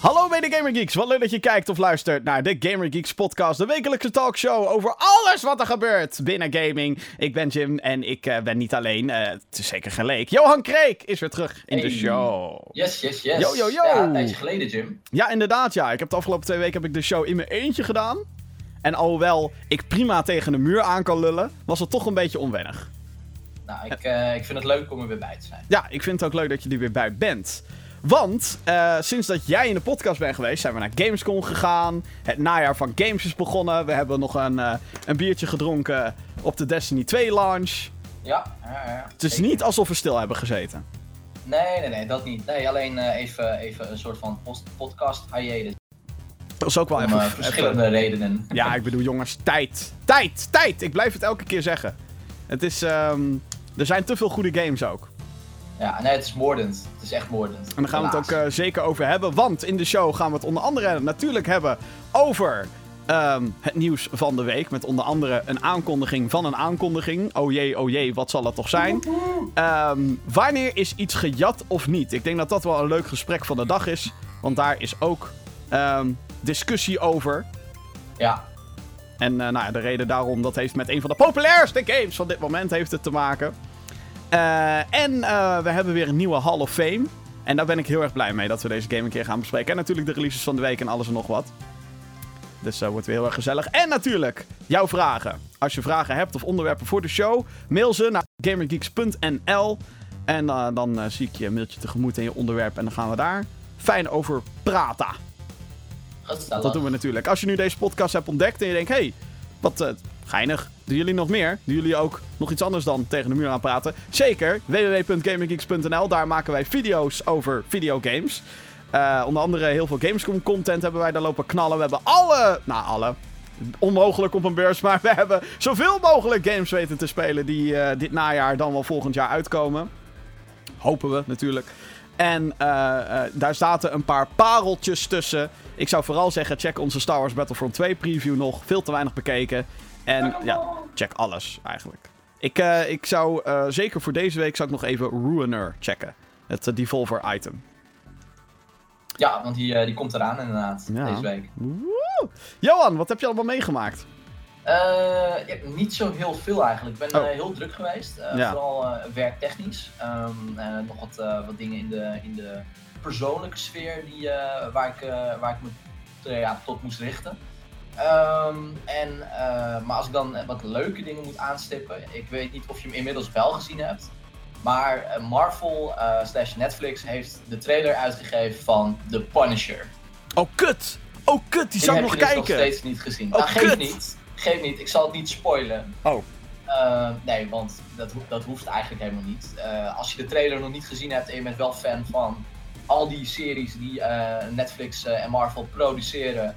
Hallo mede Gamer Geeks, wat leuk dat je kijkt of luistert naar de Gamer Geeks podcast, de wekelijkse talkshow over alles wat er gebeurt binnen gaming. Ik ben Jim en ik uh, ben niet alleen, uh, het is zeker geen leek. Johan Kreek is weer terug in Hey. de show. Yes, yes, yes. Yo, yo, yo. Ja, een tijdje geleden, Jim. Ja, inderdaad ja. Ik heb de afgelopen twee weken heb ik de show in mijn eentje gedaan. En alhoewel ik prima tegen de muur aan kan lullen, was het toch een beetje onwennig. Nou, ik, eh, ik vind het leuk om er weer bij te zijn. Ja, ik vind het ook leuk dat je er weer bij bent. Want eh, sinds dat jij in de podcast bent geweest, zijn we naar Gamescom gegaan. Het najaar van games is begonnen. We hebben nog een, eh, een biertje gedronken op de Destiny 2 launch. Ja, ja, ja. Het is Zeker. niet alsof we stil hebben gezeten. Nee, nee, nee, dat niet. Nee, alleen eh, even, even een soort van podcast hiatus. Dat is ook wel Om even, even- verschillende redenen. Ja, ik bedoel jongens, tijd. Tijd, tijd. Ik blijf het elke keer zeggen. Het is, ehm, er zijn te veel goede games ook. Ja, nee, het is moordend. Het is echt moordend. En daar gaan we het ook eh, zeker over hebben. Want in de show gaan we het onder andere natuurlijk hebben over ehm, het nieuws van de week. Met onder andere een aankondiging van een aankondiging. Oh jee, oh jee, wat zal het toch zijn? Ehm, wanneer is iets gejat of niet? Ik denk dat dat wel een leuk gesprek van de dag is. Want daar is ook ehm, discussie over. Ja, En eh, nou ja, de reden daarom, dat heeft met een van de populairste games van dit moment heeft het te maken. Eh, en eh, we hebben weer een nieuwe Hall of Fame. En daar ben ik heel erg blij mee dat we deze game een keer gaan bespreken. En natuurlijk de releases van de week en alles en nog wat. Dus dat wordt weer heel erg gezellig. En natuurlijk jouw vragen. Als je vragen hebt of onderwerpen voor de show, mail ze naar gamergeeks.nl. En eh, dan eh, zie ik je mailtje tegemoet en je onderwerp. En dan gaan we daar fijn over praten. Dat doen we natuurlijk. Als je nu deze podcast hebt ontdekt en je denkt, hé, hey, wat eh, geinig. Doen jullie nog meer? Doen jullie ook nog iets anders dan tegen de muur aan praten? Zeker, www.gaminggeeks.nl. Daar maken wij video's over videogames. Eh, onder andere heel veel Gamescom content hebben wij daar lopen knallen. We hebben alle, nou alle, onmogelijk op een beurs, maar we hebben zoveel mogelijk games weten te spelen die eh, dit najaar dan wel volgend jaar uitkomen. Hopen we natuurlijk. En eh, daar zaten een paar pareltjes tussen. Ik zou vooral zeggen, check onze Star Wars Battlefront 2 preview nog. Veel te weinig bekeken. En ja, check alles eigenlijk. Ik, eh, ik zou eh, zeker voor deze week zou ik nog even Ruiner checken. Het eh, Devolver item. Ja, want die, die komt eraan inderdaad, Ja. deze week. Woe! Johan, wat heb je allemaal meegemaakt? Ja, niet zo heel veel eigenlijk. Ik ben Oh. heel druk geweest. Ja. Vooral werktechnisch. Eh, nog wat, wat dingen in de, in de persoonlijke sfeer die, waar, ik, waar ik me ja, tot moest richten. Ehm, en, eh, maar als ik dan eh, wat leuke dingen moet aanstippen. Ik weet niet of je hem inmiddels wel gezien hebt. Maar eh, Marvel slash Netflix heeft de trailer uitgegeven van The Punisher. Oh, kut! Oh, kut, die zou ik heb nog je dus kijken. nog steeds niet gezien. Oh, nou, geef kut. niet. Geef niet. Ik zal het niet spoilen. Oh. Eh, nee, want dat, ho- dat hoeft eigenlijk helemaal niet. Als je de trailer nog niet gezien hebt en je bent wel fan van al die series die Netflix en Marvel produceren,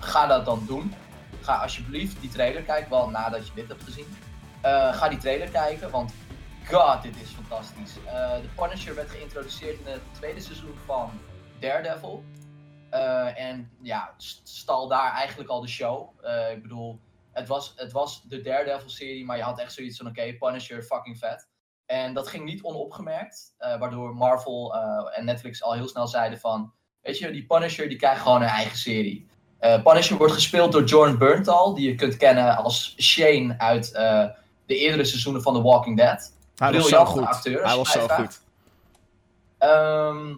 ga dat dan doen. Ga alsjeblieft die trailer kijken, wel nadat je dit hebt gezien. Eh, ga die trailer kijken, want god, dit is fantastisch. Eh The Punisher werd geïntroduceerd in het tweede seizoen van Daredevil. Eh, en ja, st- stal daar eigenlijk al de show. Ik bedoel, het was, het was de Daredevil-serie, maar je had echt zoiets van: oké, Punisher, fucking vet. En dat ging niet onopgemerkt, waardoor Marvel en Netflix al heel snel zeiden: van, weet je, die Punisher die krijgt gewoon een eigen serie. Eh, Punisher wordt gespeeld door Jordan Bernthal, die je kunt kennen als Shane uit eh, de eerdere seizoenen van The Walking Dead. Hij was zo goed. acteur, Hij was zo vraagt. goed. Ehm,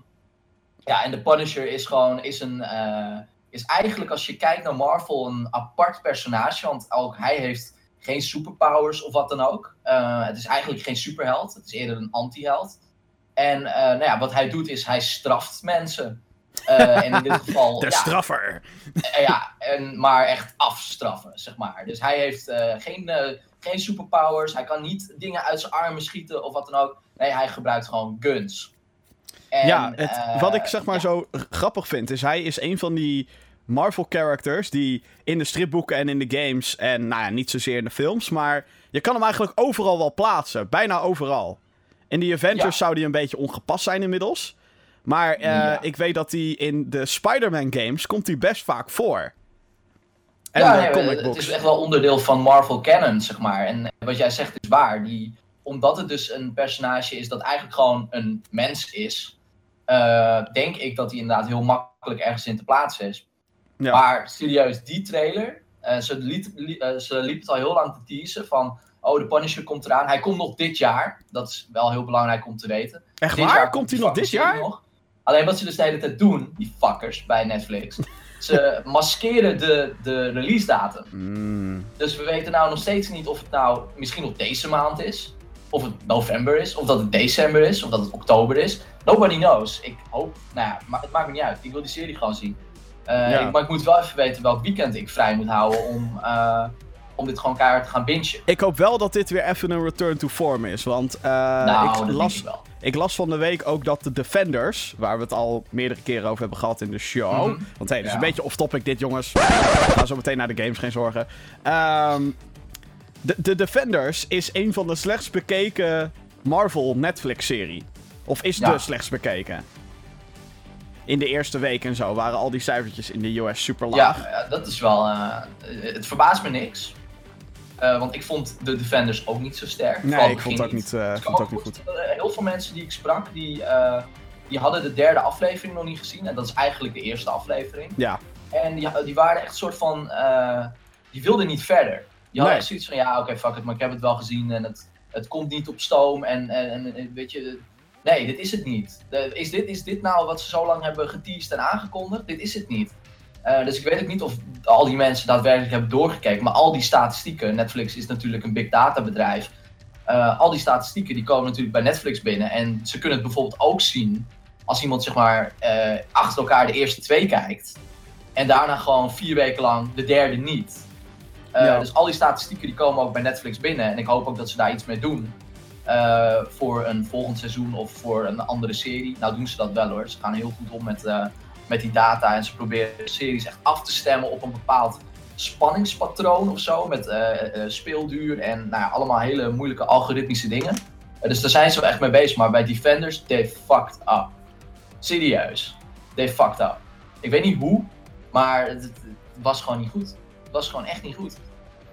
ja, en de Punisher is gewoon, is een, eh, is eigenlijk als je kijkt naar Marvel een apart personage, want ook hij heeft geen superpowers of wat dan ook. Het is eigenlijk geen superheld, het is eerder een anti-held. En nou ja, wat hij doet is hij straft mensen. Eh, en in dit geval, De ja, straffer. eh, ja, en, maar echt afstraffen, zeg maar. Dus hij heeft eh, geen, geen superpowers, hij kan niet dingen uit zijn armen schieten of wat dan ook. Nee, hij gebruikt gewoon guns. En, ja, het, wat ik zeg maar ja. zo grappig vind, is hij is een van die Marvel-characters die in de stripboeken en in de games, en nou ja, niet zozeer in de films, maar je kan hem eigenlijk overal wel plaatsen. Bijna overal. In die Avengers Ja. zou die een beetje ongepast zijn inmiddels. Maar eh, Ja. ik weet dat hij in de Spider-Man games komt hij best vaak voor. En ja, de nee, het is echt wel onderdeel van Marvel canon, zeg maar. En wat jij zegt is waar. Die, omdat het dus een personage is dat eigenlijk gewoon een mens is, eh, denk ik dat die inderdaad heel makkelijk ergens in te plaatsen is. Ja. Maar serieus, die trailer, eh, ze, liet, li- eh, ze liep het al heel lang te teasen van, oh, de Punisher komt eraan. Hij komt nog dit jaar. Dat is wel heel belangrijk om te weten. Echt Dit waar? Komt hij nog dit jaar? nog. Alleen wat ze dus de hele tijd doen, die fuckers bij Netflix. ze maskeren de, de release datum. Mm. Dus we weten nou nog steeds niet of het nou misschien nog deze maand is. Of het november is. Of dat het december is. Of dat het oktober is. Nobody knows. Ik hoop, nou ja, maar het maakt me niet uit. Ik wil die serie gewoon zien. Eh, Ja. ik- maar ik moet wel even weten welk weekend ik vrij moet houden om, eh, om dit gewoon keihard te gaan bingen. Ik hoop wel dat dit weer even een return to form is. Want eh, nou, ik, las, ik wel. ik las van de week ook dat de Defenders, waar we het al meerdere keren over hebben gehad in de show. Mhm. Want hey, het is Ja. een beetje off-topic dit, jongens. We gaan zo meteen naar de games, geen zorgen. Ehm, de, de Defenders is een van de slechtst bekeken Marvel Netflix-serie. Of is Ja. de slechtst bekeken. In de eerste week en zo waren al die cijfertjes in de US super laag. Ja, ja, dat is wel. eh, het verbaast me niks. Eh, want ik vond de Defenders ook niet zo sterk. Nee, Vooral ik vond het ook niet, eh, Ik vond ook niet goed. voorstellen, Heel veel mensen die ik sprak, die, eh, die hadden de derde aflevering nog niet gezien. En dat is eigenlijk de eerste aflevering. Ja, En die, die waren echt een soort van. eh, die wilden niet verder. Die hadden Nee. echt zoiets van: ja, oké, fuck it, maar ik heb het wel gezien en het, het komt niet op stoom. En, en, en, en weet je. Nee, dit is het niet. De- is, dit, is dit nou wat ze zo lang hebben geteased en aangekondigd? Dit is het niet. Eh, dus ik weet ook niet of al die mensen daadwerkelijk hebben doorgekeken. Maar al die statistieken, Netflix is natuurlijk een big data bedrijf. Eh, al die statistieken die komen natuurlijk bij Netflix binnen. En ze kunnen het bijvoorbeeld ook zien als iemand zeg maar eh, achter elkaar de eerste twee kijkt. En daarna gewoon vier weken lang de derde niet. Ja. Dus al die statistieken die komen ook bij Netflix binnen. En ik hoop ook dat ze daar iets mee doen. voor een volgend seizoen of voor een andere serie. Nou doen ze dat wel hoor. Ze gaan heel goed om met, met die data. En ze proberen series echt af te stemmen op een bepaald spanningspatroon of zo. Met eh, eh, speelduur en nou allemaal hele moeilijke algoritmische dingen. Eh, dus daar zijn ze wel echt mee bezig. Maar bij Defenders, they fucked up. Serieus. They fucked up. Ik weet niet hoe, maar het, was gewoon niet goed. Het was gewoon echt niet goed.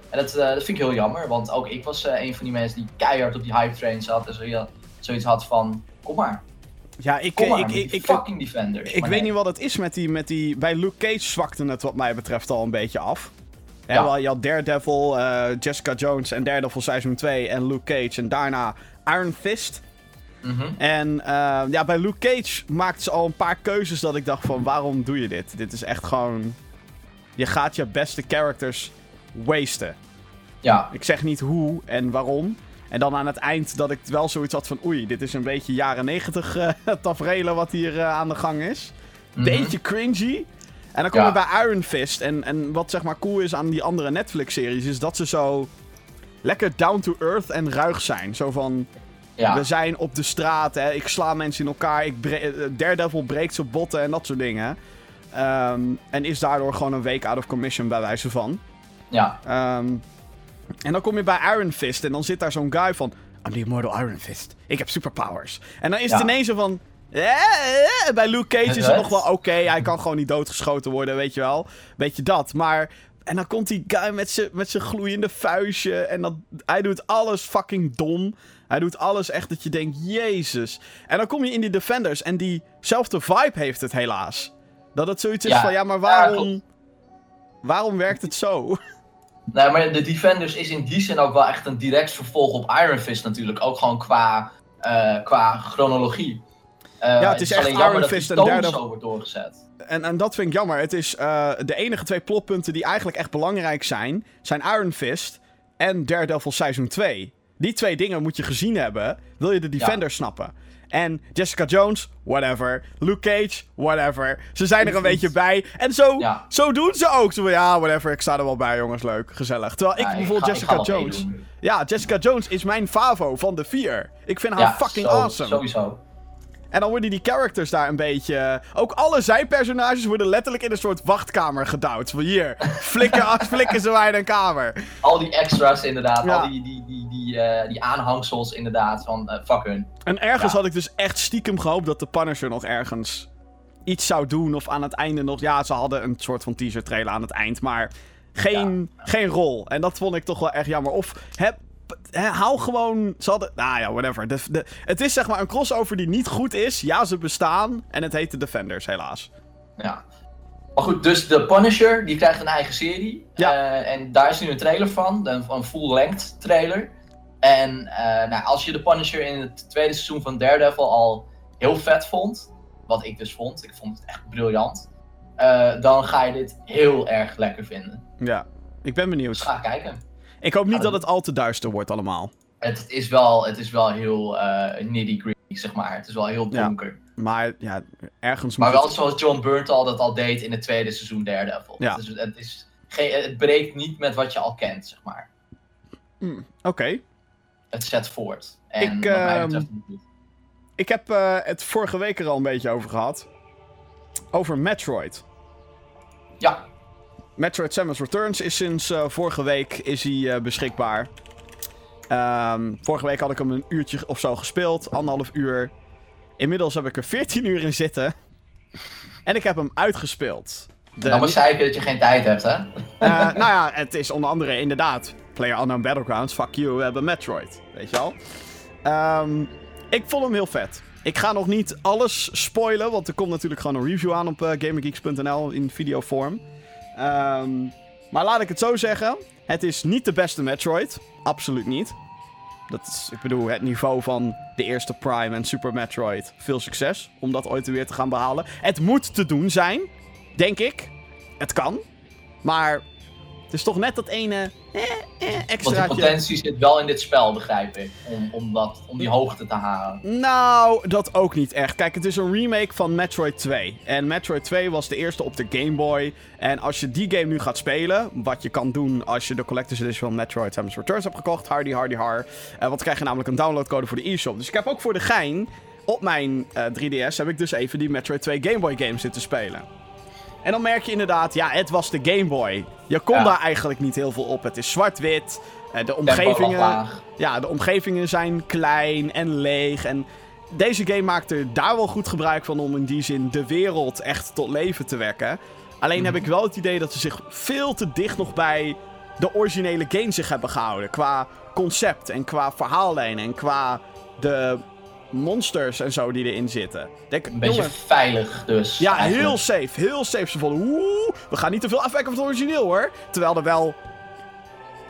En dat, dat vind ik heel jammer, want ook ik was een van die mensen die keihard op die hype train zat. En zo- zoiets had van, kom maar, ja ik, kom maar, ik, ik, ik, fucking Defenders. Ik weet nee. niet wat het is met die, met die... Bij Luke Cage zwakte het wat mij betreft al een beetje af. Ja. wel, je had Daredevil, eh, Jessica Jones en Daredevil seizoen 2 en Luke Cage. En daarna Iron Fist. Mhm. En eh, ja, bij Luke Cage maakte ze al een paar keuzes dat ik dacht van... Waarom doe je dit? Dit is echt gewoon... Je gaat je beste characters wasten. Ja, Ik zeg niet hoe en waarom. En dan aan het eind dat ik wel zoiets had van... Oei, dit is een beetje jaren negentig uh, tafereelen wat hier eh, aan de gang is. mhm. Beetje cringy. En dan kom je Ja. bij Iron Fist. En, en wat zeg maar cool is aan die andere Netflix-series... is dat ze zo lekker down to earth en ruig zijn. Zo van... ja. We zijn op de straat, hè. ik sla mensen in elkaar. Ik bre- eh, Daredevil breekt zijn botten en dat soort dingen. Ehm, en is daardoor gewoon een week out of commission bij wijze van. ja. Ehm, en dan kom je bij Iron Fist en dan zit daar zo'n guy van... I'm the immortal Iron Fist. Ik heb superpowers. En dan is het ineens zo van... eh, eh, bij Luke Cage is het nog wel oké. hij kan gewoon niet doodgeschoten worden, weet je wel. Weet je dat. Maar... En dan komt die guy met zijn met zijn gloeiende vuistje. En dat, hij doet alles fucking dom. Hij doet alles echt dat je denkt, jezus. En dan kom je in die Defenders en diezelfde vibe heeft het helaas. Dat het zoiets is van, ja, maar waarom... waarom werkt het zo? Nee, maar de Defenders is in die zin ook wel echt een direct vervolg op Iron Fist natuurlijk. Ook gewoon qua, eh, qua chronologie. Eh, Ja, het is echt Iron Fist en Daredevil- wordt doorgezet. En, en dat vind ik jammer. Het is eh, de enige twee plotpunten die eigenlijk echt belangrijk zijn, zijn Iron Fist en Daredevil Seizoen 2. Die twee dingen moet je gezien hebben, wil je de Defender snappen. En Jessica Jones, whatever. Luke Cage, whatever. Ze zijn er een beetje bij. En zo, Ja. zo doen ze ook. Zo ja, whatever, ik sta er wel bij, jongens, leuk, gezellig. Terwijl ik Ja, bijvoorbeeld ga- Jessica Jones... Ja, Jessica Jones is mijn favo van de vier. Ik vind haar Ja, fucking zo- awesome. Sowieso. En dan worden die characters daar een beetje... Ook alle zijpersonages worden letterlijk in een soort wachtkamer gedouwd. Van hier, flikken, flikken ze mij in een kamer. Al die extras inderdaad, Ja. al die, die, die, die, eh, die aanhangsels inderdaad van eh, fuck hun. En ergens Ja. had ik dus echt stiekem gehoopt dat de Punisher nog ergens iets zou doen. Of aan het einde nog... Ja, ze hadden een soort van teaser trailer aan het eind. Maar geen, geen rol. En dat vond ik toch wel echt jammer. Of heb, hou gewoon... Ze hadden, nou ja, whatever. De, de, het is zeg maar een crossover die niet goed is. Ja, ze bestaan. En het heet de Defenders, helaas. Ja. Maar goed, dus de Punisher, die krijgt een eigen serie. Ja. Eh, en daar is nu een trailer van, een, een full-length trailer. En eh, nou, als je de Punisher in het tweede seizoen van Daredevil al heel vet vond, wat ik dus vond, ik vond het echt briljant, eh, dan ga je dit heel erg lekker vinden. Ja, ik ben Dus benieuwd. ga kijken. Ik hoop niet Ja, dat het al te duister wordt allemaal. Het is wel, het is wel heel eh nitty-gritty, zeg maar. Het is wel heel Ja. donker. Maar ja, ergens Maar wel het- zoals John Burntal dat al deed in het tweede seizoen Daredevil. Ja. Het, is, het, is geen, het breekt niet met wat je al kent, zeg maar. Mm, Oké. Het zet voort. En Ik, ehm. Ik heb eh, het vorige week er al een beetje over gehad. Over Metroid. Ja, Metroid Samus Returns is sinds eh, vorige week is hij, eh, beschikbaar. Ehm, vorige week had ik hem een uurtje of zo gespeeld. Anderhalf uur. Inmiddels heb ik er 14 uur in zitten. En ik heb hem uitgespeeld. De, dan moet zeiken dat je geen tijd hebt, hè? Eh, nou ja, het is onder andere inderdaad Player Unknown Battlegrounds. Fuck you, we hebben Metroid. Weet je wel? Ehm, ik vond hem heel vet. Ik ga nog niet alles spoilen, want er komt natuurlijk gewoon een review aan op uh, GamerGeeks.nl in videovorm. Ehm, maar laat ik het zo zeggen. Het is niet de beste Metroid. Absoluut niet. Dat is, ik bedoel, het niveau van de eerste Prime en Super Metroid. Veel succes om dat ooit weer te gaan behalen. Het moet te doen zijn, denk ik. Het kan. Maar is toch net dat ene eh, eh, Want de potentie zit wel in dit spel, begrijp ik. Om, om, dat, om die hoogte te halen. Nou, dat ook niet echt. Kijk, het is een remake van Metroid 2. En Metroid 2 was de eerste op de Game Boy. En als je die game nu gaat spelen, wat je kan doen als je de Collector's Edition van Metroid Samus Returns hebt gekocht, hardy hardy har. eh, want krijg je namelijk een downloadcode voor de e-shop. Dus ik heb ook voor de gein, op mijn eh, 3DS, heb ik dus even die Metroid 2 Game Boy games zitten spelen. En dan merk je inderdaad, ja, het was de Game Boy. Je kon Ja. daar eigenlijk niet heel veel op. Het is zwart-wit. eh, de omgevingen. Ja, de omgevingen zijn klein en leeg. En deze game maakt er daar wel goed gebruik van om in die zin de wereld echt tot leven te wekken. Alleen heb ik wel het idee dat ze zich veel te dicht nog bij de originele game zich hebben gehouden. Qua concept en qua verhaallijn en qua de monsters en zo die erin zitten. Denk, Een beetje jongen, veilig dus. ja, eigenlijk. heel safe. Heel safe. Ze vonden, oeh, we gaan niet te veel afwijken van het origineel hoor. Terwijl er wel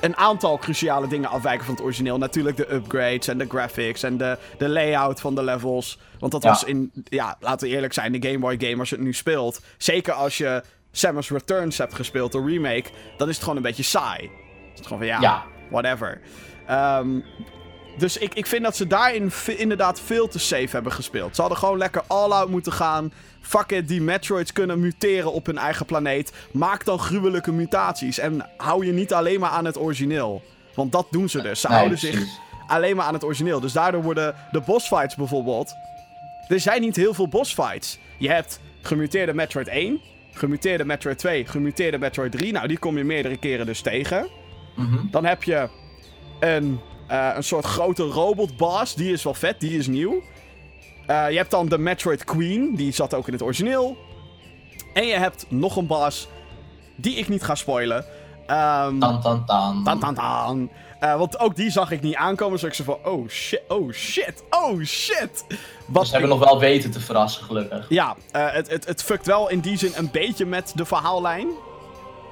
een aantal cruciale dingen afwijken van het origineel. Natuurlijk de upgrades en de graphics en de, de layout van de levels. Want dat Ja. was in, ja, laten we eerlijk zijn, de Game Boy game als je het nu speelt. Zeker als je Samus Returns hebt gespeeld, de remake, dan is het gewoon een beetje saai. Is het gewoon van ja, Ja. whatever. Ehm, dus ik, ik vind dat ze daarin inderdaad veel te safe hebben gespeeld. Ze hadden gewoon lekker all-out moeten gaan. Fuck it, die Metroids kunnen muteren op hun eigen planeet. Maak dan gruwelijke mutaties. En hou je niet alleen maar aan het origineel. Want dat doen ze dus. Ze Nee, houden zich alleen maar aan het origineel. Dus daardoor worden de bossfights bijvoorbeeld... Er zijn niet heel veel bossfights. Je hebt gemuteerde Metroid 1, gemuteerde Metroid 2, gemuteerde Metroid 3. Nou, die kom je meerdere keren dus tegen. Mhm. Dan heb je een, eh, een soort grote robotboss. Die is wel vet, die is nieuw. Eh, je hebt dan de Metroid Queen, die zat ook in het origineel. En je hebt nog een boss, die ik niet ga spoilen. Ehm Tan, tan, tan. Tan, tan, tan. Eh, want ook die zag ik niet aankomen. Dus ik zei van, oh shit, oh shit, oh shit. Wat Dus ze hebben nog wel weten te verrassen, gelukkig. Ja, het, het, het fuckt wel in die zin een beetje met de verhaallijn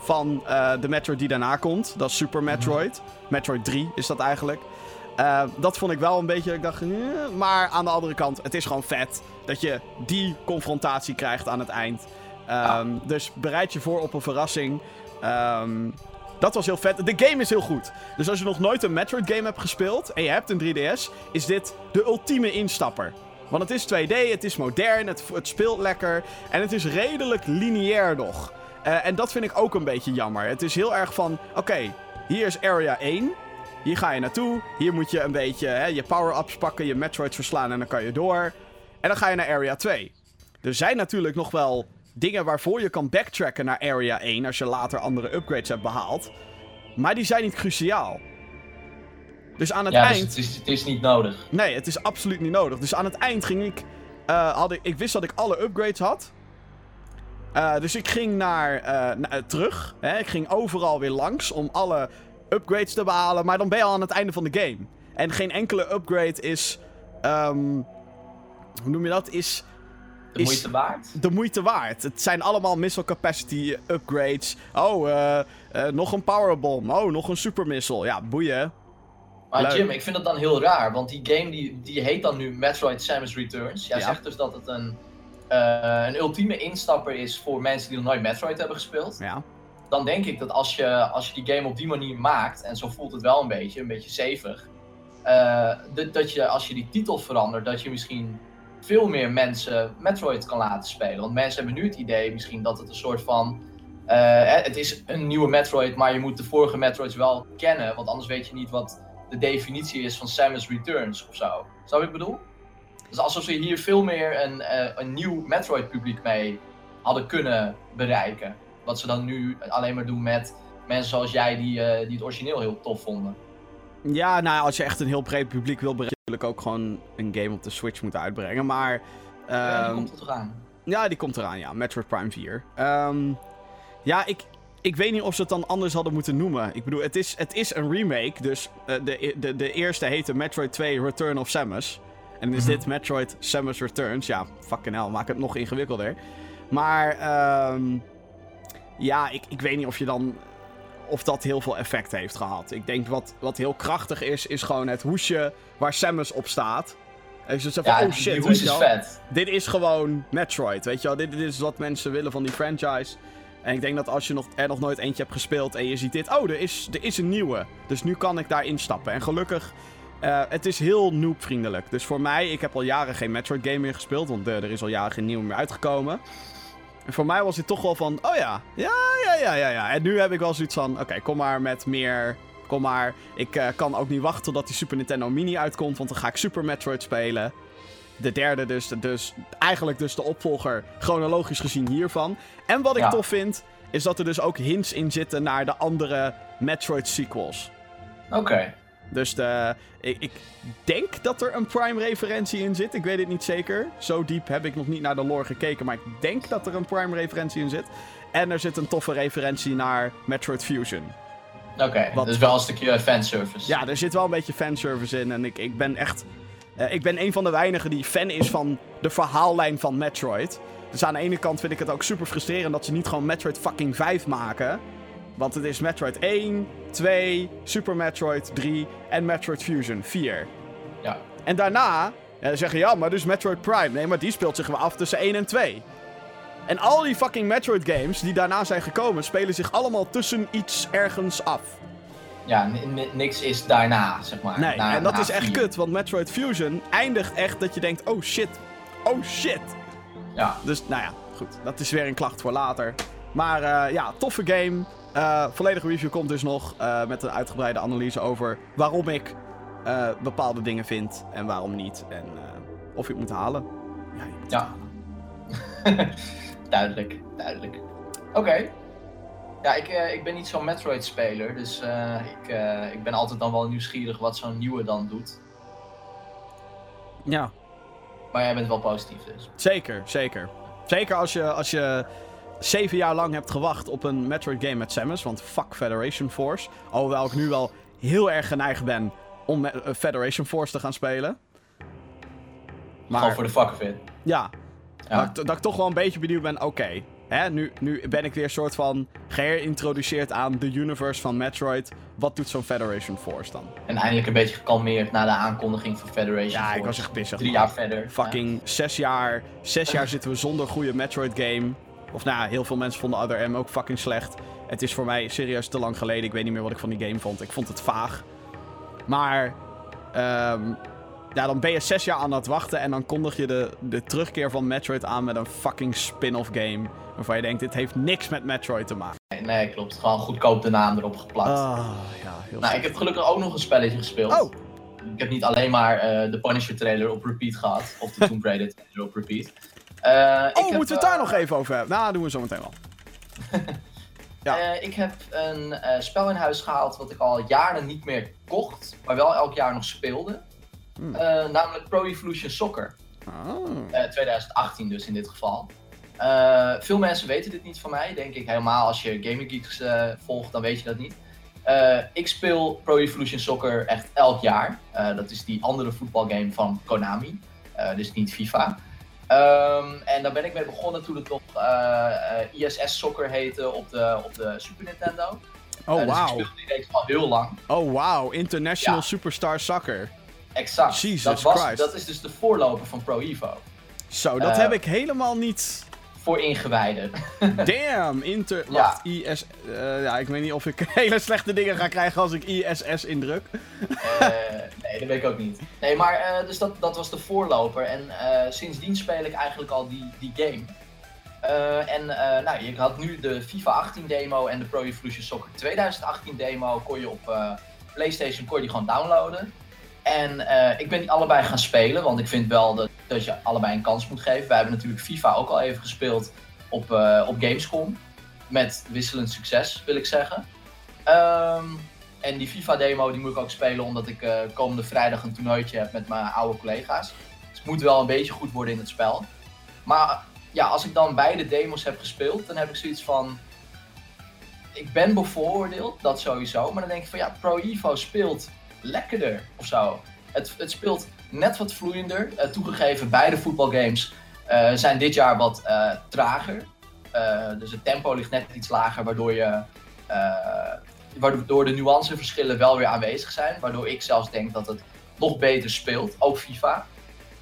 van eh, de Metroid die daarna komt. Dat is Super Metroid. Metroid 3 is dat eigenlijk. Eh, dat vond ik wel een beetje, ik dacht, eh, maar aan de andere kant, het is gewoon vet dat je die confrontatie krijgt aan het eind. Ehm, Dus bereid je voor op een verrassing. Ehm, dat was heel vet. De game is heel goed. Dus als je nog nooit een Metroid game hebt gespeeld en je hebt een 3DS, is dit de ultieme instapper. Want het is 2D, het is modern, het, het speelt lekker en het is redelijk lineair nog. Eh, en dat vind ik ook een beetje jammer. Het is heel erg van, oké, hier is Area 1. Hier ga je naartoe. Hier moet je een beetje hè, je power-ups pakken, je Metroids verslaan en dan kan je door. En dan ga je naar Area 2. Er zijn natuurlijk nog wel dingen waarvoor je kan backtracken naar Area 1 als je later andere upgrades hebt behaald. Maar die zijn niet cruciaal. Dus aan het Ja, dus eind. het is, het is niet nodig. Nee, het is absoluut niet nodig. Dus aan het eind ging ik. eh, had ik, ik wist dat ik alle upgrades had. Eh, dus ik ging naar, eh, na- eh, terug. Hè? Ik ging overal weer langs om alle upgrades te behalen, maar dan ben je al aan het einde van de game. En geen enkele upgrade is. ehm, hoe noem je dat? Is De Is- moeite waard? de moeite waard. Het zijn allemaal missile capacity upgrades. Oh, nog een powerbomb. Oh, nog een super missile. Ja, boeien. Maar Leuk. Jim, ik vind dat dan heel raar, want die game die, die heet dan nu Metroid Samus Returns. Jij Ja. zegt dus dat het een, een ultieme instapper is voor mensen die nog nooit Metroid hebben gespeeld. Ja. Dan denk ik dat als je, als je die game op die manier maakt, en zo voelt het wel een beetje, een beetje zevig, eh, dat, dat je als je die titel verandert, dat je misschien veel meer mensen Metroid kan laten spelen. Want mensen hebben nu het idee misschien dat het een soort van. eh, het is een nieuwe Metroid, maar je moet de vorige Metroids wel kennen. Want anders weet je niet wat de definitie is van Samus Returns of zo. Wat ik bedoel? Dus alsof ze hier veel meer een, eh, een nieuw Metroid-publiek mee hadden kunnen bereiken. Wat ze dan nu alleen maar doen met mensen zoals jij die, eh, die het origineel heel tof vonden. Ja, nou, als je echt een heel breed publiek wil bereiken, natuurlijk ook gewoon een game op de Switch moeten uitbrengen. Maar. Ja, die ehm, komt er toch aan? Ja, die komt eraan, ja. Metroid Prime 4. Ehm, ja, ik, ik weet niet of ze het dan anders hadden moeten noemen. Ik bedoel, het is, het is een remake. Dus eh, de, de, de eerste heette Metroid 2 Return of Samus. En dan is Mhm. dit Metroid Samus Returns. Ja, fucking hell, maak het nog ingewikkelder. Maar, ehm, ja, ik, ik weet niet of je dan... Of dat heel veel effect heeft gehad. Ik denk wat, wat heel krachtig is, is gewoon het hoesje waar Samus op staat. En van, Ja, oh shit, weet je is wel vet. dit is gewoon Metroid, weet je wel. Dit, dit is wat mensen willen van die franchise. En ik denk dat als je nog, er nog nooit eentje hebt gespeeld en je ziet dit... Oh, er is, er is een nieuwe. Dus nu kan ik daar instappen. En gelukkig, eh, het is heel noobvriendelijk. Dus voor mij, ik heb al jaren geen Metroid game meer gespeeld. Want eh, er is al jaren geen nieuwe meer uitgekomen. En voor mij was dit toch wel van, oh ja, ja, ja, ja, ja, ja. En nu heb ik wel zoiets van, oké, kom maar met meer... Kom maar, ik eh, kan ook niet wachten totdat die Super Nintendo Mini uitkomt, want dan ga ik Super Metroid spelen. De derde dus, dus eigenlijk dus de opvolger, chronologisch gezien hiervan. En wat ik Ja. tof vind, is dat er dus ook hints in zitten naar de andere Metroid sequels. Oké. Dus de, ik, ik denk dat er een Prime-referentie in zit. Ik weet het niet zeker. Zo diep heb ik nog niet naar de lore gekeken. Maar ik denk dat er een Prime-referentie in zit. En er zit een toffe referentie naar Metroid Fusion. Oké, Wat- dus wel een stukje fanservice. Ja, er zit wel een beetje fanservice in. En ik, ik ben echt. eh, ik ben een van de weinigen die fan is van de verhaallijn van Metroid. Dus aan de ene kant vind ik het ook super frustrerend dat ze niet gewoon Metroid fucking 5 maken. Want het is Metroid 1, 2, Super Metroid 3 en Metroid Fusion 4. Ja. En daarna eh, zeggen ja, maar dus Metroid Prime. Nee, maar die speelt zich wel af tussen 1 en 2. En al die fucking Metroid games die daarna zijn gekomen, spelen zich allemaal tussen iets ergens af. Ja, niks is daarna, zeg maar. Nee, Na- en dat is echt kut, want Metroid Fusion eindigt echt dat je denkt, oh shit, oh shit. Ja, Dus, nou ja, goed, dat is weer een klacht voor later. Maar eh, ja, toffe game. Eh, volledige review komt dus nog eh, met een uitgebreide analyse over waarom ik eh, bepaalde dingen vind en waarom niet. En of je het moet halen. Ja, je moet het Ja. halen. duidelijk, duidelijk. Oké. Ja, ik, ik ben niet zo'n Metroid-speler, dus ik, ik ben altijd dan wel nieuwsgierig wat zo'n nieuwe dan doet. Ja, Maar jij bent wel positief dus. zeker, zeker. Zeker als je, als je zeven jaar lang hebt gewacht op een Metroid game met Samus. Want fuck Federation Force. Alhoewel ik nu wel heel erg geneigd ben om eh, Federation Force te gaan spelen. Maar Gewoon voor de fuck of it. ja, Ja. Dat, ik- dat ik toch wel een beetje benieuwd ben, oké. hè, nu, nu ben ik weer soort van geïntroduceerd aan de universe van Metroid. Wat doet zo'n Federation Force dan? En eindelijk een beetje gekalmeerd na de aankondiging van Federation Ja, ik Force. was echt pissig. Drie man. jaar verder. Fucking zes jaar. Zes jaar zitten we zonder goede Metroid game. Of nou ja, heel veel mensen vonden Other M ook fucking slecht. Het is voor mij serieus te lang geleden. Ik weet niet meer wat ik van die game vond. Ik vond het vaag. Maar... ehm, ja, dan ben je zes jaar aan het wachten en dan kondig je de, de terugkeer van Metroid aan met een fucking spin-off game. Waarvan je denkt, dit heeft niks met Metroid te maken. Ja. Nee, klopt. Gewoon goedkoop de naam erop geplakt. Ah, ja, heel nou, ik heb gelukkig ook nog een spelletje gespeeld. Oh, Ik heb niet alleen maar eh, de Punisher trailer op repeat gehad. Of de Tomb Raider trailer op repeat. Eh, oh moeten we het daar nog even over hebben? Nou, doen we zo meteen wel. Ja. Eh, ik heb een eh, spel in huis gehaald wat ik al jaren niet meer kocht, maar wel elk jaar nog speelde. Hmm. Namelijk Pro Evolution Soccer. Oh. Eh, 2018 dus in dit geval. Veel mensen weten dit niet van mij, denk ik. Helemaal als je Gaming Geeks volgt, dan weet je dat niet. Ik speel Pro Evolution Soccer echt elk jaar. Dat is die andere voetbalgame van Konami. Dus niet FIFA. Ehm, en daar ben ik mee begonnen toen het nog eh, eh, ISS Soccer heette op de, op de Super Nintendo. Oh, Eh, dus ik wauw. speelde die reeks al heel lang. Oh, wauw. International Ja. Superstar Soccer. Exact. Jesus dat, was, Christ. dat is dus de voorloper van Pro Evo. Zo, dat heb ik helemaal niet... Voor ingewijden. Damn, Inter... Ja. Wacht, IS... eh, ja, ik weet niet of ik hele slechte dingen ga krijgen als ik ISS indruk. Eh, nee, dat weet ik ook niet. Nee, maar eh, dus dat, dat was de voorloper. En sindsdien speel ik eigenlijk al die, die game. En nou, je had nu de FIFA 18 demo en de Pro Evolution Soccer 2018 demo. Kon je op PlayStation kon je die gewoon downloaden. En eh, ik ben die allebei gaan spelen, want ik vind wel dat, dat je allebei een kans moet geven. Wij hebben natuurlijk FIFA ook al even gespeeld op, eh, op Gamescom. Met wisselend succes, wil ik zeggen. Ehm, en die FIFA-demo die moet ik ook spelen omdat ik eh, komende vrijdag een toernooitje heb met mijn oude collega's. Dus ik moet wel een beetje goed worden in het spel. Maar ja, als ik dan beide demos heb gespeeld, dan heb ik zoiets van... Ik ben bevooroordeeld, dat sowieso. Maar dan denk ik van ja, Pro Evo speelt lekkerder of zo. Het, het speelt net wat vloeiender. Eh, toegegeven, beide voetbalgames eh, zijn dit jaar wat eh, trager. Dus het tempo ligt net iets lager, waardoor je... waardoor de nuanceverschillen wel weer aanwezig zijn. Waardoor ik zelfs denk dat het nog beter speelt, ook FIFA.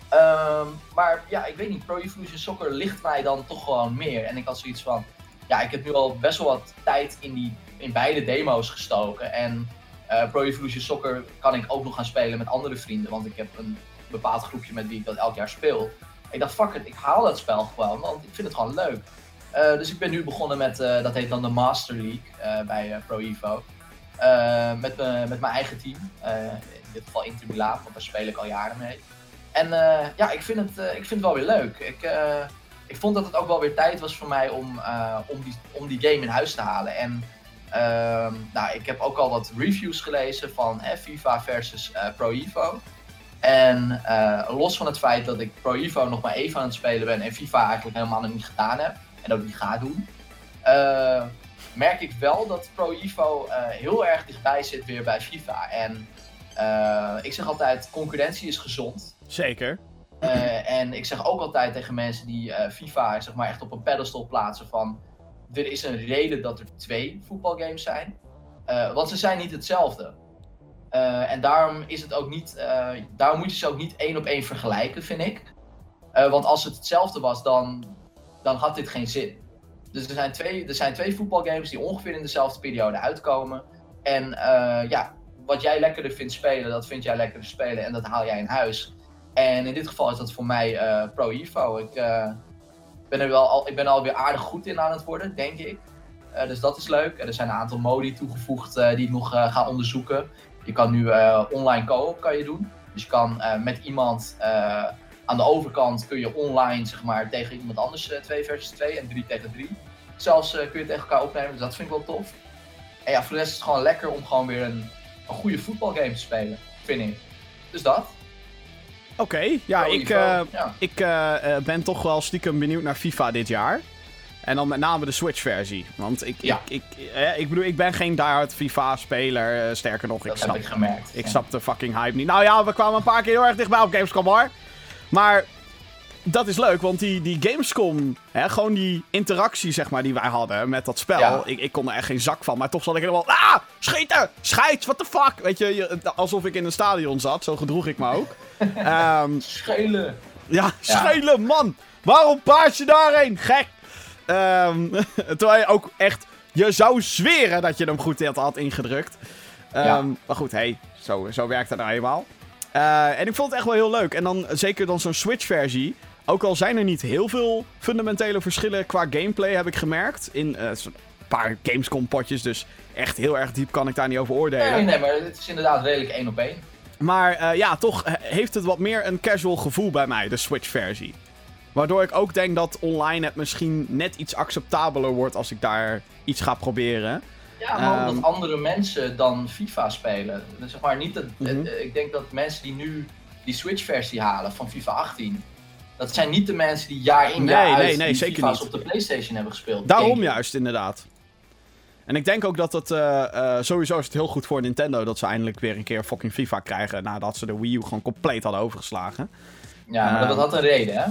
Ehm, maar ja, ik weet niet, Pro Evolution Soccer ligt mij dan toch gewoon meer. En ik had zoiets van, ja, ik heb nu al best wel wat tijd in, die, in beide demo's gestoken. En eh, Pro Evolution Soccer kan ik ook nog gaan spelen met andere vrienden. Want ik heb een bepaald groepje met wie ik dat elk jaar speel. Ik dacht, fuck it, ik haal dat spel gewoon, want ik vind het gewoon leuk. Eh, dus ik ben nu begonnen met, eh, dat heet dan de Master League bij Pro Evo. Met, me- met mijn eigen team. In dit geval Inter want daar speel ik al jaren mee. En ja, ik vind, het, ik vind het wel weer leuk. Ik, ik vond dat het ook wel weer tijd was voor mij om, om, die, om die game in huis te halen. En ehm, nou, ik heb ook al wat reviews gelezen van FIFA versus eh, Pro Evo. En eh, los van het feit dat ik Pro Evo nog maar even aan het spelen ben en FIFA eigenlijk helemaal nog niet gedaan heb en ook niet ga doen, eh, merk ik wel dat Pro Evo heel erg dichtbij zit weer bij FIFA. En ik zeg altijd, concurrentie is gezond. Zeker. En ik zeg ook altijd tegen mensen die FIFA zeg maar, echt op een pedestal plaatsen van... Er is een reden dat er twee voetbalgames zijn. Eh, want ze zijn niet hetzelfde. Eh, en daarom is het ook niet... eh, daarom moet je ze ook niet één op één vergelijken, vind ik. Want als het hetzelfde was, dan, dan had dit geen zin. Dus er zijn, twee, er zijn twee voetbalgames die ongeveer in dezelfde periode uitkomen. En ja, wat jij lekkerder vindt spelen, dat vind jij lekkerder spelen. En dat haal jij in huis. En in dit geval is dat voor mij Pro Evo. Ik, ben er wel al, ik ben er alweer aardig goed in aan het worden, denk ik. Eh, dus dat is leuk. En er zijn een aantal modi toegevoegd eh, die ik nog eh, ga onderzoeken. Je kan nu online co-op kan je doen. Dus je kan met iemand aan de overkant kun je online zeg maar, tegen iemand anders 2 versus 2 en 3 tegen 3. Zelfs kun je tegen elkaar opnemen, dus dat vind ik wel tof. En ja, voor de rest is het gewoon lekker om gewoon weer een, een goede voetbalgame te spelen, vind ik. Dus dat. Oké, ja, ik, eh, ja. ik eh, eh, ben toch wel stiekem benieuwd naar FIFA dit jaar. En dan met name de Switch-versie. Want ik, Ja. ik, ik, eh, ik bedoel, ik ben geen diehard FIFA-speler. sterker nog, ik snap, ik gemerkt. ik Ja. snap de fucking hype niet. Nou ja, we kwamen een paar keer heel erg dichtbij op Gamescom hoor. Maar dat is leuk, want die, die Gamescom, hè, gewoon die interactie zeg maar die wij hadden met dat spel. Ja. Ik, ik kon er echt geen zak van, maar toch zat ik helemaal, ah, schieten, scheids, what the fuck. Weet je, je- alsof ik in een stadion zat, zo gedroeg ik me ook. Ehm Schelen. ja, schelen, man. Waarom paas je daarheen? Gek. Ehm, terwijl je ook echt... Je zou zweren dat je hem goed had, had ingedrukt. Ehm, Ja. Maar goed, hey, zo, zo werkt het nou eenmaal. Eh, en ik vond het echt wel heel leuk. En dan zeker dan zo'n Switch-versie. Ook al zijn er niet heel veel fundamentele verschillen qua gameplay, heb ik gemerkt. In eh, zo'n paar Gamescom-potjes, dus echt heel erg diep kan ik daar niet over oordelen. Nee, nee, maar het is inderdaad redelijk één op één. Maar eh, ja, toch eh, heeft het wat meer een casual gevoel bij mij, de Switch-versie. Waardoor ik ook denk dat online het misschien net iets acceptabeler wordt als ik daar iets ga proberen. Ja, maar Ehm. omdat andere mensen dan FIFA spelen. Dus zeg maar niet dat, Mhm. eh, ik denk dat mensen die nu die Switch-versie halen van FIFA 18, dat zijn niet de mensen die jaar in Nee, jaar uit nee, nee, die zeker FIFA's niet. op de PlayStation hebben gespeeld. Daarom juist, inderdaad. En ik denk ook dat het eh, eh, sowieso is het heel goed voor Nintendo dat ze eindelijk weer een keer fucking FIFA krijgen nadat ze de Wii U gewoon compleet hadden overgeslagen. Ja, maar Eh, dat had een reden, hè?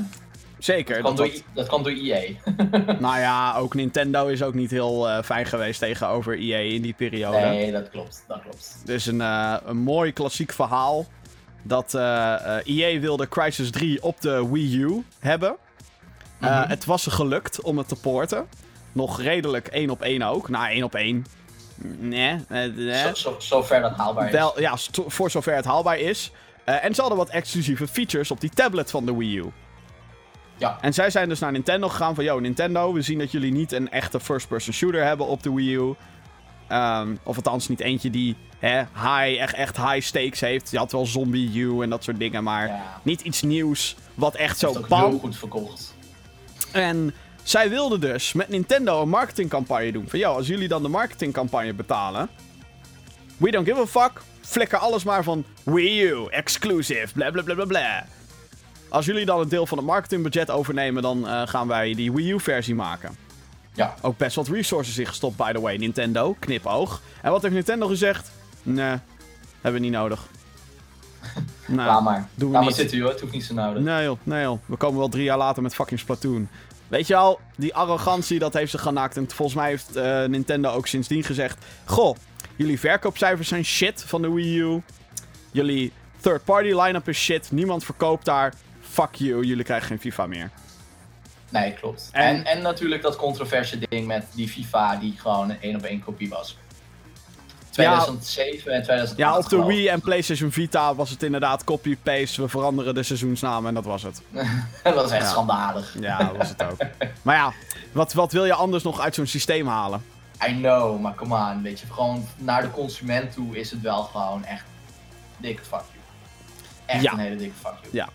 Zeker. Dat dat door, dat door EA. nou ja, ook Nintendo is ook niet heel eh, fijn geweest tegenover EA in die periode. Nee, dat klopt. Dat klopt. Dus een, een mooi klassiek verhaal. Dat eh, eh, EA wilde Crisis 3 op de Wii U hebben. Eh, Mhm. Het was ze gelukt om het te porten. Nog redelijk één op één ook. Nou, één op één. Nee. eh, nee. Zo, zo, zover dat haalbaar is. Wel, ja, st- voor zover het haalbaar is. En ze hadden wat exclusieve features op die tablet van de Wii U. Ja. En zij zijn dus naar Nintendo gegaan van... Yo, Nintendo, we zien dat jullie niet een echte first-person shooter hebben op de Wii U. Ehm, of althans niet eentje die hè, high, echt, echt high stakes heeft. Je had wel Zombie U en dat soort dingen, maar Ja. niet iets nieuws wat echt zo ook bam. heel goed verkocht. En zij wilden dus met Nintendo een marketingcampagne doen. Van, yo, als jullie dan de marketingcampagne betalen... We don't give a fuck. Flikker alles maar van Wii U, exclusive, bla bla bla bla bla. Als jullie dan een deel van het marketingbudget overnemen, dan eh, gaan wij die Wii U-versie maken. Ja. Ook best wat resources in gestopt, by the way. Nintendo, knipoog. En wat heeft Nintendo gezegd? Nee, hebben we niet nodig. nou, Laat maar. doen we Laat maar niet. zitten, joh. Het hoeft niet zo nodig. Nee joh, nee joh. We komen wel drie jaar later met fucking Splatoon. Weet je al, die arrogantie, dat heeft ze genakt. En volgens mij heeft eh, Nintendo ook sindsdien gezegd... Goh, jullie verkoopcijfers zijn shit van de Wii U. Jullie third-party line-up is shit. Niemand verkoopt daar. Fuck you, jullie krijgen geen FIFA meer. Nee, klopt. En- En, en, natuurlijk dat controverse ding met die FIFA die gewoon een één op één kopie was. 2007 en 2008. Ja, op de. Wii en PlayStation Vita was het inderdaad copy-paste. We veranderen de seizoensnamen en dat was het. dat was echt Ja. schandalig. Ja, dat was het ook. Maar ja, wat, wat wil je anders nog uit zo'n systeem halen? I know, maar come on. Weet je, gewoon naar de consument toe is het wel gewoon echt dikke fuck you. Echt Ja. een hele dikke fuck you. Ja.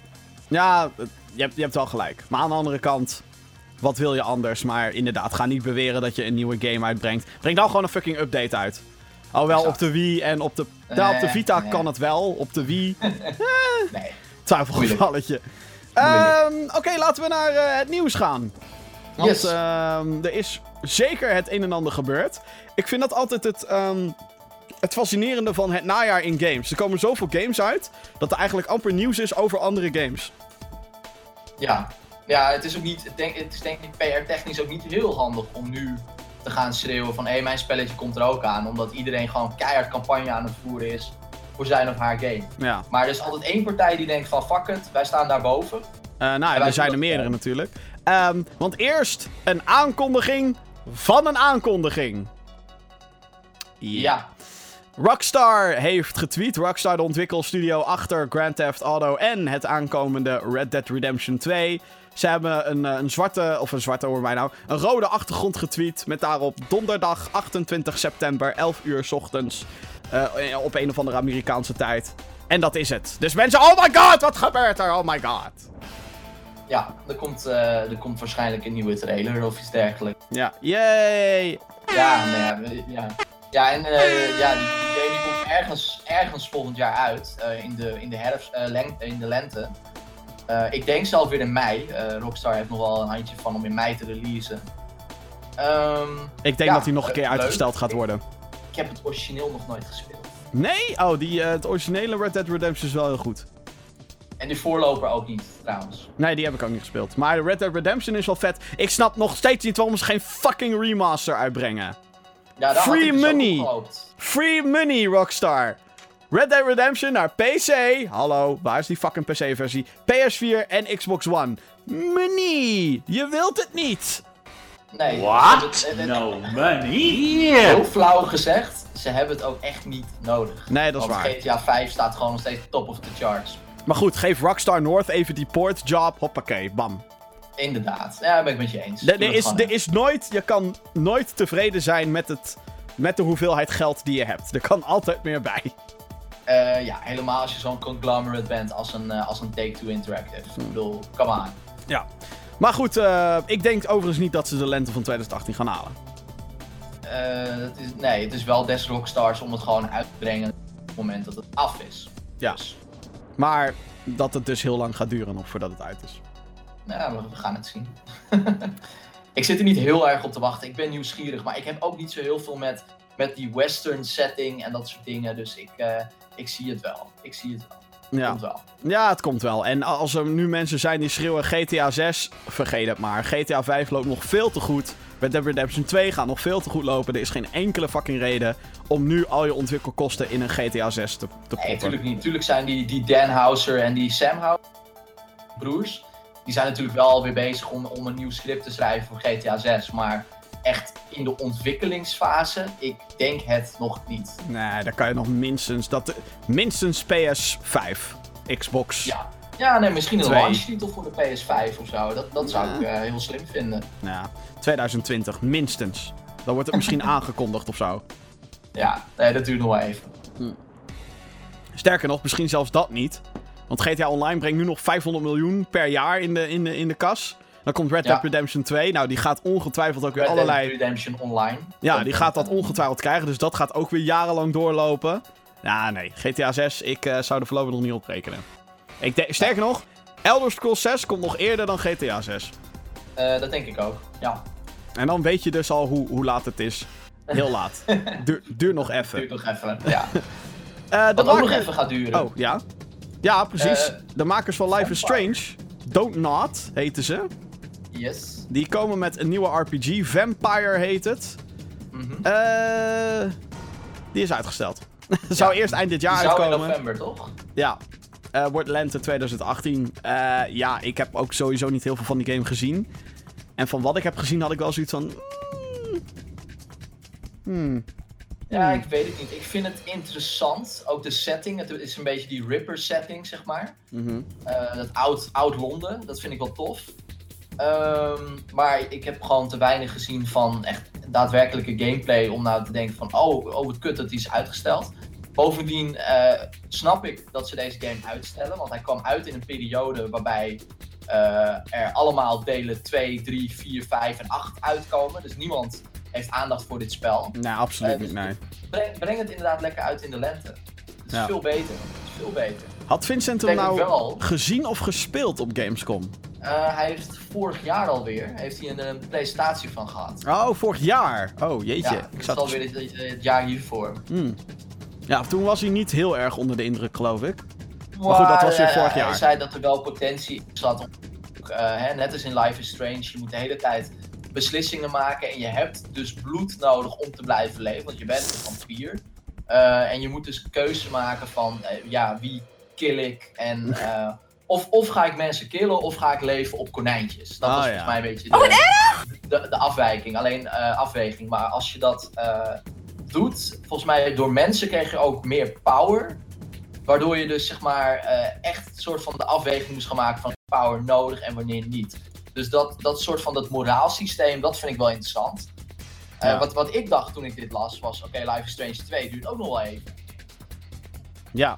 Ja, je hebt, je hebt wel gelijk. Maar aan de andere kant, wat wil je anders? Maar inderdaad, ga niet beweren dat je een nieuwe game uitbrengt. Breng dan gewoon een fucking update uit. Alhoewel op de Wii en op de... Nou, op de Nee, Vita nee. kan het wel. Op de Wii, Nee. twijfelgevalletje. Ehm Oké, laten we naar eh, het nieuws gaan. Want Yes. ehm, er is zeker het een en ander gebeurd. Ik vind dat altijd het, ehm, het fascinerende van het najaar in games. Er komen zoveel games uit, dat er eigenlijk amper nieuws is over andere games. Ja. Ja, het is ook niet, ik denk, het is denk ik PR-technisch ook niet heel handig om nu te gaan schreeuwen van hé, hey, mijn spelletje komt er ook aan. Omdat iedereen gewoon keihard campagne aan het voeren is voor zijn of haar game. Ja. Maar er is altijd één partij die denkt van fuck it, wij staan daarboven. Eh, nou, er zijn er meerdere natuurlijk. Ehm, want eerst een aankondiging van een aankondiging. Ja. Rockstar heeft getweet. Rockstar, de ontwikkelstudio achter Grand Theft Auto en het aankomende Red Dead Redemption 2. Ze hebben een, eh, een zwarte, of een zwarte hoor mij nou, een rode achtergrond getweet. Met daarop donderdag 28 september, 11 uur 's ochtends. eh, op een of andere Amerikaanse tijd. En dat is het. Dus mensen, oh my god, wat gebeurt er? Oh my god. Ja, er komt, eh, er komt waarschijnlijk een nieuwe trailer of iets dergelijks. Ja, yay. Ja, nou ja, ja. En eh, ja, die, die game die komt ergens, ergens volgend jaar uit. eh, in, de, in, de herfst, eh, in de lente. Ik denk zelf weer in mei. Rockstar heeft nog wel een handje van om in mei te releasen. Ehm, Ik denk Ja, dat hij nog een keer leuk. uitgesteld gaat worden. ik heb het origineel nog nooit gespeeld. Nee? Oh, die, het originele Red Dead Redemption is wel heel goed. En die voorloper ook niet, trouwens. Nee, die heb ik ook niet gespeeld. Maar Red Dead Redemption is wel vet. Ik snap nog steeds niet waarom ze geen fucking remaster uitbrengen. Ja, daar Free dus ook money. Free money, Rockstar. Red Dead Redemption naar PC. Hallo, waar is die fucking PC-versie? PS4 en Xbox One. Money! Je wilt het niet! Nee. What? No money? Heel flauw gezegd, ze hebben het ook echt niet nodig. Nee, dat is Want waar. GTA 5 staat gewoon nog steeds top of the charts. Maar goed, geef Rockstar North even die port job. Hoppakee, bam. Inderdaad. Ja, daar ben ik met je eens. Er, is, er is nooit, je kan nooit tevreden zijn met, het, met de hoeveelheid geld die je hebt. Er kan altijd meer bij. Eh, ja, helemaal als je zo'n conglomerate bent als een, eh, als een Take-Two Interactive. Ik bedoel, come on. Ja. Maar goed, eh, ik denk overigens niet dat ze de lente van 2018 gaan halen. Het is, nee, het is wel des Rockstars om het gewoon uit te brengen op het moment dat het af is. Ja. Dus, Maar dat het dus heel lang gaat duren nog voordat het uit is. Ja, we, gaan het zien. ik zit er niet heel erg op te wachten. Ik ben nieuwsgierig, maar ik heb ook niet zo heel veel met, met die western setting en dat soort dingen. Dus ik, eh, ik zie het wel. Ik zie het wel. Ja. Komt wel. ja, het komt wel. En als er nu mensen zijn die schreeuwen GTA 6, vergeet het maar. GTA 5 loopt nog veel te goed. Red Dead Redemption 2 gaat nog veel te goed lopen. Er is geen enkele fucking reden om nu al je ontwikkelkosten in een GTA 6 te, te Nee, proppen. natuurlijk niet. Tuurlijk zijn die, die Dan Houser en die Sam Houser, broers, die zijn natuurlijk wel alweer bezig om, om een nieuw script te schrijven voor GTA 6. Maar echt in de ontwikkelingsfase, ik denk het nog niet. Nee, daar kan je nog minstens... Dat, minstens PS5. Xbox. Ja, ja nee, misschien een launchtitel voor de PS5 of zo. Dat, dat zou ik eh, heel slim vinden. Ja, 2020, minstens. Dan wordt het misschien aangekondigd of zo. Ja, nee, dat duurt nog wel even. Sterker nog, misschien zelfs dat niet. Want GTA Online brengt nu nog 500 miljoen per jaar in de, in de, in de kas. Dan komt Red Ja. Dead Redemption 2. Nou, die gaat ongetwijfeld ook weer Red Dead allerlei... Redemption Online. Ja, die gaat dat ongetwijfeld krijgen. Dus dat gaat ook weer jarenlang doorlopen. Ja, nee. GTA 6, ik eh, zou er voorlopig nog niet op rekenen. Ik sterker nog, Elder Scrolls 6 komt nog eerder dan GTA 6. Eh, dat denk ik ook, ja. En dan weet je dus al hoe, hoe laat het is. Heel laat. Duur, duur nog even. Duurt nog even, ja. Eh, de Wat ook nog even gaat duren. Oh, ja. Ja, precies. Eh, de makers van Life is. Strange, Don't Not, heten ze. Yes. Die komen met een nieuwe RPG. Vampire heet het. Mhm. Eh, die is uitgesteld. Zou Ja, eerst eind dit jaar zou in uitkomen. november, toch? Ja. Eh, wordt lente 2018. Eh, ja, ik heb ook sowieso niet heel veel van die game gezien. En van wat ik heb gezien had ik wel zoiets van... mm, Hmm. Ja, Hmm. ik weet het niet. Ik vind het interessant. Ook de setting. Het is een beetje die Ripper setting, zeg maar. Mhm. Eh, dat oud, oud Londen. Dat vind ik wel tof. Ehm, maar ik heb gewoon te weinig gezien van echt daadwerkelijke gameplay om nou te denken van oh, oh wat kut dat die is uitgesteld. Bovendien eh, snap ik dat ze deze game uitstellen, want hij kwam uit in een periode waarbij eh, er allemaal delen 2, 3, 4, 5 en 8 uitkomen. Dus niemand heeft aandacht voor dit spel. Nee, absoluut Eh, niet, nee. Breng, breng het inderdaad lekker uit in de lente. Het is Ja. veel beter. Het is veel beter. Had Vincent hem nou wel. gezien of gespeeld op Gamescom? Eh, hij heeft vorig jaar alweer heeft hij een, een presentatie van gehad. Oh, vorig jaar. Oh, jeetje. Ja, ik zat... alweer het, het, het jaar hiervoor. Hmm. Ja, toen was hij niet heel erg onder de indruk, geloof ik. Maar goed, dat was weer eh, vorig Hij jaar. zei dat er wel potentie zat. Om, hè, net als in Life is Strange, je moet de hele tijd beslissingen maken. En je hebt dus bloed nodig om te blijven leven, want je bent een vampier. Eh, en je moet dus keuze maken van, eh, ja, wie kill ik? En, eh, of, of ga ik mensen killen, of ga ik leven op konijntjes? Dat Ah, ja. volgens mij een beetje de, de, de afwijking. Alleen eh, afweging. Maar als je dat eh, doet, volgens mij door mensen kreeg je ook meer power. Waardoor je dus zeg maar eh, echt een soort van de afweging moest gaan maken van power nodig en wanneer niet. Dus dat, dat soort van dat moraalsysteem, dat vind ik wel interessant. Eh, wat, wat ik dacht toen ik dit las was, oké, Life is Strange 2 duurt ook nog wel even. Ja.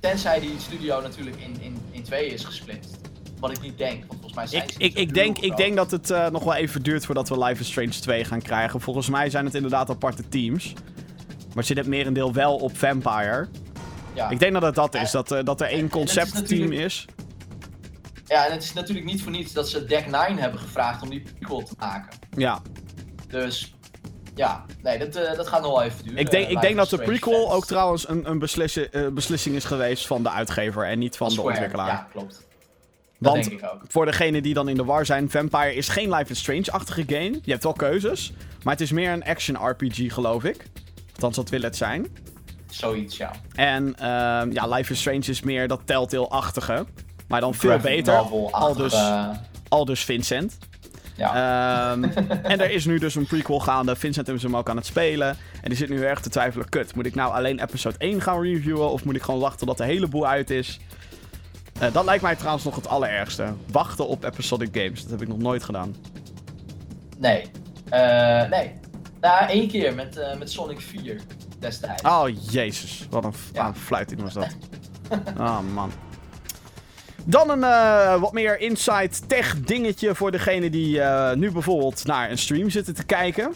Tenzij die studio natuurlijk in, in, in tweeën is gesplitst. Wat ik niet denk, want volgens mij zijn Ik, ik, ik, denk, ik denk dat het eh, nog wel even duurt voordat we Life is Strange 2 gaan krijgen. Volgens mij zijn het inderdaad aparte teams. Maar zit het merendeel wel op Vampire. Ja. Ik denk dat het dat En- is. Dat, eh, dat er één is conceptteam natuurlijk- is. Ja, en het is natuurlijk niet voor niets dat ze Deck 9 hebben gevraagd om die prequel te maken. Ja. Dus ja, nee, dat, eh, dat gaat nog wel even duren. Ik denk, eh, ik denk dat de prequel fans. ook trouwens een, een beslissi- eh, beslissing is geweest van de uitgever en niet van de ontwikkelaar. Ja, klopt. Dat Want denk ik ook. voor degenen die dan in de war zijn, Vampire is geen Life is Strange-achtige game. Je hebt wel keuzes, maar het is meer een action RPG, geloof ik. Althans, dat wil het zijn. Zoiets, ja. En ehm, ja, Life is Strange is meer dat Telltale-achtige. Maar dan veel Graphic beter. Al dus, al dus Vincent. ja. Ehm, en er is nu dus een prequel gaande. Vincent is hem ook aan het spelen. En die zit nu erg te twijfelen. Kut, moet ik nou alleen episode 1 gaan reviewen? Of moet ik gewoon wachten tot de hele boel uit is? Eh, dat lijkt mij trouwens nog het allerergste. Wachten op episodic games. Dat heb ik nog nooit gedaan. Nee. Eh, nee. Nou, één keer met, eh, met Sonic 4 destijds. Oh, jezus. Wat een, Ja. fluiting was dat. Oh, man. Dan een eh, wat meer inside tech dingetje voor degene die eh, nu bijvoorbeeld naar een stream zitten te kijken.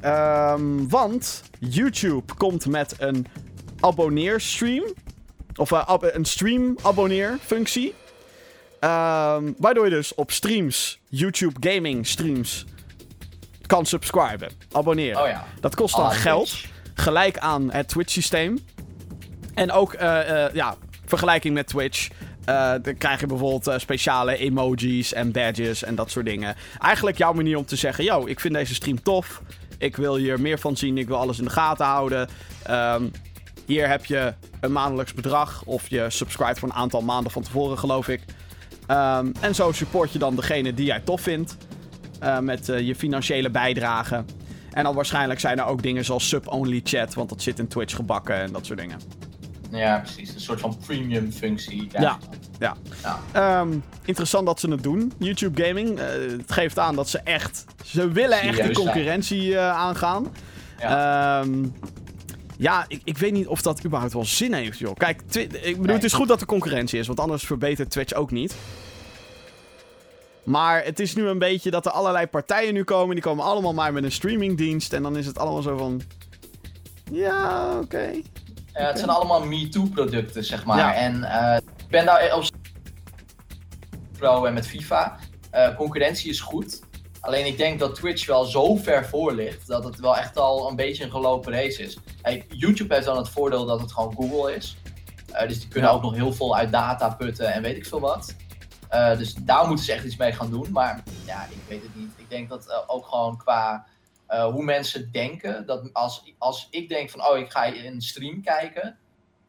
Ehm, want YouTube komt met een abonneerstream. Of eh, ab- een stream abonneer functie. Ehm, waardoor je dus op streams, YouTube gaming streams, kan subscriben. Abonneren. Oh ja. Dat kost dan Ah, geld. Twitch. Gelijk aan het Twitch systeem. En ook, ja, vergelijking met Twitch. Eh, dan krijg je bijvoorbeeld eh, speciale emojis en badges en dat soort dingen. Eigenlijk jouw manier om te zeggen: Yo, ik vind deze stream tof. Ik wil hier meer van zien. Ik wil alles in de gaten houden. Ehm, hier heb je een maandelijks bedrag. Of je subscribt voor een aantal maanden van tevoren, geloof ik. Ehm, en zo support je dan degene die jij tof vindt. eh, met je financiële bijdrage. En dan waarschijnlijk zijn er ook dingen zoals sub-only chat. Want dat zit in Twitch gebakken en dat soort dingen. Ja, precies. Een soort van premium functie. Ja. Ja. Ja. Ehm, interessant dat ze het doen, YouTube Gaming. Eh, het geeft aan dat ze echt... Ze willen echt de concurrentie eh, aangaan. Ja. Ehm, ja, ik, ik weet niet of dat überhaupt wel zin heeft, joh. Kijk, ik bedoel, Nee. het is goed dat er concurrentie is, want anders verbetert Twitch ook niet. Maar het is nu een beetje dat er allerlei partijen nu komen. Die komen allemaal maar met een streamingdienst. En dan is het allemaal zo van... Ja, oké. Ja, het zijn allemaal MeToo-producten, zeg maar. Ja. En eh, ik ben daar op Pro en met FIFA. Eh, concurrentie is goed. Alleen ik denk dat Twitch wel zo ver voor ligt dat het wel echt al een beetje een gelopen race is. Kijk, YouTube heeft dan het voordeel dat het gewoon Google is. Eh, dus die kunnen ook nog heel veel uit data putten en weet ik veel wat. Eh, dus daar moeten ze echt iets mee gaan doen. Maar ja, ik weet het niet. Ik denk dat eh, ook gewoon qua eh, hoe mensen denken. Dat als, als ik denk van, oh, ik ga een stream kijken,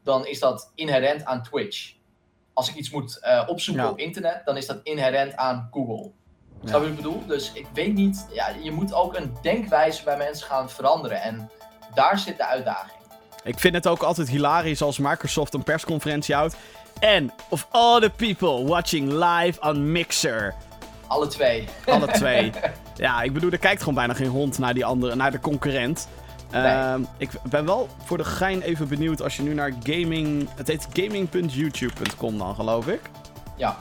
dan is dat inherent aan Twitch. Als ik iets moet eh, opzoeken Ja. op internet, dan is dat inherent aan Google. Ja. Snap je wat ik bedoel? Dus ik weet niet, ja, je moet ook een denkwijze bij mensen gaan veranderen. En daar zit de uitdaging. Ik vind het ook altijd hilarisch als Microsoft een persconferentie houdt. En of all the people watching live on Mixer. Alle twee. Alle twee. ja, ik bedoel, er kijkt gewoon bijna geen hond naar die andere, naar de concurrent. Ehm, ik ben wel voor de gein even benieuwd als je nu naar gaming. Het heet gaming.youtube.com dan, geloof ik. Ja,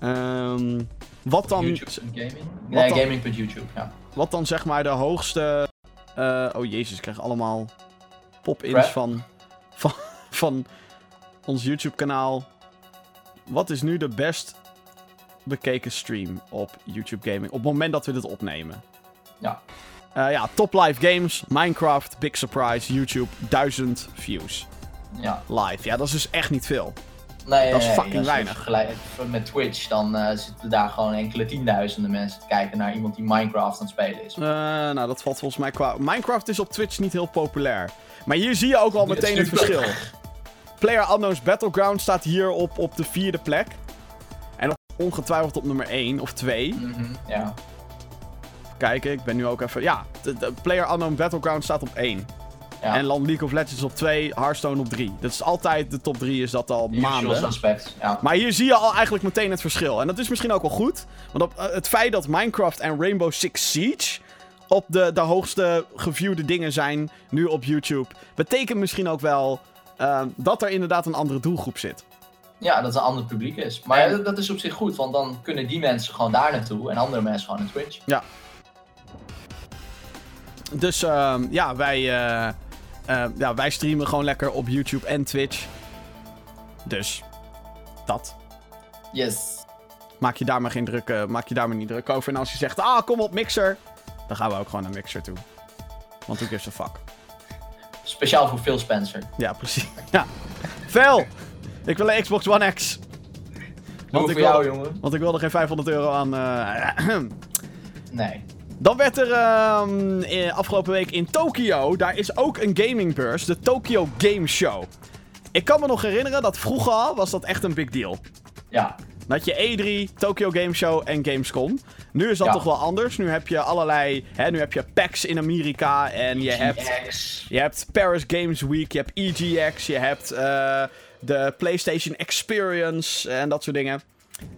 Ehm, wat dan. YouTube gaming. Nee, gaming.youtube, ja. Wat dan zeg maar de hoogste. eh, oh jezus, ik krijg allemaal pop-ins van, van, van ons YouTube-kanaal. Wat is nu de best bekeken stream op YouTube Gaming? Op het moment dat we dit opnemen. Ja. Eh, ja, Top Live Games, Minecraft, Big Surprise, YouTube, 1000 views ja. live. Ja, dat is dus echt niet veel. Nee, Dat is fucking weinig. Met Twitch, dan eh, zitten daar gewoon enkele tienduizenden mensen te kijken naar iemand die Minecraft aan het spelen is. Eh, nou, dat valt volgens mij qua... Minecraft is op Twitch niet heel populair. Maar hier zie je ook al meteen het verschil. Player Unknown's Battleground staat hier op, op de vierde plek. Ongetwijfeld op nummer 1 of 2. Mhm, ja. Kijken, ik ben nu ook even... Ja, de, de Player Unknown Battleground staat op 1. ja. En dan League of Legends op 2, Hearthstone op 3. Dat is altijd de top 3, is dat al Usual maanden. ja. Maar hier zie je al eigenlijk meteen het verschil. En dat is misschien ook wel goed. Want op, eh, het feit dat Minecraft en Rainbow Six Siege op de, de hoogste geviewde dingen zijn nu op YouTube, betekent misschien ook wel eh, dat er inderdaad een andere doelgroep zit. Ja, dat het een ander publiek is. Maar ja, dat, is op zich goed, want dan kunnen die mensen gewoon daar naartoe en andere mensen gewoon naar Twitch. Dus ehm, ja, wij, eh, eh, ja, wij streamen gewoon lekker op YouTube en Twitch. Dus dat. Yes. Maak je daar maar geen druk, eh, maak je daar maar niet druk over. En als je zegt, ah, kom op Mixer, dan gaan we ook gewoon naar Mixer toe. Want who gives a fuck. Speciaal voor Phil Spencer. Ja, precies. Ja. Phil! Ik wil een Xbox One X. Want ik wil- jou, jongen. Want ik wilde geen 500 euro aan... eh, Nee. Dan werd er ehm, eh, afgelopen week in Tokio... Daar is ook een gamingbeurs. De Tokyo Game Show. Ik kan me nog herinneren dat vroeger was dat echt een big deal. Ja. Dat je E3, Tokyo Game Show en Gamescom. Nu is dat Ja. toch wel anders. Nu heb je allerlei... Hè, nu heb je PAX in Amerika en je hebt... GX. Je hebt Paris Games Week, je hebt EGX, je hebt eh, de PlayStation Experience en dat soort dingen.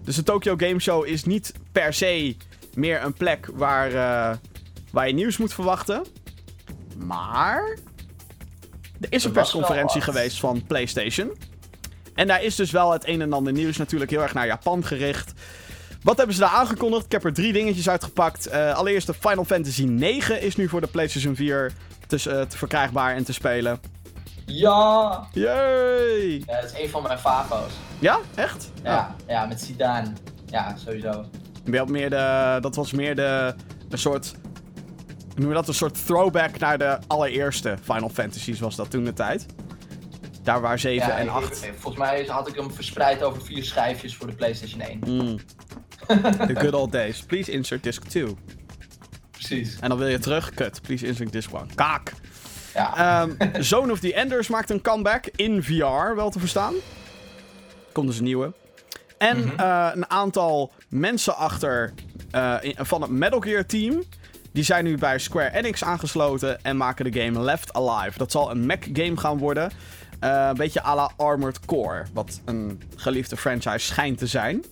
Dus de Tokyo Game Show is niet per se meer een plek waar, eh, waar je nieuws moet verwachten. Maar er is een Er persconferentie geweest van PlayStation. En daar is dus wel het een en ander nieuws natuurlijk heel erg naar Japan gericht. Wat hebben ze daar aangekondigd? Ik heb er drie dingetjes uitgepakt. Eh, allereerst de Final Fantasy 9 is nu voor de PlayStation 4 te, eh, te verkrijgbaar en te spelen. Ja! Yay! ja! Dat is een van mijn favo's. Ja, echt? Ja, ja, met Zidane. Ja, sowieso. Meer de, dat was meer de, een soort, noem je dat, een soort throwback naar de allereerste Final Fantasies was dat toen de tijd. Daar waar 7 Ja, en ik- 8. ik- volgens mij had ik hem verspreid over vier schijfjes voor de PlayStation 1. Mm. The good old days. Please insert disc 2. Precies. En dan wil je terug, kut. Please insert disc 1. Kaak. Ja. Ehm, Zone of the Enders maakt een comeback in VR, wel te verstaan. Komt dus een nieuwe. En Mhm. eh, een aantal mensen achter eh, in- van het Metal Gear team. Die zijn nu bij Square Enix aangesloten en maken de game Left Alive. Dat zal een mech-game gaan worden. Eh, een beetje à la Armored Core. Wat een geliefde franchise schijnt te zijn.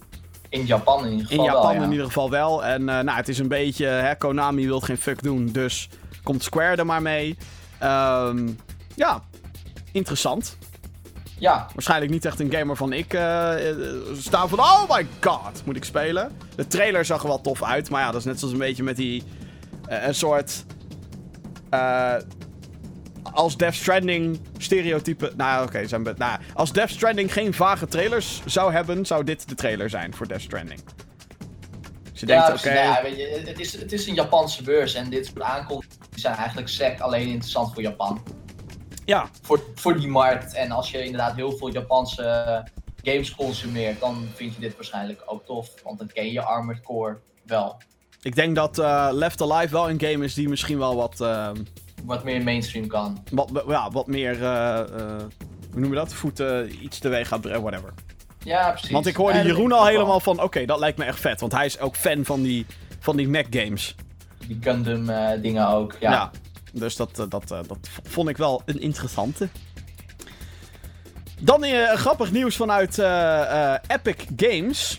in Japan in ieder In geval Japan wel, ja. in ieder geval wel. En nou, het is een beetje... Hè, Konami wil geen fuck doen, dus komt Square er maar mee. Ehm, ja, interessant. Ja, Waarschijnlijk niet echt een game waarvan ik eh, eh, sta van... Oh my god, moet ik spelen? De trailer zag er wel tof uit. Maar ja, dat is net zoals een beetje met die... eh, een soort... eh, als Death Stranding stereotype... Nou, oké. zijn nou, als Death Stranding geen vage trailers zou hebben... zou dit de trailer zijn voor Death Stranding. Je ja, denkt, oké... ja, weet je, het, is, het is een Japanse beurs en dit soort aankondigingen zijn eigenlijk sec alleen interessant voor Japan. ja, Voor, voor die markt. En als je inderdaad heel veel Japanse eh, games consumeert, dan vind je dit waarschijnlijk ook tof. Want dan ken je Armored Core wel. ik denk dat eh, Left Alive wel een game is die misschien wel wat... ehm, Wat meer mainstream kan. wat, ja, wat meer... eh, hoe noem je dat? Voeten iets teweeg gaat brengen, whatever. Ja, precies. Want ik hoorde Ja, Jeroen al helemaal van, oké, dat lijkt me echt vet. Want hij is ook fan van die, van die mech games. Die Gundam eh, dingen ook. Ja. Ja. Dus dat, eh, dat, eh, dat vond ik wel een interessante. Dan eh, grappig nieuws vanuit Epic Games.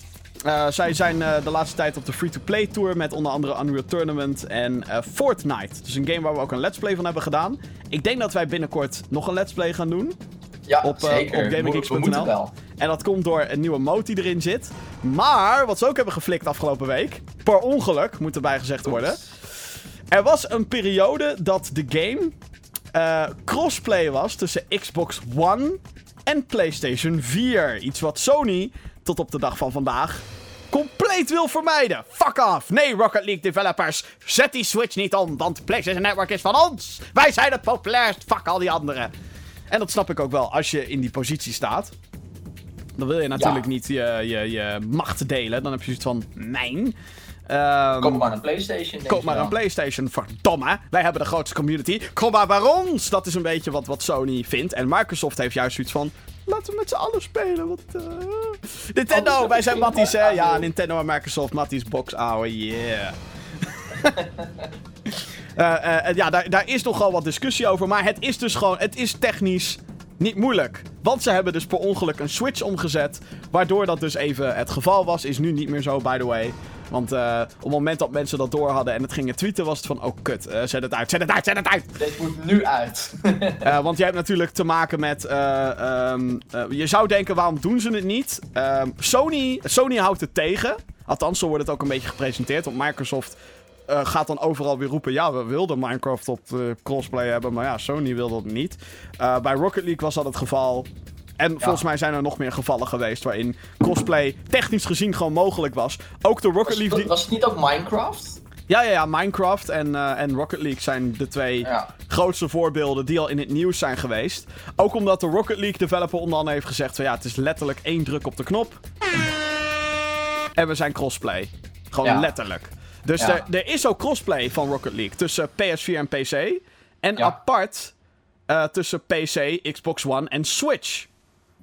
Zij zijn de laatste tijd op de free-to-play tour met onder andere Unreal Tournament en Fortnite. Dus een game waar we ook een let's play van hebben gedaan. Ik denk dat wij binnenkort nog een let's play gaan doen. Ja, op, eh, zeker. op wel. En dat komt door een nieuwe mode die erin zit. Maar, wat ze ook hebben geflikt afgelopen week. Per ongeluk, moet erbij gezegd worden. Er was een periode dat de game eh, crossplay was tussen Xbox One en PlayStation 4. Iets wat Sony tot op de dag van vandaag compleet wil vermijden. Fuck off. Nee, Rocket League developers, zet die Switch niet om, want PlayStation Network is van ons. Wij zijn het populairst. Fuck al die anderen. En dat snap ik ook wel als je in die positie staat. Dan wil je natuurlijk Ja. niet je, je, je macht delen. Dan heb je zoiets van, mijn. Ehm, Koop maar een PlayStation. je maar dan. een PlayStation. Verdomme. Wij hebben de grootste community. Kom maar bij ons. Dat is een beetje wat, wat Sony vindt. En Microsoft heeft juist zoiets van. Laten we met z'n allen spelen. Wat, eh. Nintendo, Anders wij zijn Matties, hè? Ja. Nintendo en Microsoft. Matties box, ouwe, yeah. Eh, eh, ja, daar, daar is nogal wat discussie over. Maar het is dus gewoon. Het is technisch niet moeilijk. Want ze hebben dus per ongeluk een Switch omgezet. Waardoor dat dus even het geval was. Is nu niet meer zo, by the way. Want eh, op het moment dat mensen dat door hadden en het gingen tweeten, was het van: oh kut, zet het uit, zet het uit, zet het uit. Dit moet nu uit. Want je hebt natuurlijk te maken met. eh, ehm, eh, je zou denken, waarom doen ze het niet? Ehm, Sony, Sony houdt het tegen. Althans, zo wordt het ook een beetje gepresenteerd. Want Microsoft eh, gaat dan overal weer roepen: ja, we wilden Minecraft op eh, crossplay hebben. Maar ja, Sony wilde het niet. Eh, bij Rocket League was dat het geval. En volgens mij zijn er nog meer gevallen geweest waarin crossplay technisch gezien gewoon mogelijk was. Ook de Rocket Was, League. die- was het niet ook Minecraft? Ja, ja, ja, Minecraft en, en Rocket League zijn de twee Ja. grootste voorbeelden die al in het nieuws zijn geweest. Ook omdat de Rocket League developer onder andere heeft gezegd van ja, het is letterlijk één druk op de knop. En we zijn crossplay. Gewoon Ja. letterlijk. Dus Ja. er, er is ook crossplay van Rocket League tussen PS4 en PC. En Ja. apart eh, tussen PC, Xbox One en Switch.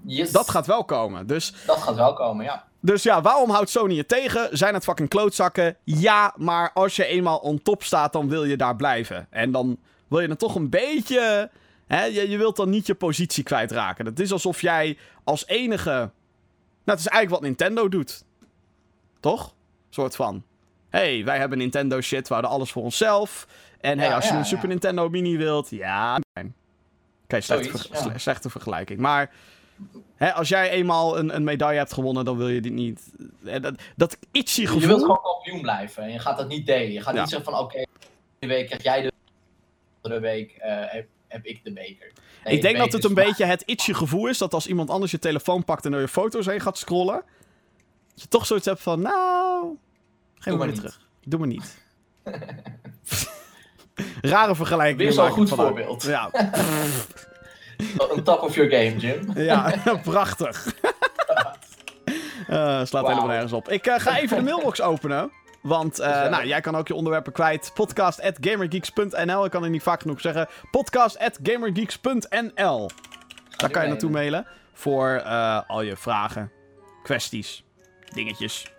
Yes. Dat gaat wel komen. Dus Dat gaat wel komen, ja. dus ja, waarom houdt Sony het tegen? Zijn het fucking klootzakken? Ja, maar als je eenmaal on top staat, dan wil je daar blijven. En dan wil je dan toch een beetje... Hè, je, je wilt dan niet je positie kwijtraken. Het is alsof jij als enige... Nou, het is eigenlijk wat Nintendo doet. Toch? soort van. Hey, wij hebben Nintendo shit, we houden alles voor onszelf. En hey, Ja, als je ja, een. Super Nintendo Mini wilt, ja... Oké, slechte, ver- vergelijking. Maar hè, als jij eenmaal een, een medaille hebt gewonnen, dan wil je dit niet. Dat, dat itchy gevoel. Je wilt gewoon kampioen blijven. En je gaat dat niet delen. Je gaat niet zeggen van oké, die week krijg jij de andere week eh, heb, heb ik de beker. Nee, ik denk dat het een beetje het itchy gevoel is dat als iemand anders je telefoon pakt en door je foto's heen gaat scrollen, dat je toch zoiets hebt van, nou, geef maar weer terug. Doe maar niet. Rare vergelijking. Weer zo'n ik goed voorbeeld. Ja, On top of your game, Jim. ja prachtig. Eh, slaat helemaal nergens op. Ik eh, ga even de mailbox openen. Want eh, nou, jij kan ook je onderwerpen kwijt. Podcast.gamergeeks.nl. Ik kan het niet vaak genoeg zeggen. Podcast.gamergeeks.nl. Daar kan je naartoe mailen. Voor al je vragen, kwesties, dingetjes.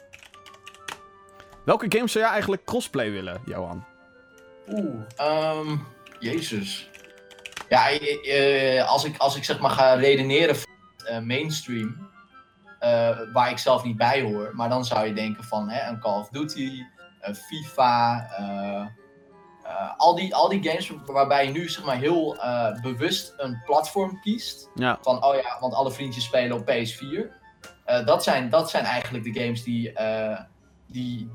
Welke games zou jij eigenlijk crossplay willen, Johan? Oeh, ehm, jezus. Ja, als, ik, als ik zeg maar ga redeneren van eh, mainstream, eh, waar ik zelf niet bij hoor, maar dan zou je denken van hè, een Call of Duty, een FIFA, eh, eh, al, die, al die games waarbij je nu zeg maar heel bewust een platform kiest. Ja. Van, oh ja, want alle vriendjes spelen op PS4. Eh, dat, zijn, dat zijn eigenlijk de games die, die,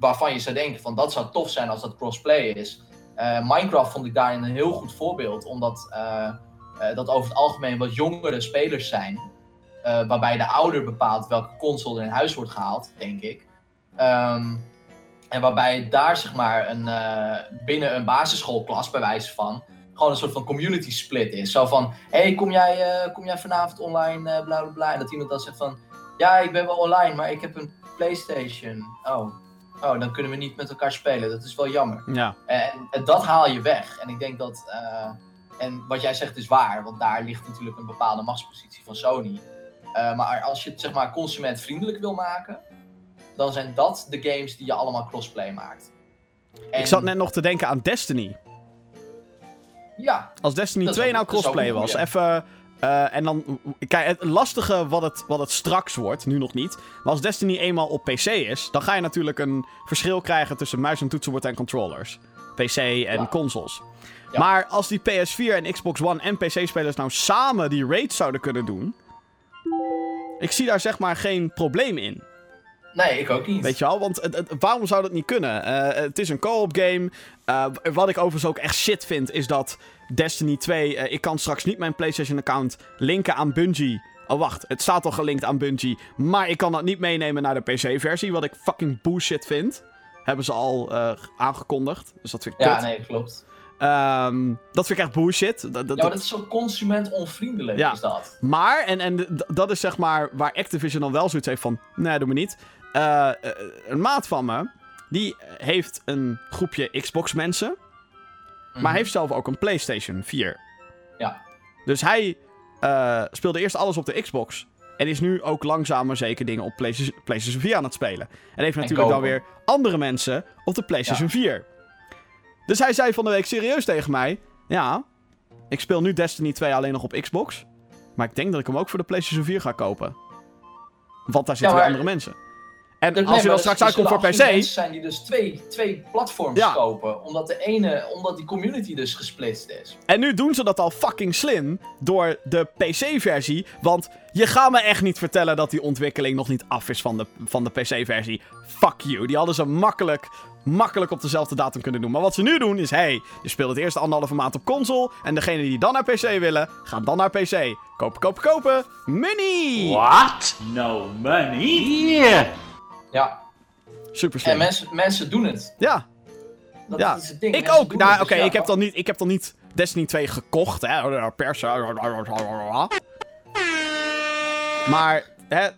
waarvan je zou denken van dat zou tof zijn als dat crossplay is. Eh, Minecraft vond ik daarin een heel goed voorbeeld, omdat eh, eh, dat over het algemeen wat jongere spelers zijn. waarbij de ouder bepaalt welke console er in huis wordt gehaald, denk ik. Ehm, en waarbij daar zeg maar een, binnen een basisschoolklas, bij wijze van, gewoon een soort van community split is. Zo van, hé, hey, kom, jij, kom jij vanavond online, bla bla bla. En dat iemand dan zegt van, ja, ik ben wel online, maar ik heb een Playstation. Oh, oh dan kunnen we niet met elkaar spelen. Dat is wel jammer. Ja. En, en dat haal je weg. En ik denk dat, eh, en wat jij zegt is waar, want daar ligt natuurlijk een bepaalde machtspositie van Sony. Eh, maar als je het zeg maar consumentvriendelijk wil maken, dan zijn dat de games die je allemaal crossplay maakt. En- Ik zat net nog te denken aan Destiny. Ja, Als Destiny Dat is 2 ook- nou crossplay was, even... eh, en dan... Kijk, het lastige wat het, wat het straks wordt, nu nog niet. Maar als Destiny eenmaal op PC is, dan ga je natuurlijk een verschil krijgen tussen muis en toetsenbord en controllers. PC en Ja. consoles. Ja. Maar als die PS4 en Xbox One en PC-spelers nou samen die raids zouden kunnen doen... Ik zie daar zeg maar geen probleem in. Nee, ik ook niet. Weet je wel? Want het- het- waarom zou dat niet kunnen? Eh, het is een co-op game. Eh, wat ik overigens ook echt shit vind, is dat Destiny 2... eh, ik kan straks niet mijn PlayStation-account linken aan Bungie. Oh, wacht. Het staat al gelinkt aan Bungie. Maar ik kan dat niet meenemen naar de PC-versie. Wat ik fucking bullshit vind. Hebben ze al aangekondigd. Dus dat vind ik ja, kut. nee, klopt. Ehm, dat vind ik echt bullshit. Dat, dat, Ja, maar dat is zo consumentonvriendelijk, Ja. is dat. Maar, en, en dat is zeg maar waar Activision dan wel zoiets heeft van... Nee, doe me niet. Eh, eh, een maat van me, die heeft een groepje Xbox mensen... Mhm. maar heeft zelf ook een PlayStation 4. Ja. Dus hij eh, speelde eerst alles op de Xbox... en is nu ook langzaam maar zeker dingen op PlayStation, PlayStation 4 aan het spelen. En heeft natuurlijk dan kopen. weer andere mensen op de PlayStation 4. Dus hij zei van de week serieus tegen mij... Ja, ik speel nu Destiny 2 alleen nog op Xbox... maar ik denk dat ik hem ook voor de PlayStation 4 ga kopen. Want daar zitten Ja, weer andere mensen. En Nee, als je dan straks er uitkomt voor PC... zijn die dus twee, twee platforms Ja. kopen. Omdat de ene, omdat die community dus gesplitst is. En nu doen ze dat al fucking slim door de PC-versie. Want je gaat me echt niet vertellen dat die ontwikkeling nog niet af is van de, van de PC-versie. Fuck you. Die hadden ze makkelijk, makkelijk op dezelfde datum kunnen doen. Maar wat ze nu doen is, hey, je speelt het eerste anderhalve maand op console. En degene die dan naar PC willen, gaan dan naar PC. Kopen, kopen, kopen. Money! What? No money? Yeah. Ja, Super slim. en mensen, mensen doen het. Ja, Dat ja. is het ding. Ik Mensen ook. Nou, oké, Dus ja, ik, heb dan niet, ik heb dan niet Destiny 2 gekocht, hè. Persen. Maar, hè.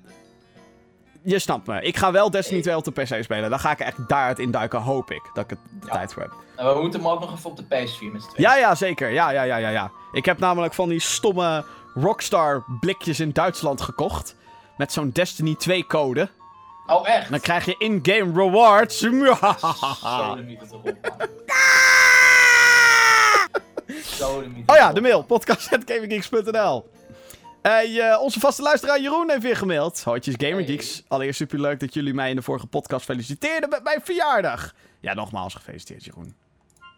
Je snapt me. Ik ga wel Destiny 2 op de PC spelen. Dan ga ik echt daaruit induiken, hoop ik. Dat ik het de Ja. tijd voor heb. En we moeten hem ook nog even op de PS4 met z'n tweeën. Ja, ja, zeker. Ja, ja, ja, ja, ja. Ik heb namelijk van die stomme Rockstar blikjes in Duitsland gekocht. Met zo'n Destiny 2 code. Oh, echt? Dan krijg je in-game rewards. Zo mythe Oh ja, de mail. Podcast.gaminggeeks.nl Hey, eh, onze vaste luisteraar Jeroen heeft weer gemaild. Hootjes Gamergeeks. Allereerst superleuk dat jullie mij in de vorige podcast feliciteerden met mijn verjaardag. Ja, nogmaals gefeliciteerd Jeroen.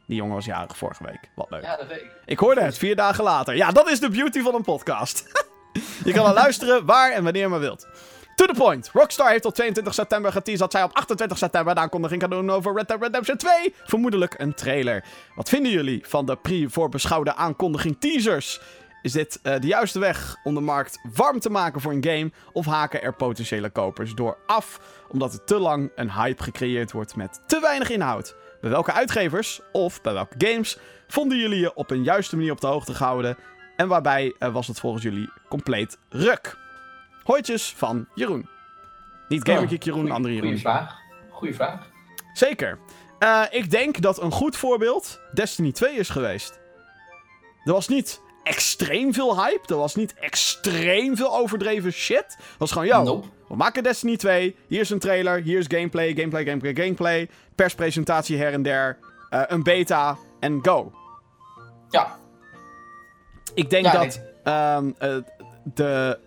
Die jongen was jarig vorige week. Wat leuk. Ja, dat weet ik. Ik hoorde het vier dagen later. Ja, dat is de beauty van een podcast. je kan er luisteren waar en wanneer maar wilt. To the point. Rockstar heeft op 22 september geteased dat zij op 28 september een aankondiging gaan doen over Red Dead Redemption 2. Vermoedelijk een trailer. Wat vinden jullie van de pre-voorbeschouwde aankondiging teasers? Is dit uh, de juiste weg om de markt warm te maken voor een game? Of haken er potentiële kopers door af omdat er te lang een hype gecreëerd wordt met te weinig inhoud? Bij welke uitgevers of bij welke games vonden jullie je op een juiste manier op de hoogte gehouden? En waarbij uh, was het volgens jullie compleet ruk? Hooitjes van Jeroen. Niet Gamerkick Jeroen, goeie, andere Jeroen. Goeie vraag. Goeie vraag. Zeker. Uh, ik denk dat een goed voorbeeld Destiny 2 is geweest. Er was niet extreem veel hype. Er was niet extreem veel overdreven shit. Het was gewoon, yo, Nope. we maken Destiny 2. Hier is een trailer, hier is gameplay, gameplay, gameplay, gameplay. Perspresentatie her en der. eh, een beta en go. Ja, Ik denk Ja, dat ehm, eh, de, eh,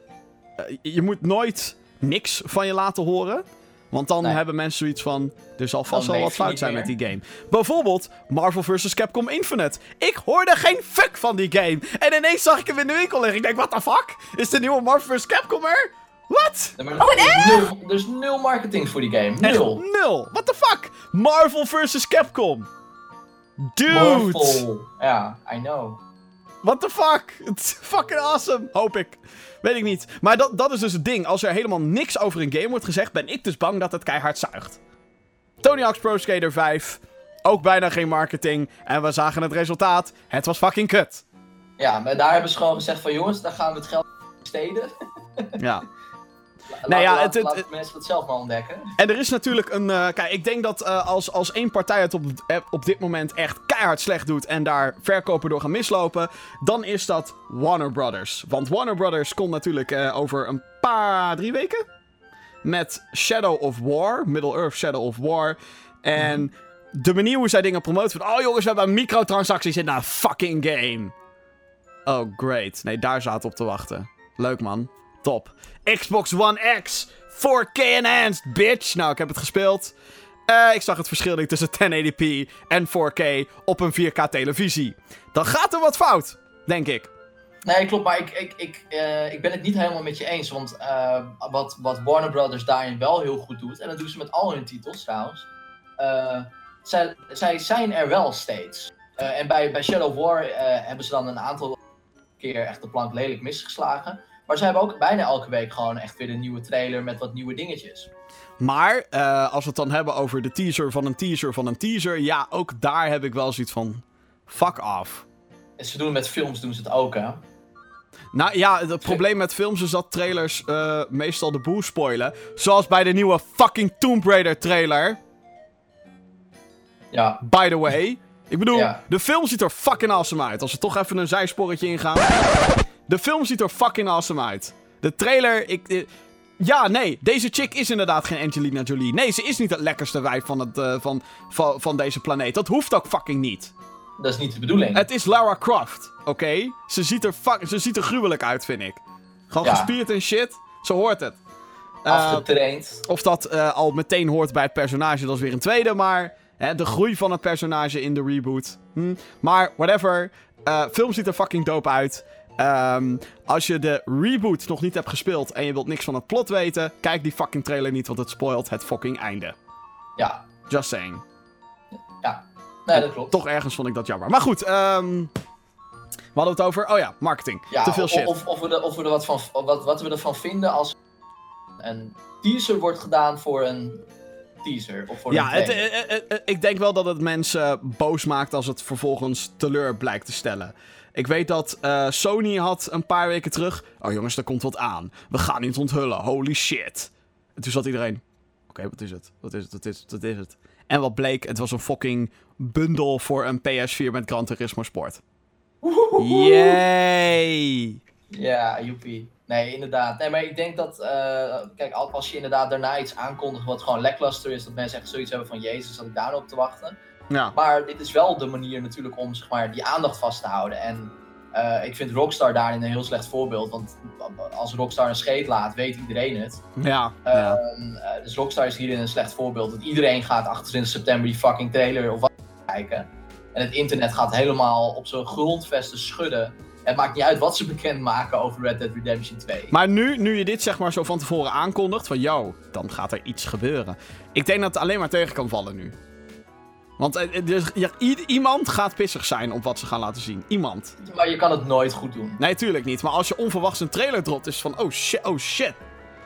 je moet nooit niks van je laten horen. Want dan Nee. hebben mensen zoiets van. Er zal vast wel wat fout zijn met die game. Bijvoorbeeld Marvel vs. Capcom Infinite. Ik hoorde geen fuck van die game. En ineens zag ik hem in de winkel liggen. Ik denk, what the fuck? Is de nieuwe Marvel vs. Capcom er? Wat? Nee, maar er, is nul, er is nul marketing voor die game. Nul. Echt nul. What the fuck? Marvel vs. Capcom. Dude. Marvel. Ja, I know. What the fuck? Het is fucking awesome. Hoop ik. Weet ik niet. Maar dat, dat is dus het ding. Als er helemaal niks over een game wordt gezegd, ben ik dus bang dat het keihard zuigt. Tony Hawk's Pro Skater 5. Ook bijna geen marketing. En we zagen het resultaat. Het was fucking kut. Ja, maar daar hebben ze gewoon gezegd van jongens, daar gaan we het geld besteden. Ja. Laat, Nou ja, laat, het- laat mensen het zelf maar ontdekken. En er is natuurlijk een. eh, kijk, ik denk dat eh, als, als één partij het op, eh, op dit moment echt keihard slecht doet. en daar verkopen door gaan mislopen. dan is dat Warner Brothers. Want Warner Brothers komt natuurlijk over een paar. drie weken. met Shadow of War. Middle-earth Shadow of War. En de manier hoe zij dingen promoten. van. oh jongens, we hebben microtransacties in een fucking game. Oh, great. Nee, daar zaten op te wachten. Leuk man. Top. Xbox One X. 4K enhanced, bitch. Nou, ik heb het gespeeld. Eh, ik zag het verschil tussen 1080p en 4K op een 4K televisie. Dan gaat er wat fout, denk ik. Nee, klopt, maar ik, ik, ik, eh, ik ben het niet helemaal met je eens. Want eh, wat, wat Warner Brothers daarin wel heel goed doet, en dat doen ze met al hun titels trouwens. zij, zij zijn er wel steeds. En bij, bij Shadow War hebben ze dan een aantal keer echt de plank lelijk misgeslagen. Maar ze hebben ook bijna elke week gewoon echt weer een nieuwe trailer met wat nieuwe dingetjes. Maar eh, als we het dan hebben over de teaser van een teaser van een teaser. Ja, ook daar heb ik wel zoiets van. Fuck off. En ze doen het met films, doen ze het ook, hè? Nou ja, het probleem met films is dat trailers eh, meestal de boel spoilen. Zoals bij de nieuwe fucking Tomb Raider trailer. Ja, By the way. Ik bedoel, Ja. de film ziet er fucking awesome uit. Als we toch even een zijsporretje ingaan. De film ziet er fucking awesome uit. De trailer, ik... eh, ja, nee, deze chick is inderdaad geen Angelina Jolie. Nee, ze is niet het lekkerste wijf van, het, eh, van, van, van deze planeet. Dat hoeft ook fucking niet. dat is niet de bedoeling. Het is Lara Croft, oké? Ze, ziet er ze ziet er gruwelijk uit, vind ik. Gewoon Ja. gespierd en shit. Zo hoort het. Eh, Afgetraind. of dat al meteen hoort bij het personage, dat is weer een tweede. Maar hè, de groei van het personage in de reboot. Hm. Maar whatever. Film ziet er fucking dope uit. Ehm, als je de reboot nog niet hebt gespeeld en je wilt niks van het plot weten, kijk die fucking trailer niet, want het spoilt het fucking einde. Ja, Just saying. ja. Nee, dat klopt. Toch ergens vond ik dat jammer. Maar goed, ehm we hadden het over. Oh ja, marketing. Ja, Te veel shit. Of, of, we er, of we er wat, van, wat, wat we ervan vinden als een teaser wordt gedaan voor een teaser. Of voor Ja, een het, trailer. eh, eh, eh, ik denk wel dat het mensen boos maakt als het vervolgens teleur blijkt te stellen. Ik weet dat eh, Sony had een paar weken terug. Oh jongens, er komt wat aan. We gaan niet onthullen. Holy shit. En toen zat iedereen. Oké, wat is het? Wat is het? Wat is het? Is het? En wat bleek? Het was een fucking bundel voor een PS4 met Gran Turismo Sport. Yay! Ja, joepie. Nee, inderdaad. Nee, maar ik denk dat, eh, kijk, al- als je inderdaad daarna iets aankondigt wat gewoon lackluster is, dat mensen echt zoiets hebben van, jezus, zat ik daar nog op te wachten. Ja. Maar dit is wel de manier natuurlijk om, zeg maar, die aandacht vast te houden. En eh, ik vind Rockstar daarin een heel slecht voorbeeld, want als Rockstar een scheet laat, weet iedereen het. Ja. ja. Ehm, eh, dus Rockstar is hierin een slecht voorbeeld. Dat iedereen gaat 28 september die fucking trailer of wat kijken. En het internet gaat helemaal op zijn grondvesten schudden. Het maakt niet uit wat ze bekendmaken over Red Dead Redemption 2. Maar nu, nu je dit zeg maar zo van tevoren aankondigt, van yo, dan gaat er iets gebeuren. Ik denk dat het alleen maar tegen kan vallen nu. Want eh, eh, dus, ja, iemand gaat pissig zijn op wat ze gaan laten zien. Iemand. Maar je kan het nooit goed doen. Nee, tuurlijk niet. Maar als je onverwachts een trailer dropt, is van oh shit, oh shit.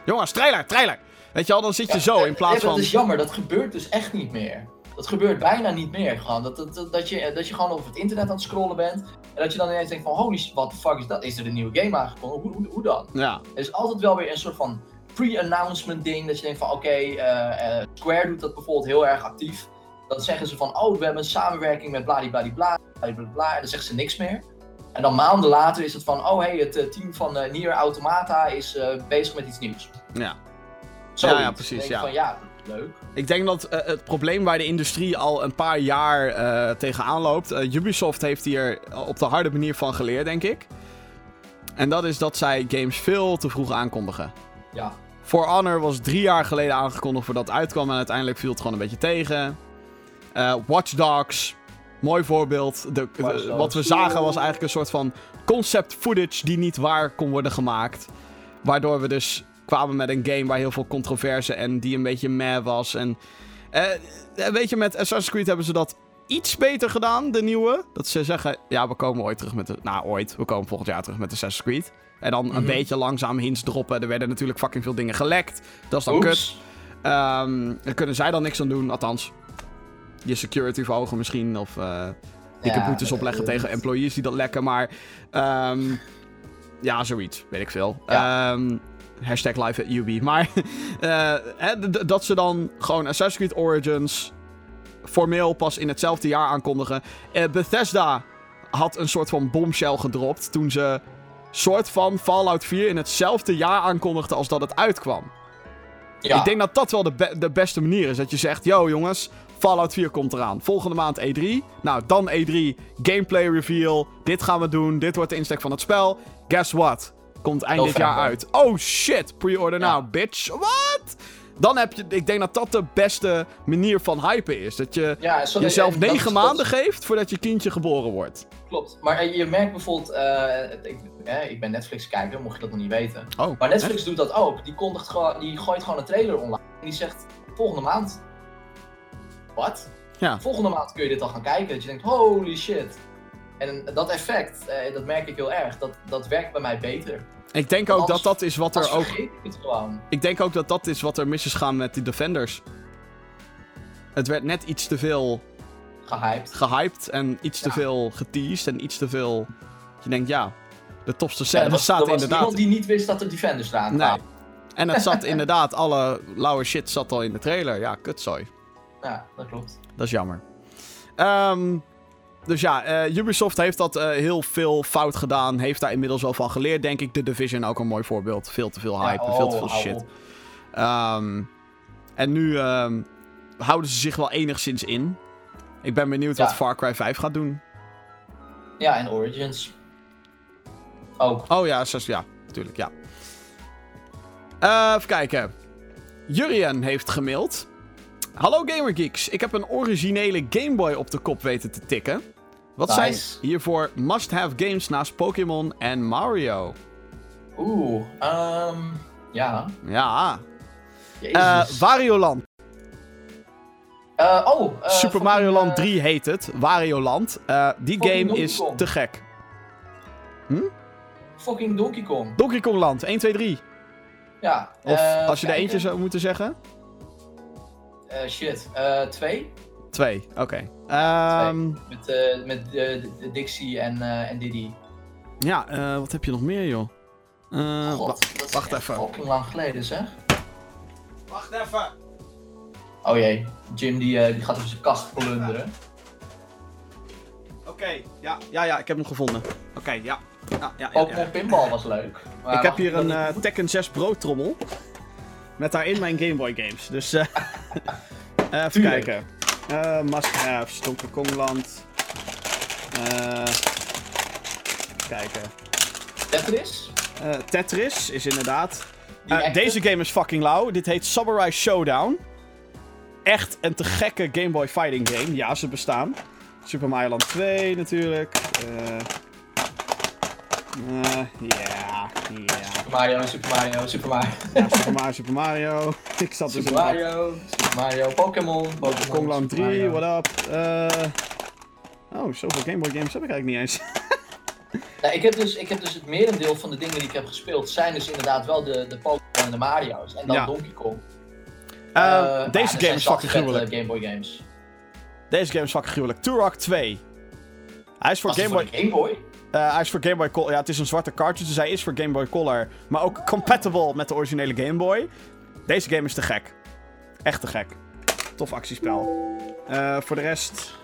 Jongens, trailer, trailer. Weet je al, dan zit je zo in plaats Ja, van... Dat is jammer, dat gebeurt dus echt niet meer. Dat gebeurt bijna niet meer. Gewoon. Dat, dat, dat, dat, je, dat je gewoon over het internet aan het scrollen bent. En dat je dan ineens denkt van holy shit, what the fuck is dat? Is er een nieuwe game aangekomen? Hoe, hoe, hoe dan? Ja, Er is altijd wel weer een soort van pre-announcement ding. Dat je denkt van oké, eh, eh, Square doet dat bijvoorbeeld heel erg actief. Dan zeggen ze van oh, we hebben een samenwerking met bladibladibla. bladibladibla, En dan zeggen ze niks meer. En dan maanden later is het van oh hey, het eh, team van eh, Nier Automata is eh, bezig met iets nieuws. ja. Zoiets. Ja, ja, precies, ja. ik Van, ja, leuk. Ik denk dat het probleem waar de industrie al een paar jaar tegenaan loopt. Ubisoft heeft hier op de harde manier van geleerd, denk ik. En dat is dat zij games veel te vroeg aankondigen. Ja. For Honor was drie jaar geleden aangekondigd voordat het uitkwam. En uiteindelijk viel het gewoon een beetje tegen. Eh, Watch Dogs. Mooi voorbeeld. De, wat we zagen was eigenlijk een soort van concept footage die niet waar kon worden gemaakt. Waardoor we dus kwamen met een game waar heel veel controverse en die een beetje meh was. En eh, weet je, met Assassin's Creed hebben ze dat iets beter gedaan, de nieuwe. Dat ze zeggen, ja, we komen ooit terug met de... Nou, ooit. We komen volgend jaar terug met Assassin's Creed. En dan een Mhm. beetje langzaam hints droppen. Er werden natuurlijk fucking veel dingen gelekt. Dat is dan kut. Ehm, daar kunnen zij dan niks aan doen, althans. Je security verhogen misschien, of eh dikke Ja, boetes opleggen tegen employees die dat lekken, maar... ehm, ja, zoiets, weet ik veel. Ja. Ehm, hashtag live at UB. Maar eh, hè, dat ze dan gewoon Assassin's Creed Origins formeel pas in hetzelfde jaar aankondigen. Eh, Bethesda had een soort van bombshell gedropt toen ze soort van Fallout 4 in hetzelfde jaar aankondigden als dat het uitkwam. Ja. Ik denk dat dat wel de, be- de beste manier is. Dat je zegt, yo jongens, Fallout 4 komt eraan. Volgende maand E3. Nou, dan E3. Gameplay reveal. Dit gaan we doen. Dit wordt de insteek van het spel. Guess what? Komt eind dit jaar uit. Oh shit, pre-order Ja. now, bitch. What? Dan heb je, ik denk dat dat de beste manier van hypen is. Dat je Ja, jezelf dat negen maanden geeft voordat je kindje geboren wordt. Klopt. Maar eh, je merkt bijvoorbeeld, eh, ik, ik ben Netflix kijker, mocht je dat nog niet weten. Oh, Maar Netflix doet dat ook. Die, kondigt gewoon, die gooit gewoon een trailer online. En die zegt, volgende maand. Wat? Ja. Volgende maand kun je dit al gaan kijken. Dat je denkt, holy shit. En dat effect, eh, dat merk ik heel erg. Dat, dat werkt bij mij beter. Ik denk ook dat Anders- dat is wat er ook... ik het gewoon. Ik denk ook dat dat is wat er mis is gaan met die Defenders. Het werd net iets te veel Gehyped. gehyped en iets te veel geteased en iets te veel... Je denkt, ja, de tofste Ja, scène er was, er inderdaad... niemand die niet wist dat er Defenders eraan Nee. kwamen. En het zat inderdaad, alle lauwe shit zat al in de trailer. Ja, kutzooi. Ja, dat klopt. Dat is jammer. Ehm, dus ja, eh, Ubisoft heeft dat eh, heel veel fout gedaan. Heeft daar inmiddels wel van geleerd, denk ik. The Division ook een mooi voorbeeld. Veel te veel hype, Ja, veel te oh, veel shit. Ehm, en nu ehm, houden ze zich wel enigszins in. Ik ben benieuwd Ja. wat Far Cry 5 gaat doen. Ja, en Origins. Ook. Oh ja, zes, ja, natuurlijk, ja. Eh, even kijken. Jurien heeft gemaild. Hallo Gamergeeks, ik heb een originele Game Boy op de kop weten te tikken. Wat Nice. zijn hiervoor must-have games naast Pokémon en Mario? Oeh, ehm ja. Ja, Jezus. eh Wario Land. Eh, oh, Super Mario Land eh, 3 heet het. Wario Land. Die game is te gek. Fucking Donkey Kong. Donkey Kong Land, 1, 2, 3. Ja. Of eh, als je er kijken. eentje zou moeten zeggen? Eh, shit. Eh, twee. 2, oké. Ehm, Met, eh, met eh, de Dixie en, eh, en Diddy. Ja, eh, wat heb je nog meer, joh? Eh, wa- God, dat is wacht echt even. fucking lang geleden, zeg. Wacht even. Oh jee, Jim die, eh, die gaat op zijn kast plunderen. Oké, ja, ja, ja, ik heb hem gevonden. Oké. Ja, ja, ja, Pokémon ja. Pinball was leuk. Maar Ik heb hier een eh, Tekken 6 broodtrommel. Met daarin mijn Game Boy games. Dus eh even Tuurlijk. kijken. Eh Must-haves, Donkey Kong Land. Eh kijken. Tetris? Eh, Tetris is inderdaad. Eh, deze game is fucking lauw. Dit heet Samurai Showdown. Echt een te gekke Game Boy fighting game. Ja, ze bestaan. Super Mario Land 2 natuurlijk. Eh, Eh, Ja. Super Mario, Super Mario, Super Mario. Ja, Super Mario, Super Mario. Ik zat dus Super in Mario, Super Mario, Pokémon, Pokémon. Kongland Super 3, Mario. what up? Eh Oh, zoveel Game Boy games heb ik eigenlijk niet eens. Nou, ik, heb dus, ik heb dus het merendeel van de dingen die ik heb gespeeld, zijn dus inderdaad wel de, de Pokémon en de Mario's. En dan Ja. Donkey Kong. Ja, deze game is fucking gruwelijk. Game Boy games. Deze game is fucking gruwelijk. Turok 2. Hij is voor Boy... Game Boy? Eh, hij is voor Game Boy Color. Ja, het is een zwarte cartridge, dus hij is voor Game Boy Color. Maar ook compatible met de originele Game Boy. Deze game is te gek. Echt te gek. Tof actiespel. Eh, voor de rest...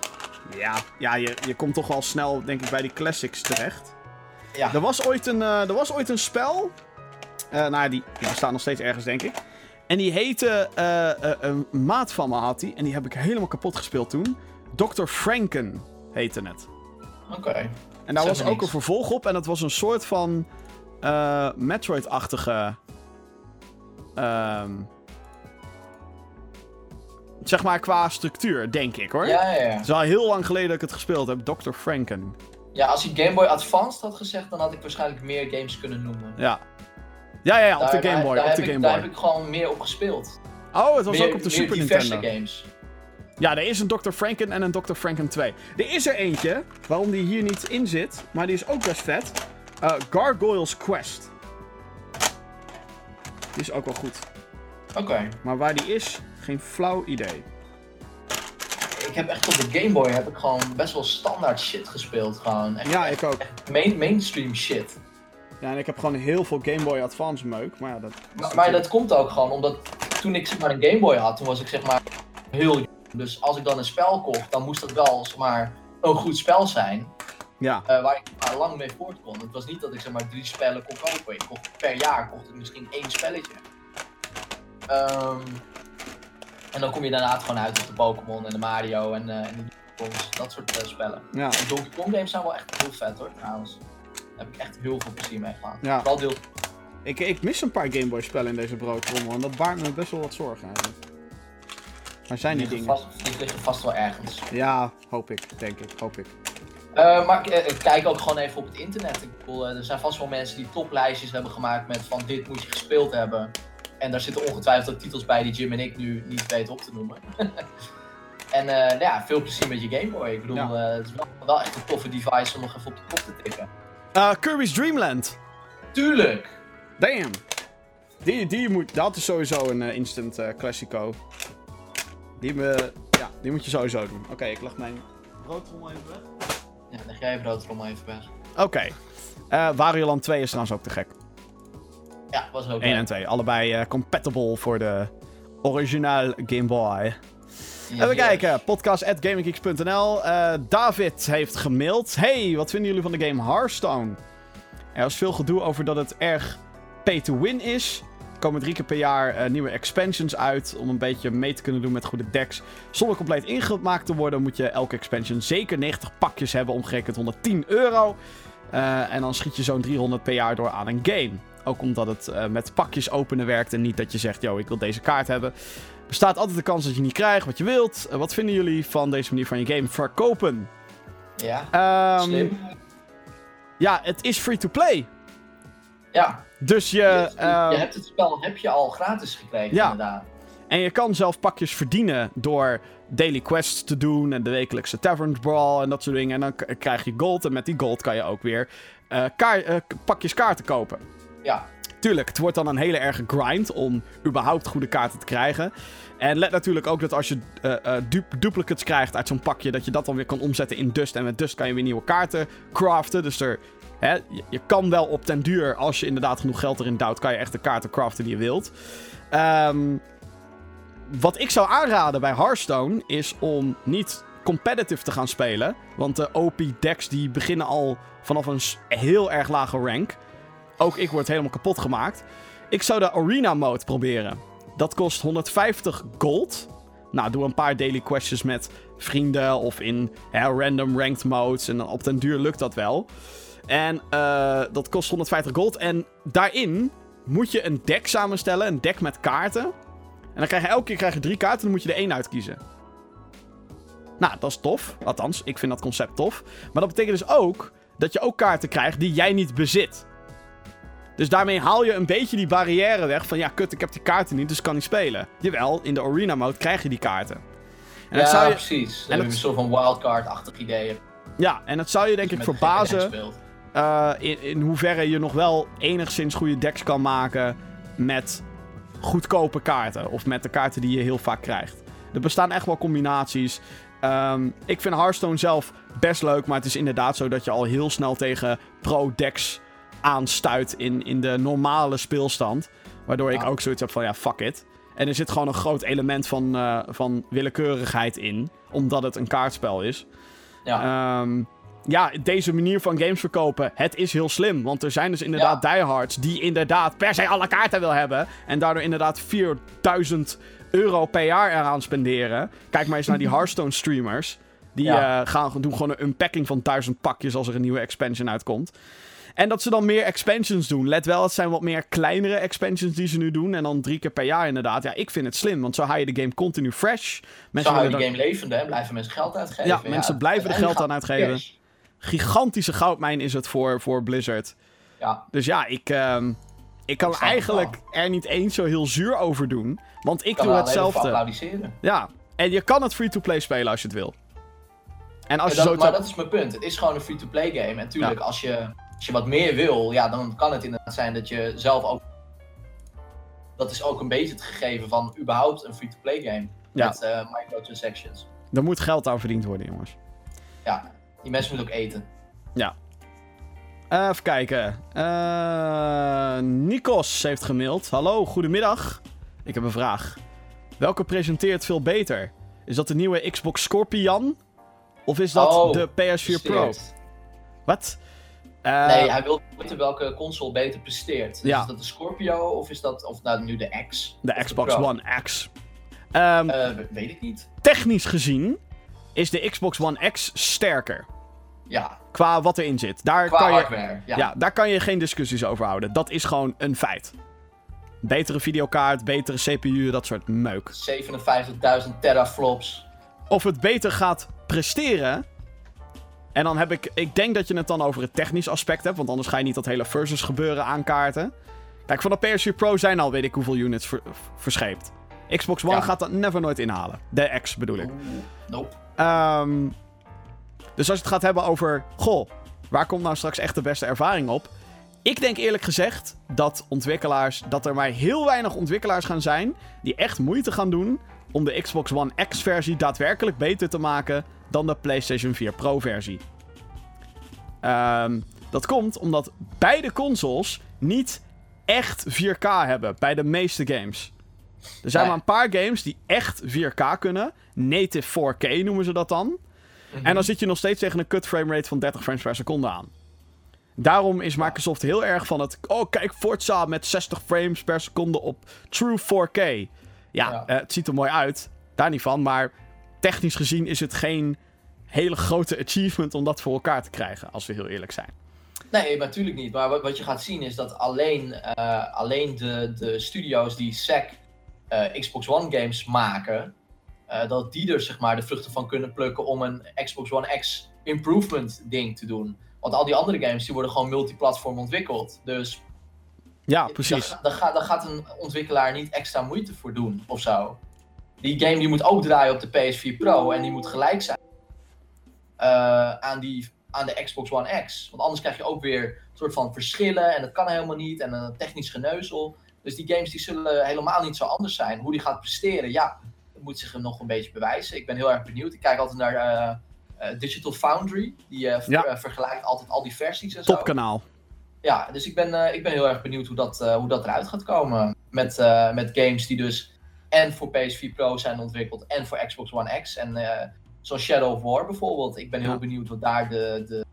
Ja, ja je, je komt toch wel snel, denk ik, bij die classics terecht. Ja. Er was ooit een, eh, er was ooit een spel. Nou, die, die bestaat nog steeds ergens, denk ik. En die heette. een maat van me had die. En die heb ik helemaal kapot gespeeld toen. Dr. Franken heette het. Oké. En daar was ook niks. een vervolg op. En dat was een soort van. eh, Metroid-achtige. ehm, zeg maar qua structuur, denk ik hoor. Ja, ja, ja. Het is al heel lang geleden dat ik het gespeeld heb. Dr. Franken. Ja, als hij Game Boy Advanced had gezegd, dan had ik waarschijnlijk meer games kunnen noemen. Ja. Ja, ja, ja, op Daar- de Game daar- Boy. Daar, op heb de ik, Game daar Boy. heb ik gewoon meer op gespeeld. Oh, het was meer, ook op de Super diverse Nintendo. games. Ja, er is een Dr. Franken en een Dr. Franken 2. Er is er eentje, waarom die hier niet in zit, maar die is ook best vet. Eh, Gargoyles Quest. Die is ook wel goed. Oké. Maar waar die is, geen flauw idee. Ik heb echt op de Game Boy heb ik gewoon best wel standaard shit gespeeld. Gewoon. Echt, Ja, ik ook. main, mainstream shit. Ja, en ik heb gewoon heel veel Game Boy Advance meuk, maar ja, dat... Maar, maar dat komt ook gewoon omdat toen ik zeg maar een Game Boy had, toen was ik zeg maar heel. Dus als ik dan een spel kocht, dan moest dat wel zeg maar een goed spel zijn. Ja, eh, waar ik maar lang mee voort kon. Het was niet dat ik zeg maar drie spellen kon kopen. Ik kocht, per jaar kocht ik misschien één spelletje. Ehm, en dan kom je inderdaad gewoon uit op de Pokémon en de Mario en, eh, en de Kongs, dat soort eh, spellen. ja. En Donkey Kong games zijn wel echt heel vet hoor, trouwens. Daar heb ik echt heel veel plezier mee gehad. Ja. Vooral deel Ik, ik mis een paar Game Boy spellen in deze broodrommel en dat baart me best wel wat zorgen eigenlijk. Waar zijn die dingen? vast, die liggen vast wel ergens. Ja, hoop ik, denk ik, hoop ik. Eh, maar eh, ik kijk ook gewoon even op het internet. Ik bedoel, eh, er zijn vast wel mensen die toplijstjes hebben gemaakt met van dit moet je gespeeld hebben. En daar zitten ongetwijfeld ook titels bij die Jim en ik nu niet weten op te noemen. en eh, nou ja, veel plezier met je Game Boy. Ik bedoel, Ja. eh, het is wel, wel echt een toffe device om nog even op de kop te tikken. Eh, Kirby's Dream Land. Tuurlijk! Damn. Die, die moet, dat is sowieso een instant eh, classico. Die, me, ja, die moet je sowieso doen. Oké, ik leg mijn broodrommel even weg. Ja, leg jij je broodrom even weg. Oké. Eh, Wario Land 2 is trouwens ook te gek. Ja, was ook 1 leuk. en 2. Allebei eh, compatible voor de original Game Boy. Yes, Even yes. kijken. Podcast.gaminggeeks.nl Eh, David heeft gemaild. Hey, wat vinden jullie van de game Hearthstone? Er was veel gedoe over dat het erg pay-to-win is. Er komen drie keer per jaar eh, nieuwe expansions uit. Om een beetje mee te kunnen doen met goede decks. Zonder compleet ingemaakt te worden moet je elke expansion zeker 90 pakjes hebben. Omgerekend 110 euro. Eh, en dan schiet je zo'n 300 per jaar door aan een game. Ook omdat het eh, met pakjes openen werkt. En niet dat je zegt, yo, ik wil deze kaart hebben. Bestaat altijd de kans dat je niet krijgt wat je wilt. Wat vinden jullie van deze manier van je game verkopen? Ja, slim. ja, het is free to play. Ja, Dus je, je, je hebt het spel heb je al gratis gekregen Ja. inderdaad. En je kan zelf pakjes verdienen door daily quests te doen en de wekelijkse tavern brawl en dat soort dingen. En dan krijg je gold en met die gold kan je ook weer eh, eh, pakjes kaarten kopen. Ja, Tuurlijk, het wordt dan een hele erge grind om überhaupt goede kaarten te krijgen. En let natuurlijk ook dat als je eh, eh, du- duplicates krijgt uit zo'n pakje, dat je dat dan weer kan omzetten in Dust. En met Dust kan je weer nieuwe kaarten craften. Dus er, je, kan wel op den duur, als je inderdaad genoeg geld erin duwt, kan je echt de kaarten craften die je wilt. Ehm, wat ik zou aanraden bij Hearthstone is om niet competitive te gaan spelen. Want de OP decks die beginnen al vanaf een heel erg lage rank. Ook ik word helemaal kapot gemaakt. Ik zou de arena mode proberen. Dat kost 150 gold. Nou, doe een paar daily quests met vrienden of in hè, random ranked modes. En op den duur lukt dat wel. En eh, dat kost 150 gold. En daarin moet je een deck samenstellen. Een deck met kaarten. En dan krijg je elke keer krijg je drie kaarten. Dan moet je er één uitkiezen. Nou, dat is tof. Althans, ik vind dat concept tof. Maar dat betekent dus ook dat je ook kaarten krijgt die jij niet bezit. Dus daarmee haal je een beetje die barrière weg van ja, kut, ik heb die kaarten niet, dus ik kan niet spelen. Jawel, in de arena mode krijg je die kaarten. En ja, zou je, precies. en En dat- een soort van wildcard-achtig idee. ja, en dat zou je denk ik verbazen eh, in, in hoeverre je nog wel enigszins goede decks kan maken met goedkope kaarten. Of met de kaarten die je heel vaak krijgt. Er bestaan echt wel combinaties. Ehm, ik vind Hearthstone zelf best leuk, maar het is inderdaad zo dat je al heel snel tegen pro-decks aanstuit in, in de normale speelstand. Waardoor ik Ja. ook zoiets heb van ja, fuck it. En er zit gewoon een groot element van, eh, van willekeurigheid in, omdat het een kaartspel is. Ja. Ehm, ja, deze manier van games verkopen, het is heel slim. Want er zijn dus inderdaad diehards die inderdaad per se alle kaarten wil hebben. En daardoor inderdaad 4000 euro per jaar eraan spenderen. Kijk maar eens naar die Hearthstone streamers. Die Ja. eh, gaan, doen gewoon een unpacking van 1000 pakjes als er een nieuwe expansion uitkomt. En dat ze dan meer expansions doen. Let wel, het zijn wat meer kleinere expansions die ze nu doen. En dan drie keer per jaar inderdaad. Ja, ik vind het slim, want zo hou je de game continu fresh. Mensen Zo hou je de game levende en blijven mensen geld uitgeven. Ja, mensen blijven er geld aan uitgeven. Gigantische goudmijn is het voor, voor Blizzard. Ja, Dus ja, ik, ehm, ik kan eigenlijk er niet eens zo heel zuur over doen. Want ik kan doe hetzelfde. Ja, en je kan het free-to-play spelen als je het wil. En als Ja, je dat- zo maar dat is mijn punt. Het is gewoon een free-to-play game. En natuurlijk, als, je, als je wat meer wil, ja, dan kan het inderdaad zijn dat je zelf ook. Dat is ook een beetje het gegeven van überhaupt een free-to-play game. Ja. Met eh, microtransactions. Er moet geld aan verdiend worden, jongens. Ja, die mensen moeten ook eten. Eh, even kijken. Eh, Nikos heeft gemaild. Hallo, goedemiddag. Ik heb een vraag. Welke presenteert veel beter? Is dat de nieuwe Xbox Scorpion? Of is dat Oh, de PS4 Pro? Wat? Eh, Nee, hij wil weten welke console beter presteert. Dus Ja. Is dat de Scorpio of is dat of nou, nu de X? de Xbox? One X. Ehm, Eh, weet ik niet. technisch gezien is de Xbox One X sterker. Ja, Qua wat erin zit. Daar qua kan je, hardware. Ja. ja. daar kan je geen discussies over houden. Dat is gewoon een feit. Betere videokaart, betere CPU, dat soort meuk. 57.000 teraflops. Of het beter gaat presteren. En dan heb ik. Ik denk dat je het dan over het technisch aspect hebt. Want anders ga je niet dat hele versus gebeuren aankaarten. Kijk, van de PS4 Pro zijn al weet ik hoeveel units ver- verscheept. Xbox One Ja. gaat dat never nooit inhalen. De X bedoel ik. Nope. Ehm, dus als je het gaat hebben over. Goh, waar komt nou straks echt de beste ervaring op? Ik denk eerlijk gezegd dat ontwikkelaars. dat er maar heel weinig ontwikkelaars gaan zijn. die echt moeite gaan doen. om de Xbox One X-versie daadwerkelijk beter te maken. dan de PlayStation 4 Pro-versie. Ehm, dat komt omdat beide consoles niet echt 4K hebben bij de meeste games. Er zijn maar een paar games die echt 4K kunnen. Native 4K noemen ze dat dan. En dan zit je nog steeds tegen een cut frame rate van 30 frames per seconde aan. Daarom is Microsoft heel erg van het... Oh, kijk, Forza met 60 frames per seconde op true 4K. Ja, Ja. eh, het ziet er mooi uit. Daar niet van. Maar technisch gezien is het geen hele grote achievement om dat voor elkaar te krijgen. Als we heel eerlijk zijn. Nee, natuurlijk niet. Maar wat, je gaat zien is dat alleen, eh, alleen de, de studio's die SEC Xbox One games maken, eh, dat die er zeg maar de vruchten van kunnen plukken om een Xbox One X improvement ding te doen. Want al die andere games die worden gewoon multiplatform ontwikkeld. Dus Ja, precies. Daar, daar, gaat, daar gaat een ontwikkelaar niet extra moeite voor doen of zo. Die game die moet ook draaien op de PS4 Pro en die moet gelijk zijn eh, aan, die, aan de Xbox One X. Want anders krijg je ook weer een soort van verschillen en dat kan helemaal niet en een technisch geneuzel. Dus die games die zullen helemaal niet zo anders zijn. Hoe die gaat presteren, ja, dat moet zich nog een beetje bewijzen. Ik ben heel erg benieuwd. Ik kijk altijd naar eh, eh, Digital Foundry. Die eh, ver- Ja. vergelijkt altijd al die versies en zo. Topkanaal. Ja, dus ik ben, ik ben heel erg benieuwd hoe dat, hoe dat eruit gaat komen. Met, met games die dus en voor PS4 Pro zijn ontwikkeld en voor Xbox One X. En zoals Shadow of War bijvoorbeeld. Ik ben heel Ja. benieuwd wat daar de, de,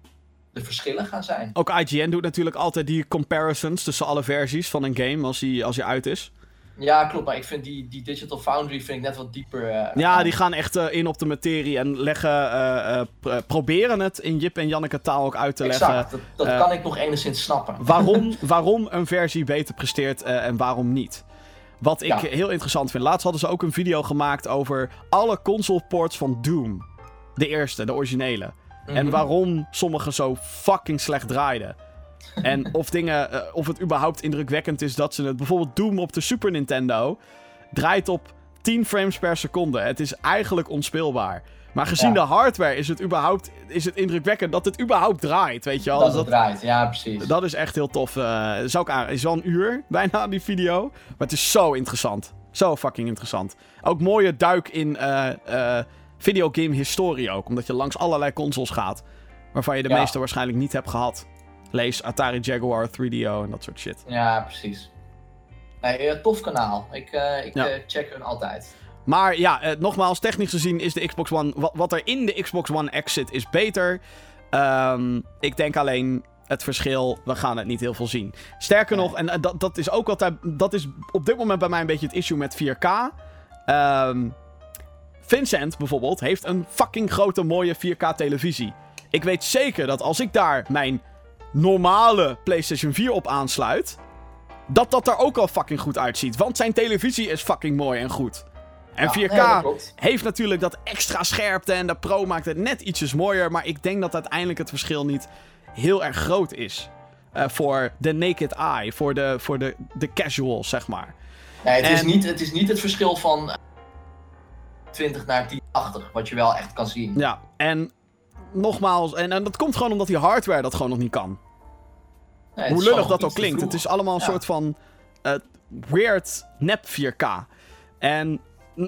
de verschillen gaan zijn. Ook IGN doet natuurlijk altijd die comparisons tussen alle versies van een game als die, als die uit is. Ja, klopt. Maar ik vind die, die Digital Foundry vind ik net wat dieper. eh, Ja, die gaan echt eh, in op de materie en leggen, eh, pr- proberen het in Jip en Janneke taal ook uit te leggen. Exact, dat, dat kan ik nog enigszins snappen. waarom, waarom een versie beter presteert en waarom niet. Wat ik Ja. heel interessant vind. Laatst hadden ze ook een video gemaakt over alle console ports van Doom. De eerste, de originele. En Mhm. waarom sommige zo fucking slecht draaiden. En of dingen, eh, of het überhaupt indrukwekkend is dat ze het. Bijvoorbeeld Doom op de Super Nintendo draait op 10 frames per seconde. Het is eigenlijk onspeelbaar. Maar gezien Ja. de hardware is het überhaupt is het indrukwekkend dat het überhaupt draait, weet je wel. Dat Dus het draait, ja precies. dat is echt heel tof. eh is ook aan, is wel een uur bijna die video. Maar het is zo interessant. Zo fucking interessant. Ook mooie duik in eh videogame historie ook. Omdat je langs allerlei consoles gaat. Waarvan je de Ja. meeste waarschijnlijk niet hebt gehad. Lees Atari Jaguar 3DO en dat soort shit. Ja, precies. Nee, eh, tof kanaal. Ik, eh, ik Ja. eh, check hun altijd. Maar ja, eh, nogmaals, technisch gezien is de Xbox One. Wat, wat er in de Xbox One X zit, is beter. Ehm, ik denk alleen het verschil, we gaan het niet heel veel zien. Sterker Nee. nog, en dat, dat is ook altijd. Dat is op dit moment bij mij een beetje het issue met 4K. Ehm, Vincent bijvoorbeeld heeft een fucking grote mooie 4K televisie. Ik weet zeker dat als ik daar mijn normale PlayStation 4 op aansluit, dat dat er ook al fucking goed uitziet. Want zijn televisie is fucking mooi en goed. En Ja, 4K nee, dat klopt. heeft natuurlijk dat extra scherpte en de Pro maakt het net ietsjes mooier. Maar ik denk dat uiteindelijk het verschil niet heel erg groot is. eh, voor de naked eye, voor de, voor de, de casual, zeg maar. Nee, het, is niet, het is niet het verschil van eh, 20 naar 1080, wat je wel echt kan zien. Ja, en nogmaals, en, en dat komt gewoon omdat die hardware dat gewoon nog niet kan. Nee, Hoe lullig dat ook klinkt. Het is allemaal een Ja. soort van eh, weird nep 4K. En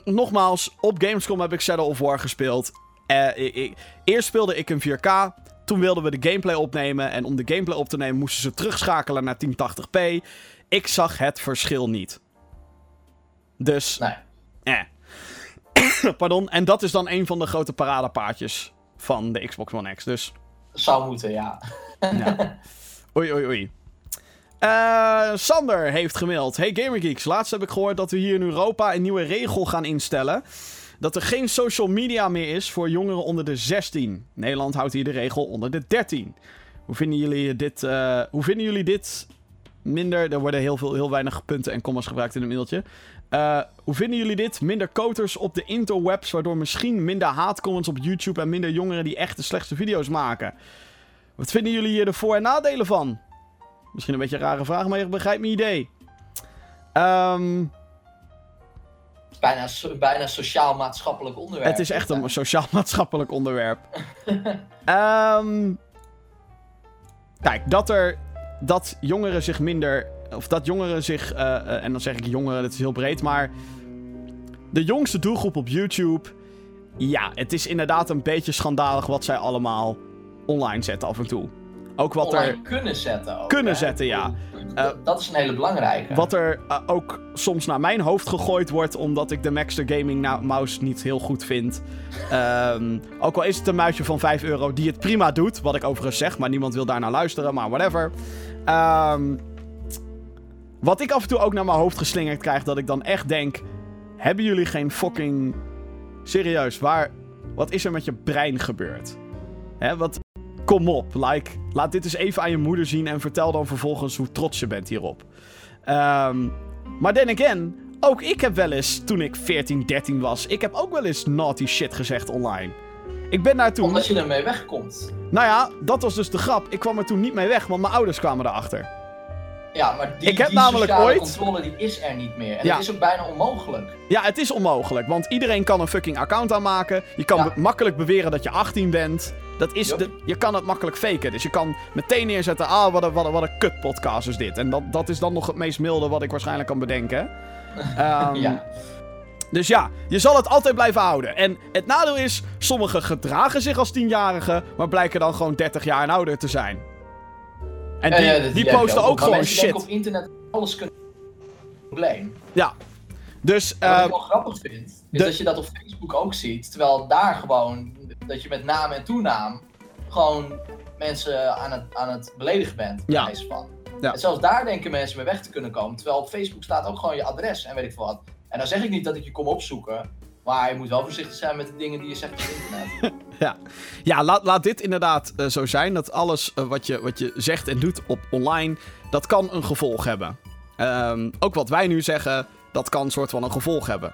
nogmaals, op Gamescom heb ik Shadow of War gespeeld. Eh, ik- ik- eerst speelde ik een 4K. Toen wilden we de gameplay opnemen. En om de gameplay op te nemen moesten ze terugschakelen naar 1080p. Ik zag het verschil niet. Dus, Nee. eh. Pardon. En dat is dan een van de grote paradepaadjes van de Xbox One X. Dus Zou moeten, ja. ja. Oei, oei, oei. Eh, Sander heeft gemaild. Hey Gamergeeks, laatst heb ik gehoord dat we hier in Europa een nieuwe regel gaan instellen. Dat er geen social media meer is voor jongeren onder de 16. Nederland houdt hier de regel onder de 13. Hoe vinden jullie dit, eh, hoe vinden jullie dit minder... Er worden heel, veel, heel weinig punten en commas gebruikt in een mailtje. Eh, hoe vinden jullie dit? Minder koters op de interwebs, waardoor misschien minder haatcomments op YouTube en minder jongeren die echt de slechtste video's maken. Wat vinden jullie hier de voor- en nadelen van? Misschien een beetje een rare vraag, maar je begrijpt mijn idee. Ehm, Bijna, so- bijna sociaal-maatschappelijk onderwerp. het is echt een sociaal-maatschappelijk onderwerp. Ehm, kijk, dat er. Dat jongeren zich minder. Of dat jongeren zich. eh, eh, en dan zeg ik jongeren, dat is heel breed, maar. De jongste doelgroep op YouTube. Ja, het is inderdaad een beetje schandalig wat zij allemaal online zetten af en toe. Ook wat er. Kunnen zetten ook. Kunnen hè. zetten, ja. Dat, dat is een hele belangrijke. Wat er eh, ook soms naar mijn hoofd gegooid wordt, omdat ik de Maxter Gaming mouse niet heel goed vind. Ehm, ook al is het een muisje van 5 euro die het prima doet, wat ik overigens zeg, maar niemand wil daar naar luisteren, maar whatever. Ehm, wat ik af en toe ook naar mijn hoofd geslingerd krijg, dat ik dan echt denk: hebben jullie geen fucking. Serieus, waar. Wat is er met je brein gebeurd? Hè, wat. Kom op, like, laat dit eens even aan je moeder zien en vertel dan vervolgens hoe trots je bent hierop. Ehm, maar then again, ook ik heb wel eens, toen ik 14, 13 was, ik heb ook wel eens naughty shit gezegd online. Ik ben daar toen... Omdat je ermee wegkomt. Nou ja, dat was dus de grap. Ik kwam er toen niet mee weg, want mijn ouders kwamen erachter. Ja, maar die, Ik heb die namelijk sociale ooit- controle die is er niet meer. En Ja. dat is ook bijna onmogelijk. Ja, het is onmogelijk, want iedereen kan een fucking account aanmaken. Je kan Ja. be- makkelijk beweren dat je 18 bent. Dat is de, je kan het makkelijk faken. Dus je kan meteen neerzetten, ah, wat een, wat een, wat een kut podcast is dit. En dat, dat is dan nog het meest milde wat ik waarschijnlijk kan bedenken. Ehm, ja. Dus ja, je zal het altijd blijven houden. En het nadeel is, sommigen gedragen zich als tienjarigen, maar blijken dan gewoon 30 jaar en ouder te zijn. En die, Ja, ja, dat- die posten ook. gewoon shit. op internet alles kunnen probleem. Ja. Dus, wat eh, ik wel grappig vind, is de- dat je dat op Facebook ook ziet. Terwijl daar gewoon, dat je met naam en toenaam gewoon mensen aan het, aan het beledigen bent. Ja. van. Ja. En zelfs daar denken mensen mee weg te kunnen komen. Terwijl op Facebook staat ook gewoon je adres en weet ik veel wat. En dan zeg ik niet dat ik je kom opzoeken. Maar je moet wel voorzichtig zijn met de dingen die je zegt op internet. ja, laat, laat dit inderdaad eh, zo zijn. Dat alles eh, wat, je, wat je zegt en doet op online, dat kan een gevolg hebben. Ehm, ook wat wij nu zeggen, dat kan een soort van een gevolg hebben.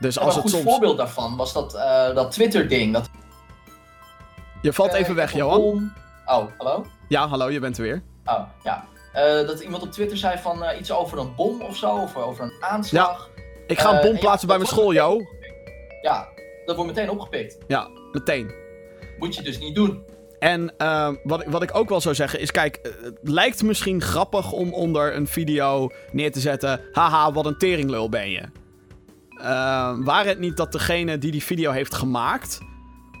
Dus Ja, als een het goed soms... voorbeeld daarvan was dat, eh, dat Twitter-ding. Dat Je valt even weg, Johan. Oh, hallo? Ja, hallo, je bent er weer. Oh, ja. Dat iemand op Twitter zei van iets over een bom of zo, of over een aanslag. Ik ga een bom ja, plaatsen bij mijn school, wordt Jo. meteen opgepikt. Ja, dat wordt meteen opgepikt. Ja, meteen. Moet je dus niet doen. En ehm, wat, ik- wat ik ook wel zou zeggen is, kijk, eh, het lijkt misschien grappig om onder een video neer te zetten, haha, wat een teringlul ben je. Ehm, waar het niet dat degene die die video heeft gemaakt,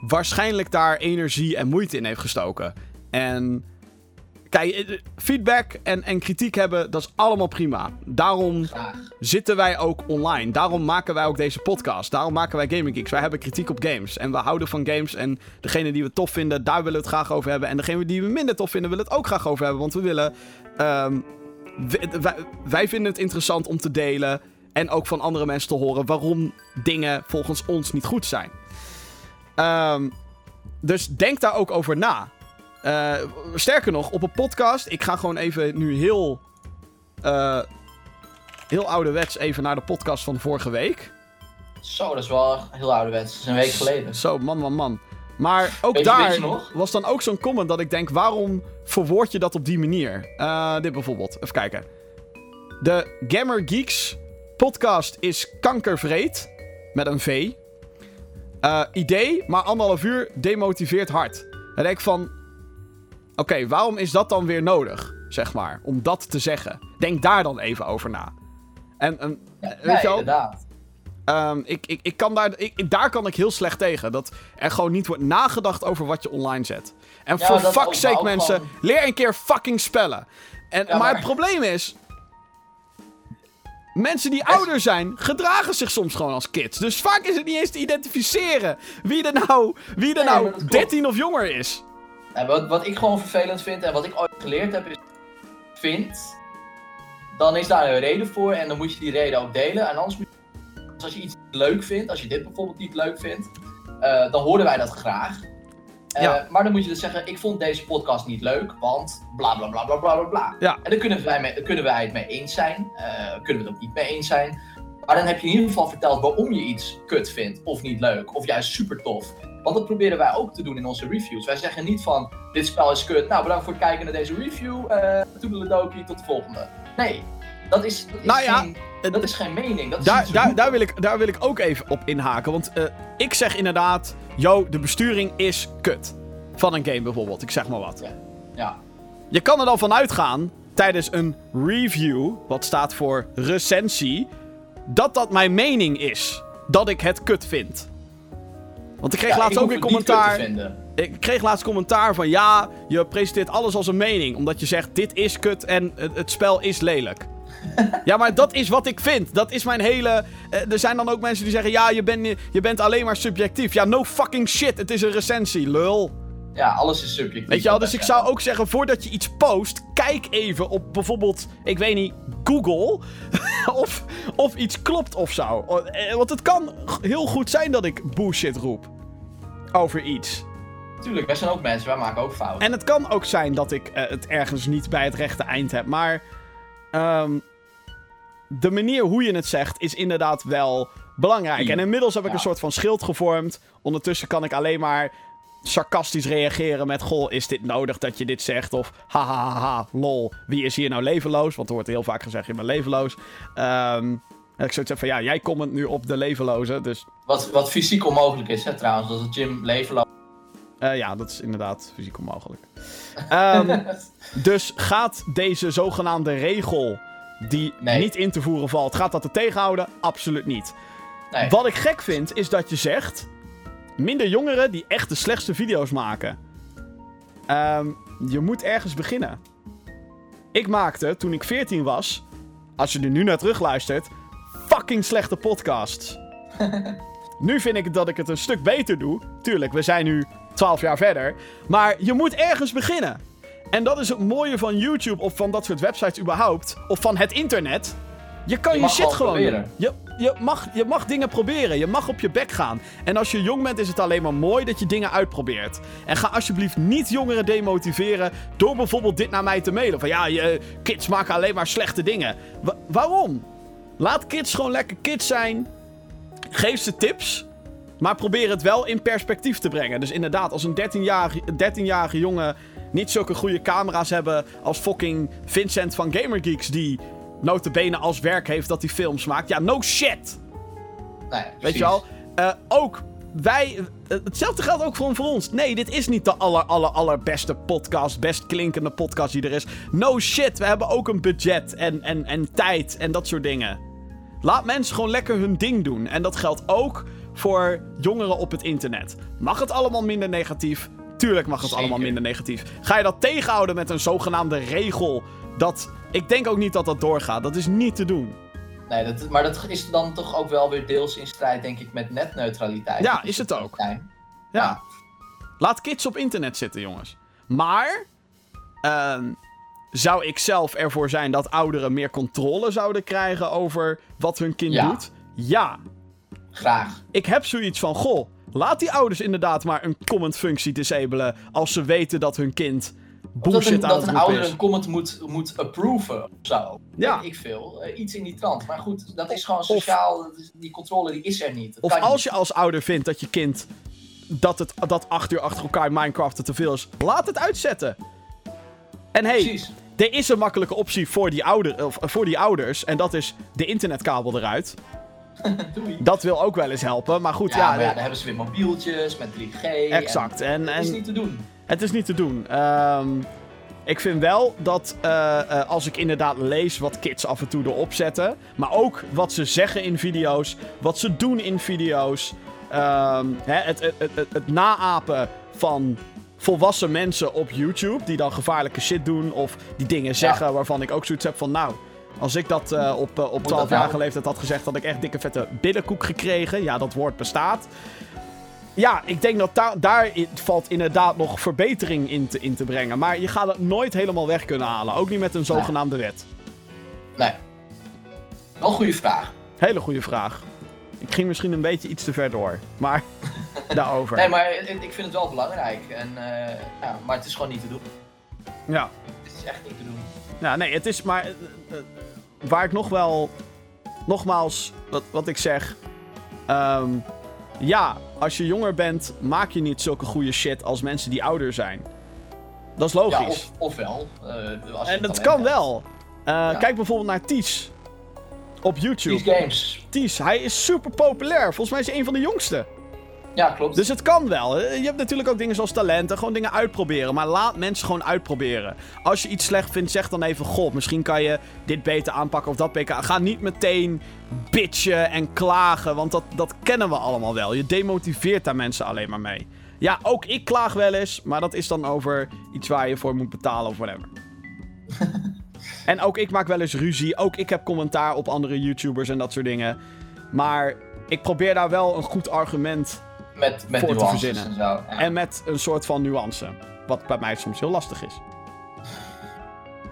waarschijnlijk daar energie en moeite in heeft gestoken. En kijk, eh, feedback en, en kritiek hebben, dat is allemaal prima. Daarom Graag. zitten wij ook online. Daarom maken wij ook deze podcast. Daarom maken wij Gaming Geeks. Wij hebben kritiek op games. En we houden van games. En degene die we tof vinden, daar willen we het graag over hebben. En degene die we minder tof vinden, willen het ook graag over hebben. Want we willen... ehm, wij vinden het interessant om te delen. En ook van andere mensen te horen waarom dingen volgens ons niet goed zijn. Ehm, dus denk daar ook over na. Eh, sterker nog, op een podcast... Ik ga gewoon even nu heel... eh, heel ouderwets even naar de podcast van vorige week. Zo, dat is wel heel ouderwets. Dat is een week geleden. Zo, man, man, man. Maar ook daar was dan ook zo'n comment dat ik denk, waarom verwoord je dat op die manier? Eh, dit bijvoorbeeld, even kijken. De Gamer Geeks podcast is kankervreed, met een V. Idee, maar anderhalf uur demotiveert hard. Dan denk ik van, oké, waarom is dat dan weer nodig, zeg maar, om dat te zeggen? Denk daar dan even over na. En, Ja, weet je wel, inderdaad. Ehm, ik, ik, ik kan daar, ik, daar kan ik heel slecht tegen. Dat er gewoon niet wordt nagedacht over wat je online zet. En Ja, voor fuck's sake mensen, leer een keer fucking spellen. En, Ja, maar, maar- het probleem is... Mensen die ouder zijn, gedragen zich soms gewoon als kids. Dus vaak is het niet eens te identificeren wie er nou, wie er Nee, nou dat klopt. 13 of jonger is. En wat, wat ik gewoon vervelend vind en wat ik ooit geleerd heb is... Vind, dan is daar een reden voor en dan moet je die reden ook delen. En anders moet je, dus als je iets leuk vindt, als je dit bijvoorbeeld niet leuk vindt, eh, dan horen wij dat graag. Eh, Ja. Maar dan moet je dus zeggen, ik vond deze podcast niet leuk, want bla bla bla bla bla bla. Ja. En daar kunnen wij, mee, kunnen wij het mee eens zijn, eh, kunnen we het ook niet mee eens zijn. Maar dan heb je in ieder geval verteld waarom je iets kut vindt of niet leuk, of juist super tof. Want dat proberen wij ook te doen in onze reviews. Wij zeggen niet van, dit spel is kut, nou bedankt voor het kijken naar deze review, eh toedeledokie, tot de volgende. Nee, dat is, dat is, Nou ja, geen, dat is geen mening. Dat is Daar, daar, wil ik, daar wil ik ook even op inhaken. Want eh, ik zeg inderdaad, yo, de besturing is kut. Van een game bijvoorbeeld, ik zeg maar wat. Ja, Je kan er dan van uitgaan, tijdens een review, wat staat voor recensie, dat dat mijn mening is. Dat ik het kut vind. Want ik kreeg Ja, laatst ik ook weer commentaar. Ik kreeg laatst commentaar van ja, je presenteert alles als een mening. Omdat je zegt dit is kut en het, het spel is lelijk. ja, maar dat is wat ik vind. Dat is mijn hele. eh, er zijn dan ook mensen die zeggen: ja, je, bent je bent alleen maar subjectief. Ja, no fucking shit. Het is een recensie, lul. Ja, alles is subjectief. Weet je wel, dus ik zou ook zeggen, voordat je iets post, kijk even op bijvoorbeeld, ik weet niet, Google. of, of iets klopt of zo. Eh, Want het kan heel goed zijn dat ik bullshit roep. Over iets. Tuurlijk, wij zijn ook mensen, wij maken ook fouten. En het kan ook zijn dat ik eh, het ergens niet bij het rechte eind heb. Maar ehm, de manier hoe je het zegt is inderdaad wel belangrijk. En inmiddels heb ik Ja. een soort van schild gevormd. Ondertussen kan ik alleen maar sarcastisch reageren met... Goh, is dit nodig dat je dit zegt? Of haha, ha, ha, lol, wie is hier nou levenloos? Want er wordt heel vaak gezegd, je bent levenloos. Ehm en ik zou zeggen van, ja, jij comment nu op de levenloze. Dus Wat, wat fysiek onmogelijk is, hè, trouwens. Dat het gym leven loopt. eh, ja, dat is inderdaad fysiek onmogelijk. Ehm, Dus gaat deze zogenaamde regel, die Nee. niet in te voeren valt, gaat dat er tegenhouden? Absoluut niet. Nee. Wat ik gek vind, is dat je zegt... Minder jongeren die echt de slechtste video's maken. Ehm, je moet ergens beginnen. Ik maakte, toen ik 14 was... Als je er nu naar terugluistert... Fucking slechte podcasts. nu vind ik dat ik het een stuk beter doe. Tuurlijk, we zijn nu 12 jaar verder. Maar je moet ergens beginnen. En dat is het mooie van YouTube of van dat soort websites überhaupt. Of van het internet. Je kan Je je, shit gewoon gewoon proberen. doen. Je, je, mag, je mag dingen proberen. Je mag op je bek gaan. En als je jong bent is het alleen maar mooi dat je dingen uitprobeert. En ga alsjeblieft niet jongeren demotiveren door bijvoorbeeld dit naar mij te mailen. Van ja, je, kids maken alleen maar slechte dingen. Wa- waarom? Laat kids gewoon lekker kids zijn. Geef ze tips. Maar probeer het wel in perspectief te brengen. Dus inderdaad, als een 13-jarige 13 jongen niet zulke goede camera's hebben als fucking Vincent van Gamergeeks, die notabene als werk heeft dat hij films maakt. Ja, no shit! Nee, Weet je wel? Eh, ook wij. eh, hetzelfde geldt ook voor, voor ons. Nee, dit is niet de aller, aller, allerbeste podcast. Best klinkende podcast die er is. No shit, we hebben ook een budget en, en, en tijd en dat soort dingen. Laat mensen gewoon lekker hun ding doen. En dat geldt ook voor jongeren op het internet. Mag het allemaal minder negatief? Tuurlijk mag het Zeker. allemaal minder negatief. Ga je dat tegenhouden met een zogenaamde regel? Dat. Ik denk ook niet dat dat doorgaat. Dat is niet te doen. Nee, dat, maar dat is dan toch ook wel weer deels in strijd, denk ik, met netneutraliteit. Ja, is het ook. Ja. Laat kids op internet zitten, jongens. Maar. ehm, zou ik zelf ervoor zijn dat ouderen meer controle zouden krijgen over wat hun kind Ja. doet? Ja. Graag. Ik heb zoiets van: goh, laat die ouders inderdaad maar een comment-functie disabelen. als ze weten dat hun kind bullshit een, aan dat het een ouder een comment moet, moet approven of zo. Ja. Weet ik veel. Eh, iets in die trant. Maar goed, dat is gewoon sociaal. die controle die is er niet. Dat Of als niet. je als ouder vindt dat je kind. dat, het, dat acht uur achter elkaar Minecraften te veel is, laat het uitzetten. En hey, Precies. Er is een makkelijke optie voor die, ouder, of, voor die ouders. En dat is de internetkabel eruit. Dat wil ook wel eens helpen. Maar goed, Ja, ja. maar ja, dan hebben ze weer mobieltjes met 3G. exact. En, En, dat is en niet te doen. Het is niet te doen. Ehm, ik vind wel dat eh, eh, als ik inderdaad lees wat kids af en toe erop zetten. Maar ook wat ze zeggen in video's. Wat ze doen in video's. ehm, hè, het, het, het, naapen van volwassen mensen op YouTube. Die dan gevaarlijke shit doen. Of die dingen zeggen waarvan ik ook zoiets heb van nou... Als ik dat eh, op, op dat 12-jarige nou? leeftijd had gezegd, had ik echt dikke vette billenkoek gekregen. Ja, dat woord bestaat. Ja, ik denk dat da- daar valt inderdaad nog verbetering in te, in te brengen. Maar je gaat het nooit helemaal weg kunnen halen. Ook niet met een zogenaamde wet. Nee. Wel een goede vraag. Hele goede vraag. Ik ging misschien een beetje iets te ver door. Maar daarover. Nee, maar ik vind het wel belangrijk. En, eh, ja, maar het is gewoon niet te doen. Ja. Het is echt niet te doen. ja, nee, het is maar... eh, eh, waar ik nog wel... Nogmaals, wat, wat ik zeg... ehm, ja, als je jonger bent, maak je niet zulke goede shit als mensen die ouder zijn. Dat is logisch. Ja, of, ofwel. eh, En dat kan hebt. wel. Eh, Kijk bijvoorbeeld naar Ties. Op YouTube. These games. Ties, hij is super populair. Volgens mij is hij een van de jongste. Ja, klopt. Dus het kan wel. Je hebt natuurlijk ook dingen zoals talenten. Gewoon dingen uitproberen. Maar laat mensen gewoon uitproberen. Als je iets slecht vindt, zeg dan even... God, misschien kan je dit beter aanpakken of dat beter. Ga niet meteen bitchen en klagen. Want dat, dat kennen we allemaal wel. Je demotiveert daar mensen alleen maar mee. Ja, ook ik klaag wel eens. Maar dat is dan over iets waar je voor moet betalen of whatever. en ook ik maak wel eens ruzie. Ook ik heb commentaar op andere YouTubers en dat soort dingen. Maar ik probeer daar wel een goed argument met met voor te verzinnen. en zo. Ja. en met een soort van nuance. Wat bij mij soms heel lastig is.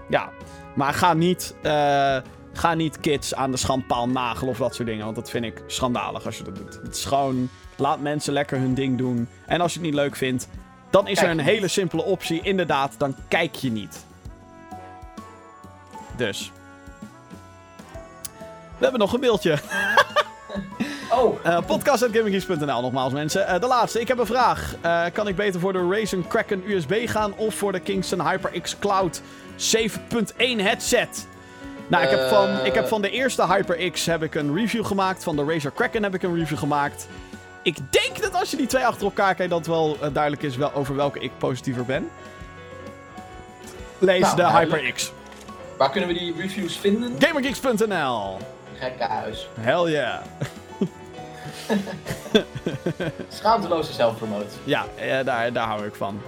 Ja, maar ga niet, eh, ga niet kids aan de schandpaal nagelen of dat soort dingen. Want dat vind ik schandalig als je dat doet. Het is gewoon, laat mensen lekker hun ding doen. En als je het niet leuk vindt, dan is Kijk er een hele simpele optie. Inderdaad, dan kijk je niet. Dus. We hebben nog een beeldje. Oh, Uh, Podcast.gaminggeeks.nl nogmaals mensen. Eh, de laatste, ik heb een vraag. Eh, kan ik beter voor de Razer Kraken USB gaan of voor de Kingston HyperX Cloud 7.1 headset? Nou, ik, heb van, Eh. ik heb van de eerste HyperX heb ik een review gemaakt. Van de Razer Kraken heb ik een review gemaakt. Ik denk dat als je die twee achter elkaar kijkt, dat wel eh, duidelijk is wel over welke ik positiever ben. Lees Nou, de duidelijk. HyperX. waar kunnen we die reviews vinden? Gamergeeks.nl. Gekke huis. Hell yeah. Schaamteloze zelfpromotie. Ja, eh, daar, daar hou ik van.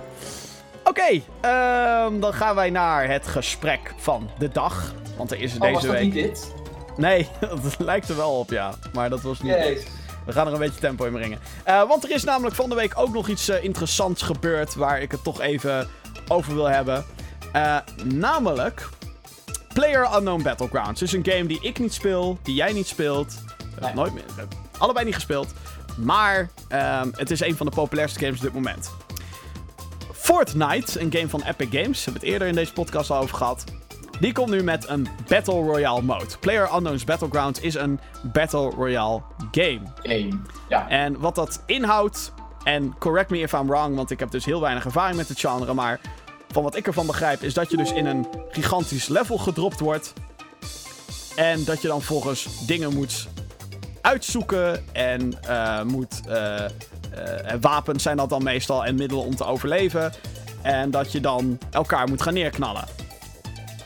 Oké, ehm, dan gaan wij naar het gesprek van de dag. Want er is er Oh, was deze dat week. niet dit? Nee, dat lijkt er wel op, ja. Maar dat was niet. We gaan er een beetje tempo in brengen. Eh, want er is namelijk van de week ook nog iets eh, interessants gebeurd. Waar ik het toch even over wil hebben. Namelijk. Player Unknown Battlegrounds. is een game die ik niet speel, die jij niet speelt. Nee. nooit meer. Hebben allebei niet gespeeld. Maar ehm, het is een van de populairste games op dit moment. Fortnite, een game van Epic Games. Hebben we het eerder in deze podcast al over gehad. Die komt nu met een Battle Royale mode. Player Unknown's Battlegrounds is een Battle Royale game. Game. Ja. En wat dat inhoudt, en correct me if I'm wrong, want ik heb dus heel weinig ervaring met het genre, maar van wat ik ervan begrijp, is dat je dus in een gigantisch level gedropt wordt. En dat je dan volgens dingen moet uitzoeken en eh, moet. eh, wapens zijn dat dan meestal en middelen om te overleven. En dat je dan elkaar moet gaan neerknallen.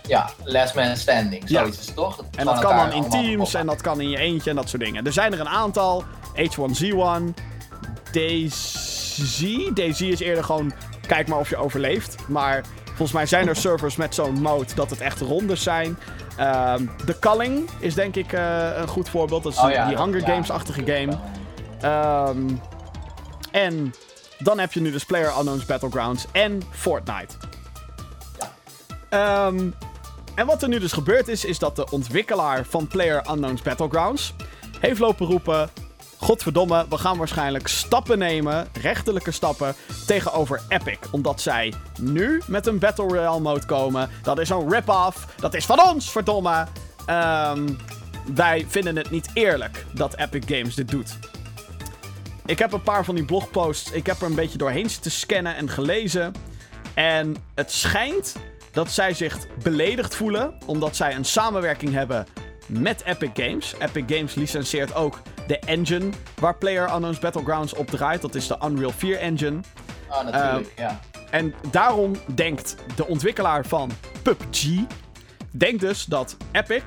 ja, last man standing. Ja. Zoiets is het toch? En dat kan dan in teams en dat kan in je eentje en dat soort dingen. Er zijn er een aantal. H1Z1, DayZ. DayZ is eerder gewoon kijk maar of je overleeft. Maar volgens mij zijn er servers met zo'n mode dat het echt rondes zijn. Ehm The Culling is denk ik eh, een goed voorbeeld. Dat is Oh die- ja, die dat- Hunger Games-achtige game. Ehm, en dan heb je nu dus Player Unknown's Battlegrounds en Fortnite. Ja. Ehm, en wat er nu dus gebeurd is, is dat de ontwikkelaar van Player Unknown's Battlegrounds heeft lopen roepen... Godverdomme, we gaan waarschijnlijk stappen nemen, rechterlijke stappen, tegenover Epic. Omdat zij nu met een Battle Royale mode komen. Dat is een rip-off. Dat is van ons, verdomme. Ehm, wij vinden het niet eerlijk dat Epic Games dit doet. Ik heb een paar van die blogposts. Ik heb er een beetje doorheen zitten scannen en gelezen. En het schijnt dat zij zich beledigd voelen. Omdat zij een samenwerking hebben met Epic Games. Epic Games licenseert ook de engine waar Player Unknown's Battlegrounds op draait. Dat is de Unreal 4 engine. Ah, natuurlijk, Eh, ja. En daarom denkt de ontwikkelaar van PUBG... denkt dus dat Epic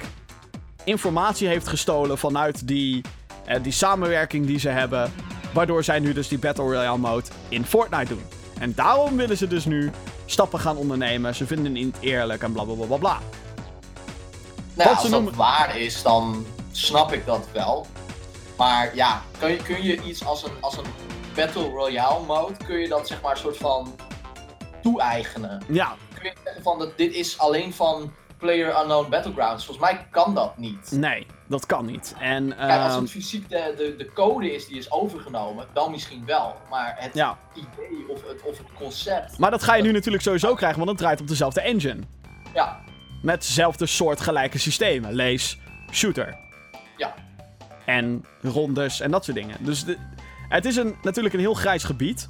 informatie heeft gestolen vanuit die, eh, die samenwerking die ze hebben... waardoor zij nu dus die Battle Royale mode in Fortnite doen. En daarom willen ze dus nu stappen gaan ondernemen. Ze vinden het niet eerlijk en bla bla bla bla. Nou, als dat noemen- waar is, dan snap ik dat wel. Maar ja, kun je, kun je iets als een, als een Battle Royale mode, kun je dat zeg maar een soort van toe-eigenen? Ja, Kun je zeggen van dat dit is alleen van Player Unknown Battlegrounds? Volgens mij kan dat niet. nee, dat kan niet. En, Kijk, als ehm, het fysiek de, de, de code is die is overgenomen, dan misschien wel. Maar het ja. idee of het, of het concept, Maar dat ga je nu natuurlijk sowieso krijgen, want het draait op dezelfde engine. ja, Met dezelfde soort gelijke systemen. Lees, shooter. En rondes en dat soort dingen. Dus de- het is een, natuurlijk een heel grijs gebied.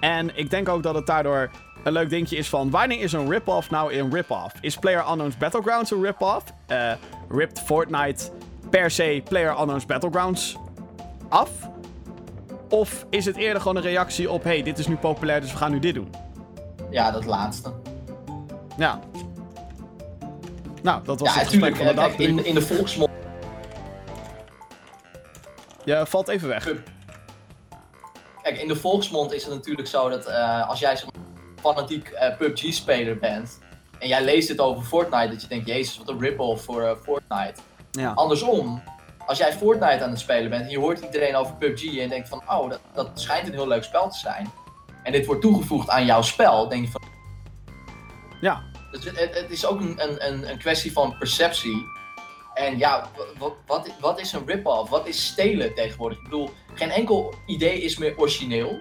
En ik denk ook dat het daardoor een leuk dingetje is van... Wanneer is een rip-off nou een rip-off? Is Player Unknown's Battlegrounds een rip-off? Eh ript Fortnite per se Player Unknown's Battlegrounds af? Of is het eerder gewoon een reactie op... hey, dit is nu populair, dus we gaan nu dit doen? Ja, dat laatste. Ja. Nou, dat was Ja, het gesprek van de dag. Kijk, in, in de volksmond Je valt even weg. Kijk, in de volksmond is het natuurlijk zo dat eh, als jij maar, fanatiek eh, PUBG-speler bent en jij leest het over Fortnite, dat je denkt, jezus, wat een rip-off voor eh, Fortnite. Ja. Andersom, als jij Fortnite aan het spelen bent en je hoort iedereen over PUBG en je denkt van, oh, dat, dat schijnt een heel leuk spel te zijn. En dit wordt toegevoegd aan jouw spel, denk je van, Ja. dus het, het is ook een, een kwestie van perceptie. En ja, wat, wat, is een rip-off? Wat is stelen tegenwoordig? Ik bedoel, geen enkel idee is meer origineel.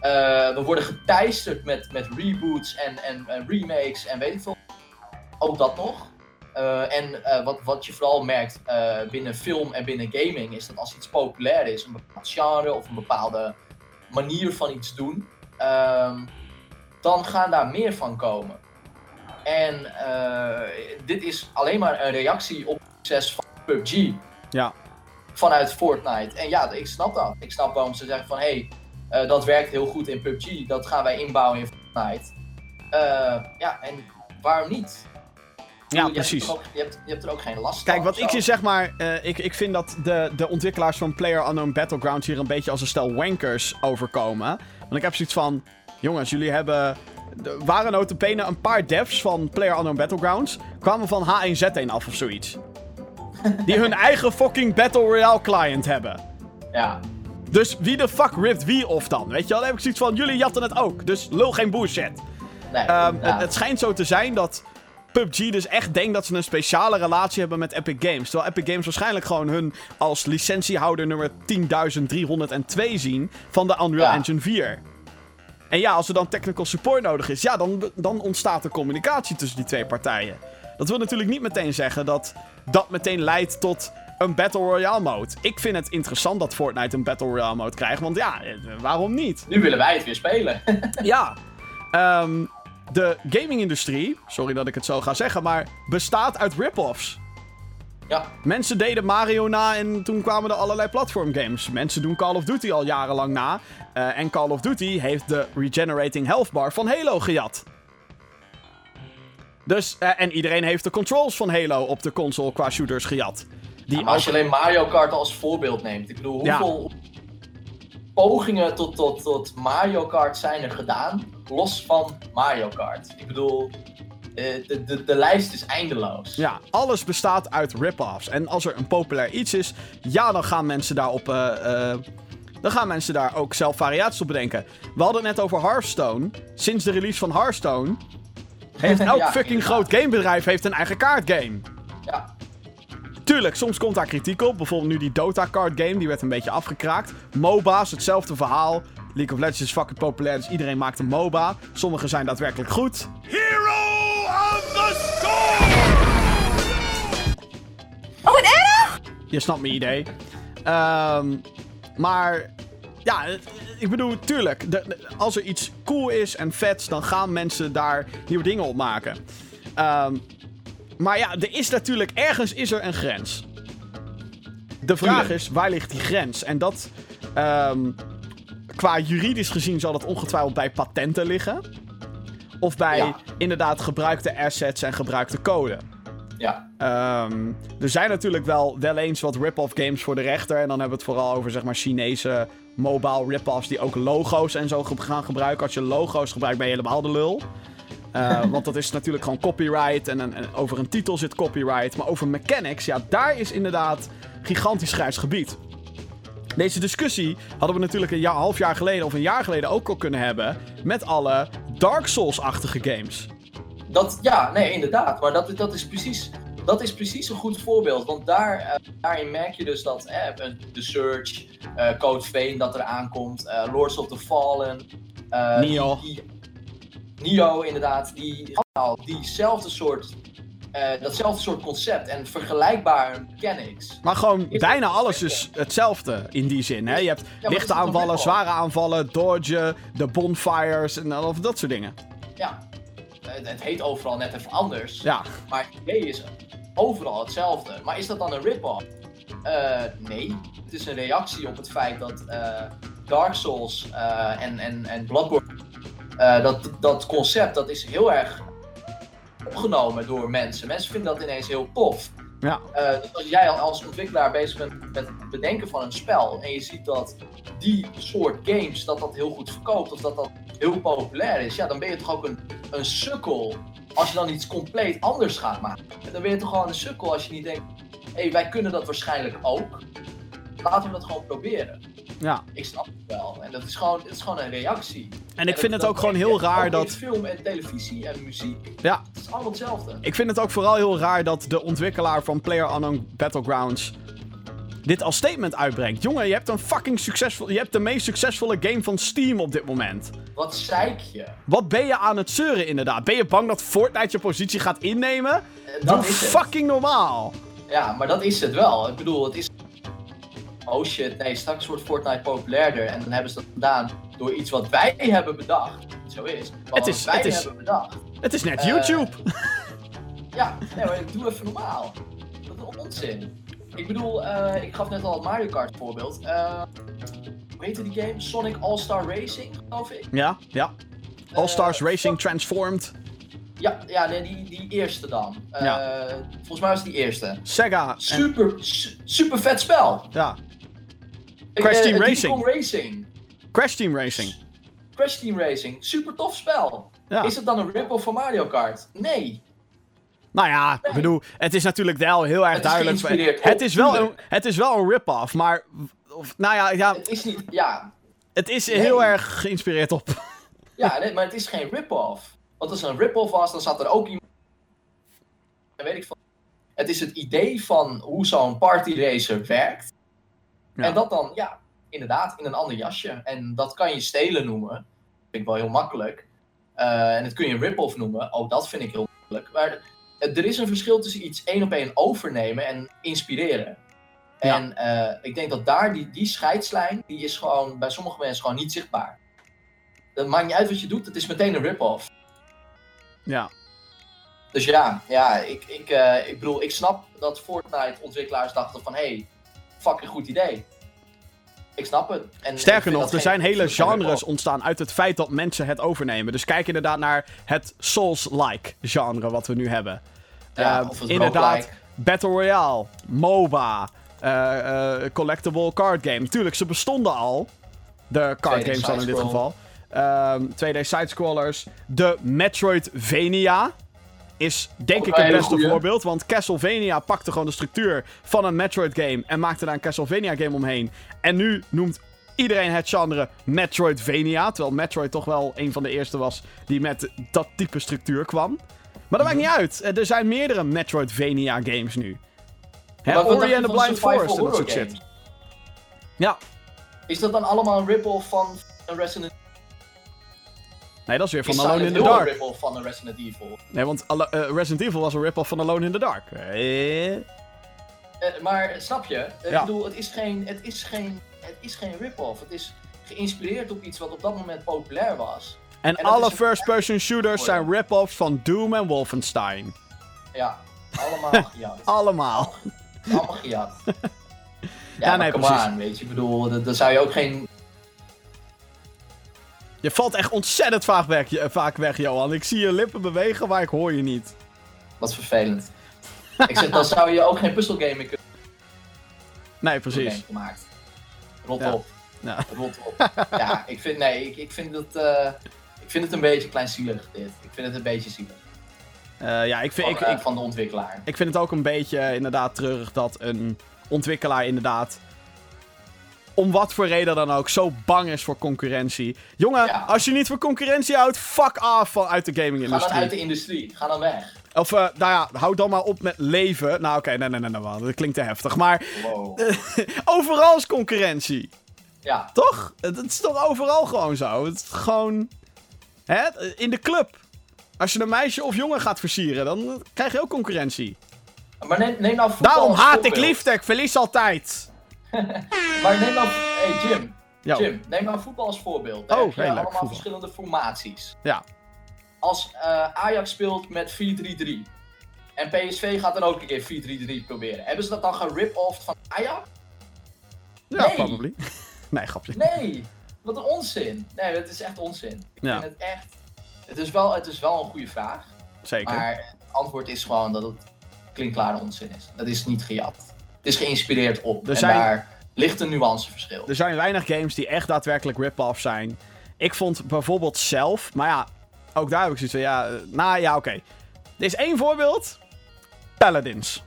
Eh, we worden geteisterd met, met reboots en, en, remakes en weet ik veel. Ook dat nog. Eh, en eh, wat, wat je vooral merkt binnen film en binnen gaming is dat als iets populair is, een bepaald genre of een bepaalde manier van iets doen, ehm, dan gaan daar meer van komen. En eh, dit is alleen maar een reactie op het succes van PUBG Ja. vanuit Fortnite. En ja, ik snap dat. Ik snap waarom ze zeggen van hé, hey, eh, dat werkt heel goed in PUBG, dat gaan wij inbouwen in Fortnite. Eh, ja, en waarom niet? Ja, je hebt precies. ook- Je hebt, je hebt er ook geen last Kijk, van. wat of ik je zeg maar. ik, ik vind dat de, de ontwikkelaars van Player Unknown Battlegrounds hier een beetje als een stel wankers overkomen. Want ik heb zoiets van. Jongens, jullie hebben. Er waren notabene een paar devs van Player Unknown Battlegrounds. kwamen van H1Z1 af of zoiets. Die hun eigen fucking Battle Royale client hebben. Ja, Dus wie de fuck ript wie of dan? Weet je wel? Dan heb ik zoiets van. Jullie jatten het ook. Dus lul geen bullshit. nee. Ehm, het, het schijnt zo te zijn dat PUBG dus echt denkt dat ze een speciale relatie hebben met Epic Games. Terwijl Epic Games waarschijnlijk gewoon hun als licentiehouder nummer 10.302 zien van de Unreal Ja. Engine 4. En ja, als er dan technical support nodig is, ja, dan, dan ontstaat er communicatie tussen die twee partijen. Dat wil natuurlijk niet meteen zeggen dat dat meteen leidt tot een Battle Royale mode. Ik vind het interessant dat Fortnite een Battle Royale mode krijgt, want ja, eh, waarom niet? Nu willen wij het weer spelen. Ja, ehm, de gaming-industrie, sorry dat ik het zo ga zeggen, maar bestaat uit rip-offs. Ja, Mensen deden Mario na en toen kwamen er allerlei platformgames. Mensen doen Call of Duty al jarenlang na. eh, en Call of Duty heeft de Regenerating Health Bar van Halo gejat. Dus, eh, en iedereen heeft de controls van Halo op de console qua shooters gejat. Die maar als je alleen Mario Kart als voorbeeld neemt. Ik bedoel, Ja. hoeveel pogingen tot, tot, tot Mario Kart zijn er gedaan, los van Mario Kart? Ik bedoel, eh, de, de, de lijst is eindeloos. Ja, alles bestaat uit rip-offs. En als er een populair iets is, ja, dan gaan mensen daarop. eh, eh, dan gaan mensen daar ook zelf variaties op bedenken. We hadden het net over Hearthstone. Sinds de release van Hearthstone. Heeft elk Ja, fucking inderdaad. groot gamebedrijf heeft een eigen kaartgame. Ja, Tuurlijk, soms komt daar kritiek op. Bijvoorbeeld nu die Dota card game, die werd een beetje afgekraakt. MOBA's, hetzelfde verhaal. League of Legends is fucking populair, dus iedereen maakt een MOBA. Sommige zijn daadwerkelijk goed. Hero the storm! Oh, wat erg! Je snapt mijn idee. Ehm, maar ja, ik bedoel, tuurlijk. de- de- als er iets cool is en vets, dan gaan mensen daar nieuwe dingen op maken. Ehm, maar ja, er is natuurlijk ergens is er een grens. De vraag Tuurlijk. is, waar ligt die grens? En dat, ehm, qua juridisch gezien, zal dat ongetwijfeld bij patenten liggen. Of bij Ja. inderdaad gebruikte assets en gebruikte code. ja. Ehm, er zijn natuurlijk wel, wel eens wat rip-off games voor de rechter. En dan hebben we het vooral over zeg maar Chinese mobile rip-offs die ook logo's en zo gaan gebruiken. Als je logo's gebruikt ben je helemaal de lul. Eh, want dat is natuurlijk gewoon copyright en over een titel zit copyright. Maar over mechanics, ja, daar is inderdaad gigantisch grijs gebied. Deze discussie hadden we natuurlijk een jaar, half jaar geleden of een jaar geleden ook al kunnen hebben. Met alle Dark Souls-achtige games. Dat, ja, nee, inderdaad. Maar dat, dat, is precies, dat is precies een goed voorbeeld. Want daar, eh, daarin merk je dus dat eh, The eh, Code Vein dat er aankomt, eh, Lords of the Fallen, eh. Die, die- Nioh inderdaad, die diezelfde soort, eh, datzelfde soort concept en vergelijkbare mechanics. Maar gewoon Is bijna alles is hetzelfde in die zin. Hè? Je hebt lichte aanvallen, zware aanvallen, dodgen, de bonfires en al dat soort dingen. Ja, het, het heet overal net even anders. Ja, Maar het idee is overal hetzelfde. Maar is dat dan een rip-off? Eh, nee. Het is een reactie op het feit dat eh, Dark Souls en, en, en Bloodborne, dat, dat concept, dat is heel erg opgenomen door mensen. Mensen vinden dat ineens heel tof. ja, Eh, dus als jij al als ontwikkelaar bezig bent met het bedenken van een spel en je ziet dat die soort games, dat dat heel goed verkoopt of dat dat heel populair is, ja, dan ben je toch ook een, een sukkel als je dan iets compleet anders gaat maken. Dan ben je toch gewoon een sukkel als je niet denkt, hé, hey, wij kunnen dat waarschijnlijk ook. Laten we dat gewoon proberen. Ja. Ik snap het wel. En dat is gewoon, het is gewoon een reactie. En ik vind het ook gewoon heel raar dat... Film en televisie en muziek. Ja, Het is allemaal hetzelfde. ik vind het ook vooral heel raar dat de ontwikkelaar van PlayerUnknown Battlegrounds dit als statement uitbrengt. Jongen, je hebt een fucking succesvol... Je hebt de meest succesvolle game van Steam op dit moment. Wat zeik je? Wat ben je aan het zeuren inderdaad? Ben je bang dat Fortnite je positie gaat innemen? Eh, Doe Dat is het. fucking normaal. Ja, maar dat is het wel. Ik bedoel, het is. Oh shit, nee, straks wordt Fortnite populairder. En dan hebben ze dat gedaan door iets wat wij hebben bedacht. Zo is. Maar Het wat is- wij het is- hebben bedacht. Het is net Eh, YouTube. Ja, nee, maar doe even normaal. Dat is onzin. Ik bedoel, eh, ik gaf net al het Mario Kart voorbeeld. Eh hoe heette die game? Sonic All-Star Racing, geloof ik. Ja, ja. All Stars Eh, Racing Transformed. Ja, ja nee, die, die eerste dan. Ja. Volgens mij was het die eerste. Sega. en- Super, su- super vet spel. ja. Crash eh, Team Diddy Racing. Crash Team Racing. Crash Team Racing, super tof spel. Ja. Is het dan een rip-off van Mario Kart? Nee. Nou ja, ik bedoel, het is natuurlijk wel heel erg Het duidelijk. Het is, wel een, het is wel een rip-off, maar. Of, nou ja, ja, Het is niet, ja, het is Nee. heel erg geïnspireerd op. ja nee, maar het is geen rip-off. Want als het een rip-off was, dan zat er ook iemand. Weet ik van. Het is het idee van hoe zo'n party racer werkt. Ja. En dat dan, ja, inderdaad, in een ander jasje. En dat kan je stelen noemen. Dat vind ik wel heel makkelijk. Eh, en dat kun je een rip-off noemen. Oh, dat vind ik heel makkelijk. Maar er is een verschil tussen iets één op één overnemen en inspireren. Ja. En eh, ik denk dat daar die, die scheidslijn, die is gewoon bij sommige mensen gewoon niet zichtbaar. Het maakt niet uit wat je doet, het is meteen een rip-off. Ja. Dus ja, ja ik, ik, eh, ik bedoel, ik snap dat Fortnite-ontwikkelaars dachten van... hé, hey, fucking goed idee. Ik snap het. En Sterker nog, er geen- zijn hele genres ontstaan uit het feit dat mensen het overnemen. Dus kijk inderdaad naar het Souls-like genre wat we nu hebben. Ja, Eh, of het inderdaad. Battle Royale, MOBA, eh, eh, collectible card game. Tuurlijk, ze bestonden al. De card 2D games dan in dit geval. Ehm 2D sidescrollers. De Metroidvania is denk ik het beste voorbeeld. Want Castlevania pakte gewoon de structuur van een Metroid game en maakte daar een Castlevania game omheen. En nu noemt iedereen het genre Metroidvania. Terwijl Metroid toch wel een van de eerste was die met dat type structuur kwam. Maar dat maakt niet uit. Eh, Er zijn meerdere Metroidvania games nu. Hè, Ori and the Blind Forest en dat soort shit. Ja, Is dat dan allemaal een rip-off van Resident nee, dat is weer van Is Alone in the Hill een Dark. rip-off van een Resident Evil? Nee, want Al- eh, Resident Evil was een rip-off van Alone in the Dark. Eh, Eh, maar snap je? Eh, Ja. Ik bedoel, het is geen, het is geen, het is geen rip-off. Het is geïnspireerd op iets wat op dat moment populair was. En alle een- first-person shooters zijn rip-offs van Doom en Wolfenstein. Ja, allemaal gejat. Allemaal. allemaal gejat. Ja, Ja, maar nee, come precies. on, weet je. Ik bedoel, da- dan zou je ook geen... Je valt echt ontzettend vaak weg, je- vaak weg, Johan. Ik zie je lippen bewegen, maar ik hoor je niet. Dat is vervelend. ik zeg, dan zou je ook geen puzzelgame kunnen Nee, precies. gemaakt. Rot Ja. op. Ja. Rot op. ja, ik vind, nee, ik, ik vind het... eh, ik vind het een beetje kleinzielig, dit. Ik vind het een beetje zielig. Eh, ja, ik vind, Van, ik, eh, ik, van de ontwikkelaar. ik vind het ook een beetje inderdaad treurig dat een ontwikkelaar inderdaad... Om wat voor reden dan ook, zo bang is voor concurrentie. Jongen, Ja. als je niet voor concurrentie houdt, fuck off van uit de Ga dan gaming-industrie. uit de industrie. Ga dan weg. Of, eh, nou ja, hou dan maar op met leven. Nou, oké, nee, nee, nee, nee, man, dat klinkt te heftig. Maar Wow. overal is concurrentie. Ja, Toch? Het is toch overal gewoon zo? Het is gewoon... Hè? In de club. Als je een meisje of jongen gaat versieren, dan krijg je ook concurrentie. maar neem, neem nou voetbal Daarom haat ik liefde, ik verlies altijd. Maar neem nou... Hey Jim. Yo. Jim, neem nou voetbal als voorbeeld. Daar Oh, heb je allemaal voetbal. verschillende formaties. Ja. Als eh, Ajax speelt met 4-3-3 en PSV gaat dan ook een keer 4-3-3 proberen. Hebben ze dat dan gerip-off van Ajax? Ja, Nee. probably. Nee, grapje. Nee, wat een onzin. Nee, dat is echt onzin. Ik Ja. vind het echt... Het is, wel, het is wel een goede vraag, Zeker. maar het antwoord is gewoon dat het klinkklare onzin is. Dat is niet gejat. Het is geïnspireerd op. Er en daar ligt een nuanceverschil. Er zijn weinig games die echt daadwerkelijk rip-off zijn. Ik vond bijvoorbeeld zelf, maar ja, ook daar heb ik zoiets van, ja, eh, nou ja, oké. Er is één voorbeeld. Paladins.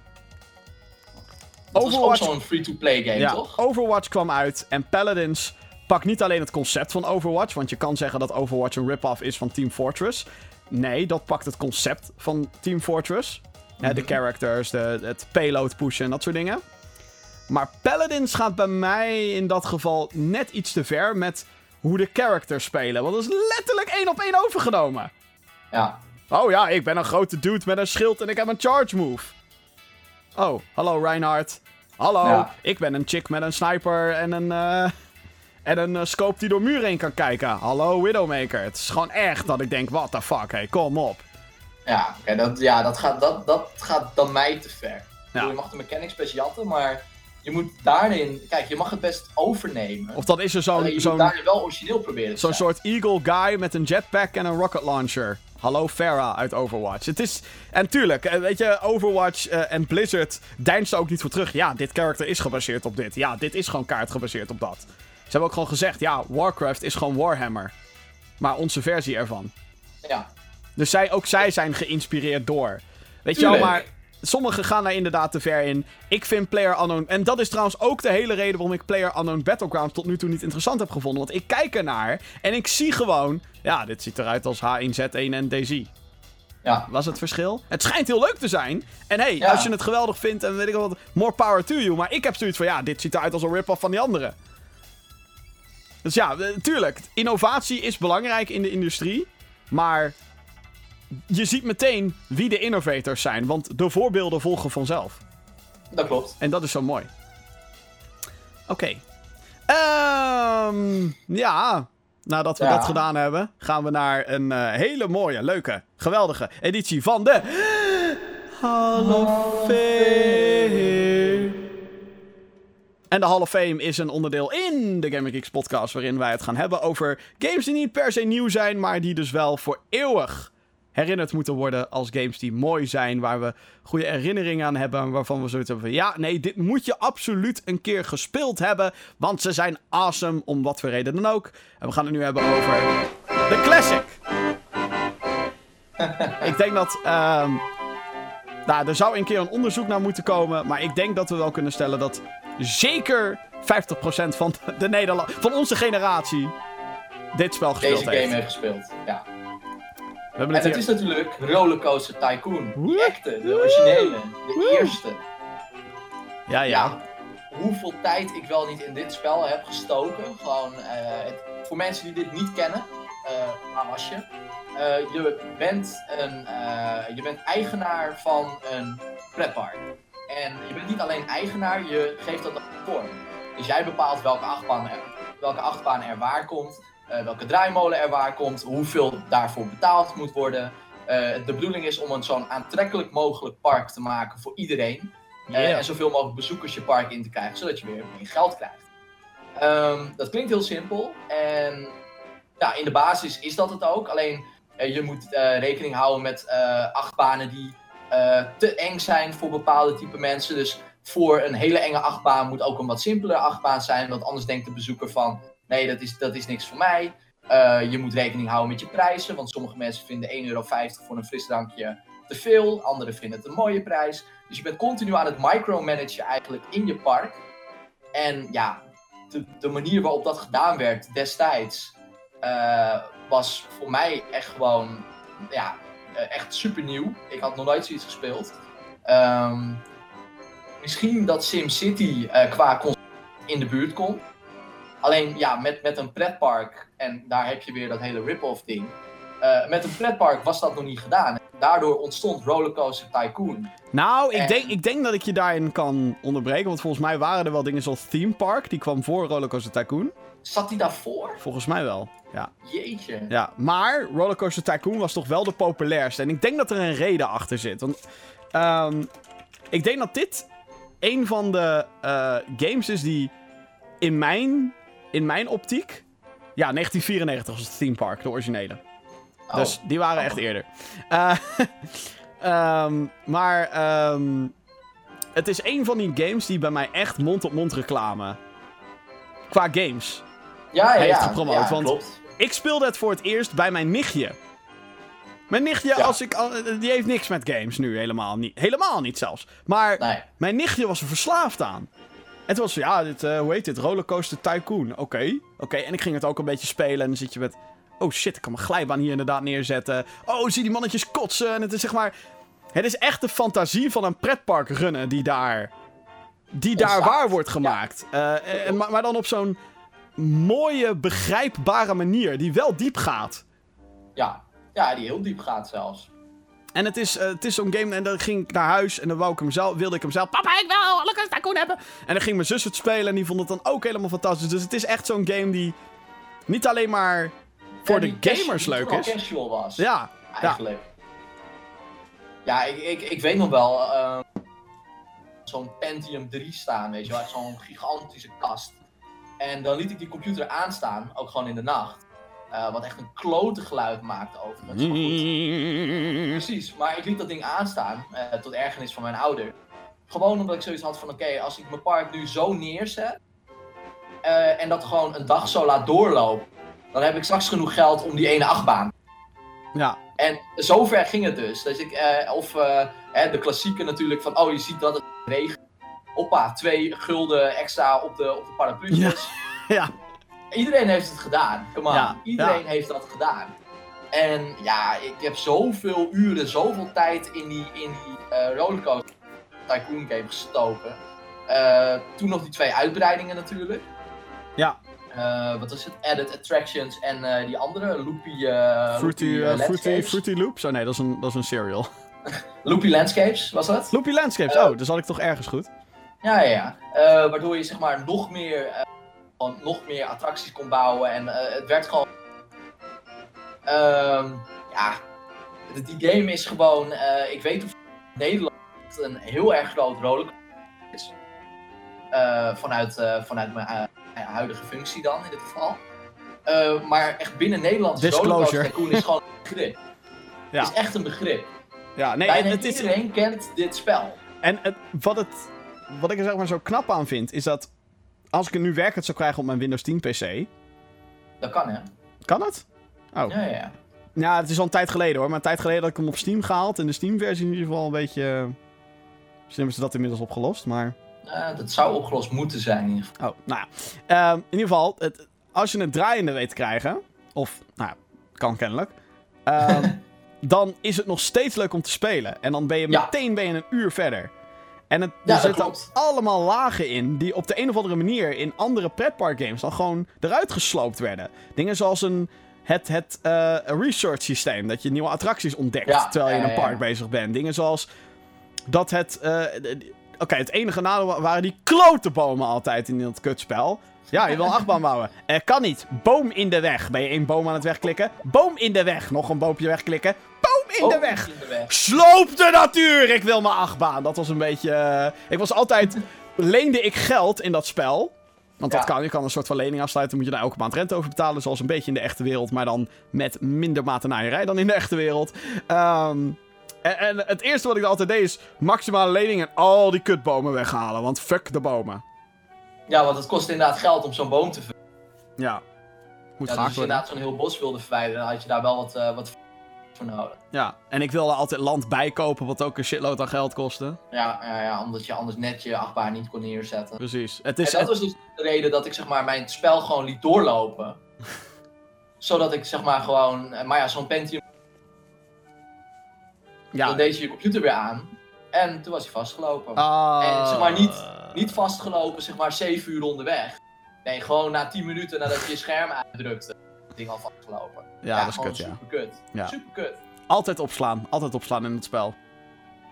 Dat is ook Overwatch- zo'n free-to-play game, Ja, toch? Overwatch kwam uit en Paladins pakt niet alleen het concept van Overwatch, want je kan zeggen dat Overwatch een rip-off is van Team Fortress. Nee, dat pakt het concept van Team Fortress. De characters, de, het payload pushen en dat soort dingen. Maar Paladins gaat bij mij in dat geval net iets te ver met hoe de characters spelen. Want dat is letterlijk één op één overgenomen. Ja. Oh ja, ik ben een grote dude met een schild en ik heb een charge move. Oh, hallo Reinhardt. Hallo, Ja. ik ben een chick met een sniper en een, eh, en een eh, scope die door muren heen kan kijken. Hallo Widowmaker. Het is gewoon echt dat ik denk, what the fuck, hey, kom op. Ja, dat, ja dat, gaat, dat, dat gaat dan mij te ver. Ja. Je mag de mechanics best jatten, maar je moet daarin... Kijk, je mag het best overnemen. Of dan is er zo'n je moet daarin wel origineel proberen zo'n soort eagle guy met een jetpack en een rocket launcher. Hallo Farah uit Overwatch. Het is... En tuurlijk, eh, weet je, Overwatch eh, en Blizzard deinst er ook niet voor terug. Ja, dit character is gebaseerd op dit. Ja, dit is gewoon kaart gebaseerd op dat. Ze hebben ook gewoon gezegd, ja, Warcraft is gewoon Warhammer. Maar onze versie ervan. Ja, Dus zij, ook zij zijn geïnspireerd door. Weet je wel, maar sommigen gaan daar inderdaad te ver in. Ik vind Player Unknown... En dat is trouwens ook de hele reden waarom ik Player Unknown Battlegrounds tot nu toe niet interessant heb gevonden. Want ik kijk ernaar en ik zie gewoon... Ja, dit ziet eruit als H1Z1 en DZ. ja. Was het verschil? Het schijnt heel leuk te zijn. En hey, Ja. als je het geweldig vindt en weet ik wat, more power to you. Maar ik heb zoiets van, ja, dit ziet eruit als een rip-off van die andere. Dus ja, eh, tuurlijk. Innovatie is belangrijk in de industrie. Maar je ziet meteen wie de innovators zijn, want de voorbeelden volgen vanzelf. Dat klopt. En dat is zo mooi. Oké. Ehm, ja, nadat we Ja. dat gedaan hebben, gaan we naar een eh, hele mooie, leuke, geweldige editie van de Hall of Fame. En de Hall of Fame is een onderdeel in de Gaming Geeks podcast waarin wij het gaan hebben over games die niet per se nieuw zijn, maar die dus wel voor eeuwig herinnerd moeten worden als games die mooi zijn, waar we goede herinneringen aan hebben en waarvan we zoiets hebben van ja, nee, dit moet je absoluut een keer gespeeld hebben, want ze zijn awesome om wat voor reden dan ook. En we gaan het nu hebben over de Classic. ik denk dat ehm, nou, er zou een keer een onderzoek naar moeten komen, maar ik denk dat we wel kunnen stellen dat zeker 50% van de Nederland van onze generatie dit spel gespeeld Deze heeft. game heeft gespeeld. Ja. We hebben En het is natuurlijk Rollercoaster Tycoon. Die echte, de originele, de eerste. Ja, ja. Ja, hoeveel tijd ik wel niet in dit spel heb gestoken. Gewoon, eh, het- voor mensen die dit niet kennen, eh waar was je? Eh, je, bent een, eh, je bent eigenaar van een pretpark. En je bent niet alleen eigenaar, je geeft dat ook vorm. Dus jij bepaalt welke achtbaan er, welke achtbaan er waar komt, eh, welke draaimolen er waar komt, hoeveel daarvoor betaald moet worden. Eh, de bedoeling is om een zo'n aantrekkelijk mogelijk park te maken voor iedereen. Eh, Yeah. en zoveel mogelijk bezoekers je park in te krijgen, zodat je weer meer geld krijgt. Ehm, dat klinkt heel simpel. En ja, in de basis is dat het ook. Alleen je moet rekening houden met achtbanen die te eng zijn voor bepaalde type mensen. Dus voor een hele enge achtbaan moet ook een wat simpelere achtbaan zijn. Want anders denkt de bezoeker van nee, dat is, dat is niks voor mij. Eh, je moet rekening houden met je prijzen. Want sommige mensen vinden 1,50 euro voor een frisdrankje te veel. Anderen vinden het een mooie prijs. Dus je bent continu aan het micromanagen eigenlijk in je park. En ja, de, manier waarop dat gedaan werd destijds eh, was voor mij echt gewoon, ja, eh, echt super nieuw. Ik had nog nooit zoiets gespeeld. Ehm, misschien dat SimCity eh qua in de buurt komt. Alleen ja, met, met een pretpark, en daar heb je weer dat hele rip-off ding. Eh, met een pretpark was dat nog niet gedaan. Daardoor ontstond Rollercoaster Tycoon. Nou, ik En- denk, ik denk dat ik je daarin kan onderbreken. Want volgens mij waren er wel dingen zoals Theme Park. Die kwam voor Rollercoaster Tycoon. Zat die daarvoor? Volgens mij wel. Ja. Jeetje. ja. Maar Rollercoaster Tycoon was toch wel de populairste. En ik denk dat er een reden achter zit. Want ehm, ik denk dat dit een van de eh, games is die in mijn, in mijn optiek... Ja, 1994 was het Theme Park, de originele. Oh. Dus die waren Oh. echt eerder. Eh, ehm, maar ehm, het is een van die games die bij mij echt mond-op-mond reclame. Qua games. ja, ja, heeft ja, gepromoot, ja, want- klopt. Ik speelde het voor het eerst bij mijn nichtje. Mijn nichtje, Ja. als ik, die heeft niks met games nu, helemaal niet. Helemaal niet zelfs. Maar Nee. mijn nichtje was er verslaafd aan. En toen was ja, dit, eh, hoe heet dit? Rollercoaster Tycoon. Oké, oké. En ik ging het ook een beetje spelen. En dan zit je met, oh shit, ik kan mijn glijbaan hier inderdaad neerzetten. Oh, zie die mannetjes kotsen. En het is zeg maar, het is echt de fantasie van een pretpark runnen die daar, die daar Ontstaat. waar wordt gemaakt. Eh, en, maar, maar dan op zo'n mooie, begrijpbare manier die wel diep gaat. Ja. ja, die heel diep gaat zelfs. En het is, eh, het is zo'n game. En dan ging ik naar huis. En dan wou ik hem zelf, wilde ik hem zelf. Papa, ik wil Rollercoaster Tycoon hebben. En dan ging mijn zus het spelen. En die vond het dan ook helemaal fantastisch. Dus het is echt zo'n game die niet alleen maar voor de gamers leuk is. casual was. Ja, eigenlijk. Ja, ik, ik, ik weet nog wel ehm, zo'n Pentium 3 staan, weet je wel, zo'n gigantische kast. En dan liet ik die computer aanstaan, ook gewoon in de nacht. Eh, wat echt een klote geluid maakte overigens. Maar goed. Precies, maar ik liet dat ding aanstaan, eh, tot ergernis van mijn ouder. Gewoon omdat ik zoiets had van, oké, als ik mijn park nu zo neerzet... eh, en dat gewoon een dag zo laat doorlopen... dan heb ik straks genoeg geld om die ene achtbaan ja. en zover ging het dus. dus ik, of de klassieke natuurlijk van, oh je ziet dat het regent. Hoppa, twee gulden extra op de, op de paraplu's. Ja. Iedereen heeft het gedaan. Come on. Ja, Iedereen heeft dat gedaan. En ja, ik heb zoveel uren, zoveel tijd in die, in die eh, rollercoaster Tycoon game gestoken. Eh, toen nog die twee uitbreidingen natuurlijk. Ja. Eh, wat is het? Added Attractions en die andere, Loopy, Fruity, Loopy, Fruity. Fruity Loops? Oh nee, dat is een, dat is een cereal. Loopy Landscapes, was dat? Loopy Landscapes, oh, dus had ik toch ergens goed. Ja, ja, ja. Waardoor je zeg maar nog meer, gewoon nog meer attracties kon bouwen en eh, het werd gewoon... Ehm, ja, die game is gewoon, eh, ik weet of Nederland een heel erg groot rollercoaster is. Eh, vanuit, vanuit mijn huidige functie dan, in dit geval. Maar echt binnen Nederland is Disclosure. Tycoon is gewoon een begrip. Ja. is echt een begrip. Ja, nee, Bijna het is... iedereen kent dit spel. En het, wat, het, wat ik er zeg maar zo knap aan vind, is dat als ik het nu werkend zou krijgen op mijn Windows 10 PC, Dat kan hè. kan het? Oh. Ja, ja, ja. Ja, het is al een tijd geleden hoor, maar een tijd geleden had ik hem op Steam gehaald. En de Steam-versie in ieder geval een beetje... Misschien hebben ze dat inmiddels opgelost, maar... Eh, dat zou opgelost moeten zijn in ieder geval. Oh, nou ja. Ehm, in ieder geval, het, als je het draaiende weet te krijgen, of, nou ja, kan kennelijk, ehm, dan is het nog steeds leuk om te spelen. En dan ben je Ja. meteen ben je een uur verder. En het, Ja, er zitten klopt. allemaal lagen in die op de een of andere manier in andere pretparkgames dan gewoon eruit gesloopt werden. Dingen zoals een, het, het eh, research systeem, dat je nieuwe attracties ontdekt Ja, terwijl je in een park ja. bezig bent. Dingen zoals dat het... eh, Oké, het enige nadeel wa- waren die klote bomen altijd in dat kutspel. Ja, je wil een achtbaan bouwen. Eh, kan niet. Boom in de weg. Ben je één boom aan het wegklikken? Boom in de weg. Nog een boompje wegklikken. Boom in de Oh, weg. in de weg. Sloop de natuur! Ik wil mijn achtbaan. Dat was een beetje... eh, Ik was altijd... Leende ik geld in dat spel. Want dat kan. Je kan een soort van lening afsluiten. Moet je daar elke maand rente over betalen. Zoals een beetje in de echte wereld. Maar dan met minder matenaaierij dan in de echte wereld. Ehm, en, en het eerste wat ik altijd deed is maximale lening en al die kutbomen weghalen. Want fuck de bomen. Ja, want het kost inderdaad geld om zo'n boom te verwijderen. Ja. Moet Ja, dus als je worden. inderdaad zo'n heel bos wilde verwijderen, dan had je daar wel wat, eh, wat voor nodig. Ja. En ik wilde altijd land bijkopen. Wat ook een shitload aan geld kostte. Ja, ja, ja, omdat je anders net je achtbaan niet kon neerzetten. Precies. Het En is... dat was dus de reden dat ik zeg maar mijn spel gewoon liet doorlopen. Zodat ik zeg maar gewoon, eh, maar ja, zo'n Pentium, ja. dan deed je je computer weer aan. En toen was hij vastgelopen. Ah. En zeg maar niet- Niet vastgelopen, zeg maar 7 uur onderweg. Nee, gewoon na 10 minuten nadat je je scherm uitdrukte, het ding al vastgelopen. Ja, dat is kut, ja. super kut. Ja. Super kut. Altijd opslaan. Altijd opslaan in het spel.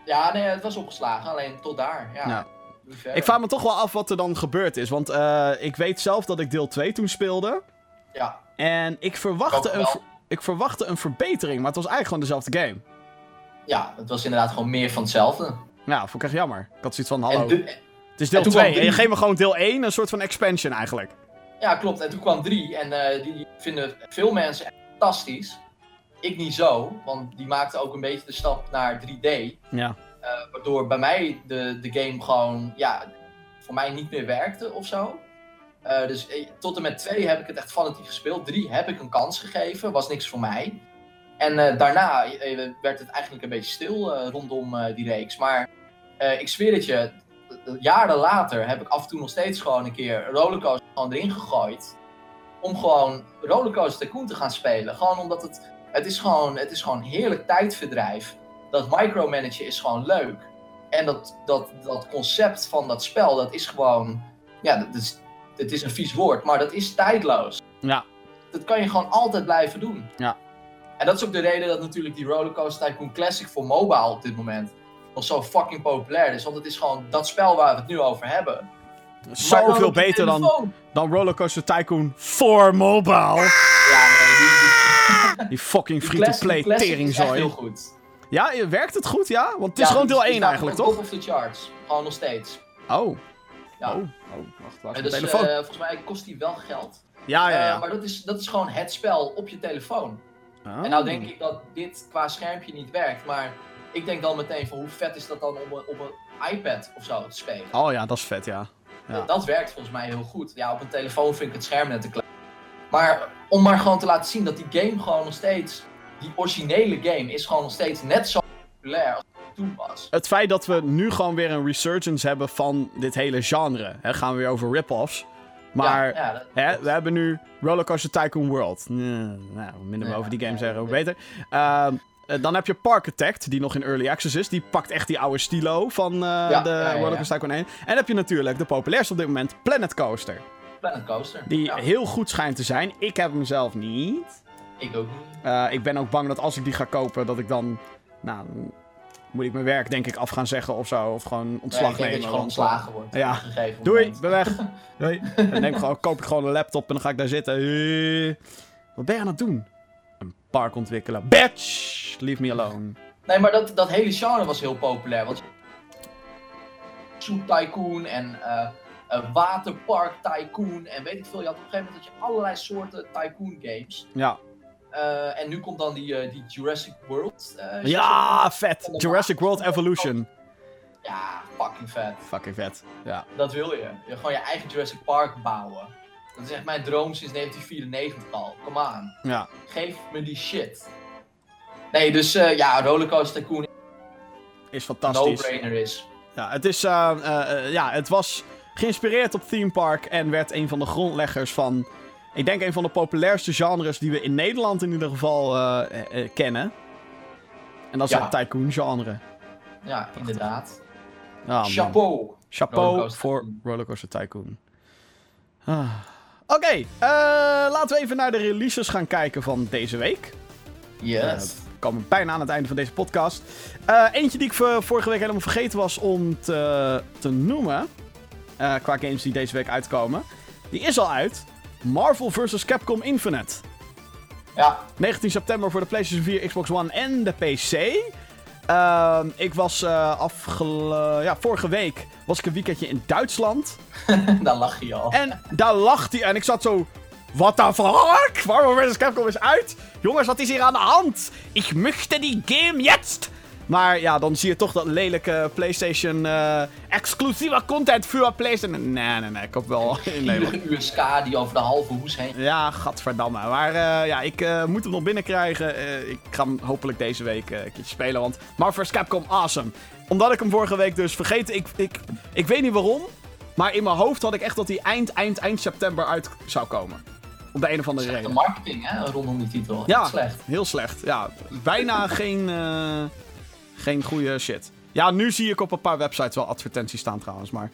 Ja, nee, het was opgeslagen, alleen tot daar. Ja. Ik vraag me toch wel af wat er dan gebeurd is. Want eh, ik weet zelf dat ik deel 2 toen speelde. Ja, En ik verwachtte, een, ver- ik verwachtte een verbetering. Maar het was eigenlijk gewoon dezelfde game. ja, het was inderdaad gewoon meer van hetzelfde. Ja, vond ik echt jammer. Ik had zoiets van, hallo. Het is deel en toen kwam 2. En je geeft me gewoon deel 1, een soort van expansion eigenlijk. Ja, klopt. En toen kwam 3 en eh, die vinden veel mensen fantastisch. Ik niet zo, want die maakte ook een beetje de stap naar 3D. Ja. eh, waardoor bij mij de, de game gewoon, ja, voor mij niet meer werkte of zo. Eh, dus tot en met 2 heb ik het echt fanatiek gespeeld. 3 heb ik een kans gegeven, was niks voor mij. En daarna werd het eigenlijk een beetje stil rondom die reeks. Maar ik zweer het je, jaren later heb ik af en toe nog steeds gewoon een keer Rollercoaster gewoon erin gegooid. Om gewoon Rollercoaster Tycoon te gaan spelen. Gewoon omdat het, het is gewoon, het is gewoon heerlijk tijdverdrijf. Dat micromanagen is gewoon leuk. En dat, dat, dat concept van dat spel, dat is gewoon, ja, dat is, het is een vies woord, maar dat is tijdloos. Ja. Dat kan je gewoon altijd blijven doen. Ja. En dat is ook de reden dat natuurlijk die Rollercoaster Tycoon Classic voor mobile op dit moment nog zo fucking populair is. Want het is gewoon dat spel waar we het nu over hebben. Zoveel beter dan, dan Rollercoaster Tycoon voor mobile. Ja, nee, die, die, Die fucking free-to-play echt heel teringzooi. goed. Ja, werkt het goed, ja? Want het is Ja, gewoon deel is 1 daar eigenlijk, toch? of the charts. Gewoon nog steeds. Oh. Ja. Oh, oh, wacht, En mijn dus telefoon? eh, volgens mij kost die wel geld. ja, ja, Eh, ja. maar dat is, dat is gewoon het spel op je telefoon. Oh. En nou denk ik dat dit qua schermpje niet werkt, maar ik denk dan meteen van hoe vet is dat dan om een- op een iPad of zo te spelen. Oh ja, dat is vet, ja. Ja. Dat werkt volgens mij heel goed. Ja, op een telefoon vind ik het scherm net te klein. Maar om maar gewoon te laten zien dat die game gewoon nog steeds, die originele game is gewoon nog steeds net zo populair als het toen was. Het feit dat we nu gewoon weer een resurgence hebben van dit hele genre. Hè, gaan we weer over rip-offs. Maar ja, ja, dat- Hè, we hebben nu Rollercoaster Tycoon World. Nee, nou, minder we over die game ja, zeggen, hoe beter. Ehm, eh, dan heb je Parkitect, die nog in Early Access is. Die pakt echt die oude stilo van eh, de ja, ja, ja. Rollercoaster Tycoon 1. En dan heb je natuurlijk de populairste op dit moment, Planet Coaster. Planet Coaster. Die Ja, heel goed schijnt te zijn. Ik heb hem zelf niet. Ik ook niet. Eh, ik ben ook bang dat als ik die ga kopen, dat ik dan... Nou, dan moet ik mijn werk denk ik af gaan zeggen of zo. Of gewoon ontslag ik denk nemen. dat je gewoon ontslagen wordt. ja. Doei, ben weg. Doei. Dan neem ik gewoon, koop ik gewoon een laptop en dan ga ik daar zitten. Wat ben je aan het doen? Park ontwikkelen. Bitch! Leave me alone. Nee, maar dat, dat hele genre was heel populair. Want Soep Tycoon en eh, Waterpark Tycoon en weet ik veel. Je had op een gegeven moment had je allerlei soorten Tycoon games. Ja. Eh, en nu komt dan die, eh, die Jurassic World. Ja, vet. Jurassic World Evolution. Ja, fucking vet. Fucking vet. Ja. Dat wil je. je gewoon je eigen Jurassic Park bouwen. Dat is echt mijn droom sinds 1994 al. Kom aan. Ja. Geef me die shit. Nee, dus eh, ja, Rollercoaster Tycoon Is fantastisch. no-brainer is. Ja, het is, eh, eh, ja, het was geïnspireerd op Theme Park en werd een van de grondleggers van, ik denk een van de populairste genres die we in Nederland in ieder geval kennen. En dat is Ja. het tycoon genre. Ja, inderdaad. Man. Chapeau. Chapeau Rollercoaster voor. Rollercoaster Tycoon. Ah. Oké, eh, laten we even naar de releases gaan kijken van deze week. Yes. Eh, we komen bijna aan het einde van deze podcast. Eh, eentje die ik vorige week helemaal vergeten was om te, te noemen. qua games die deze week uitkomen. Die is al uit. Marvel vs. Capcom Infinite. ja, 19 september voor de PlayStation 4, Xbox One en de PC. Ehm, ik was afgele... ja, vorige week was ik een weekendje in Duitsland. daar lach je al. En daar lag hij en ik zat zo... What the fuck? Marvel vs. Capcom is uit? Jongens, wat is hier aan de hand? Ik möchte die game jetzt! Maar ja, dan zie je toch dat lelijke PlayStation eh, exclusieve content voor PlayStation. Nee, nee, nee, ik hoop wel in Nederland. Gierige USK die over de halve hoes heen. Ja, gadverdamme. Maar eh, ja, ik eh, moet hem nog binnenkrijgen. Ik ga hem hopelijk deze week een keertje spelen. Want Marvel vs. Capcom, awesome. Omdat ik hem vorige week dus vergeten... Ik, ik, ik weet niet waarom. Maar in mijn hoofd had ik echt dat hij eind, eind, eind september uit zou komen. Op de een of andere De reden. marketing, hè, rondom die titel. Ja, slecht. heel slecht. Ja, bijna geen, geen goede shit. Ja, nu zie ik op een paar websites wel advertenties staan trouwens, maar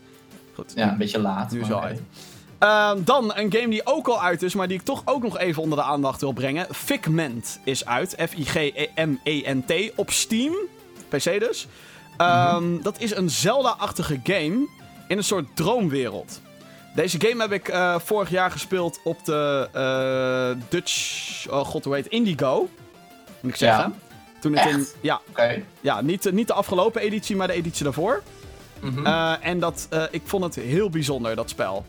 goed. Ja, een beetje laat. Nu is uit. Ehm, dan een game die ook al uit is, maar die ik toch ook nog even onder de aandacht wil brengen. Figment is uit. F-I-G-M-E-N-T. Op Steam. PC dus. Ehm, Dat is een Zelda-achtige game in een soort droomwereld. Deze game heb ik eh, vorig jaar gespeeld op de eh, Dutch... Oh god, hoe heet? Indigo. Moet ik zeggen. Ja. Toen het in... Echt? Ja, ja niet, niet de afgelopen editie, maar de editie daarvoor. Eh, en dat, eh, ik vond het heel bijzonder, dat spel.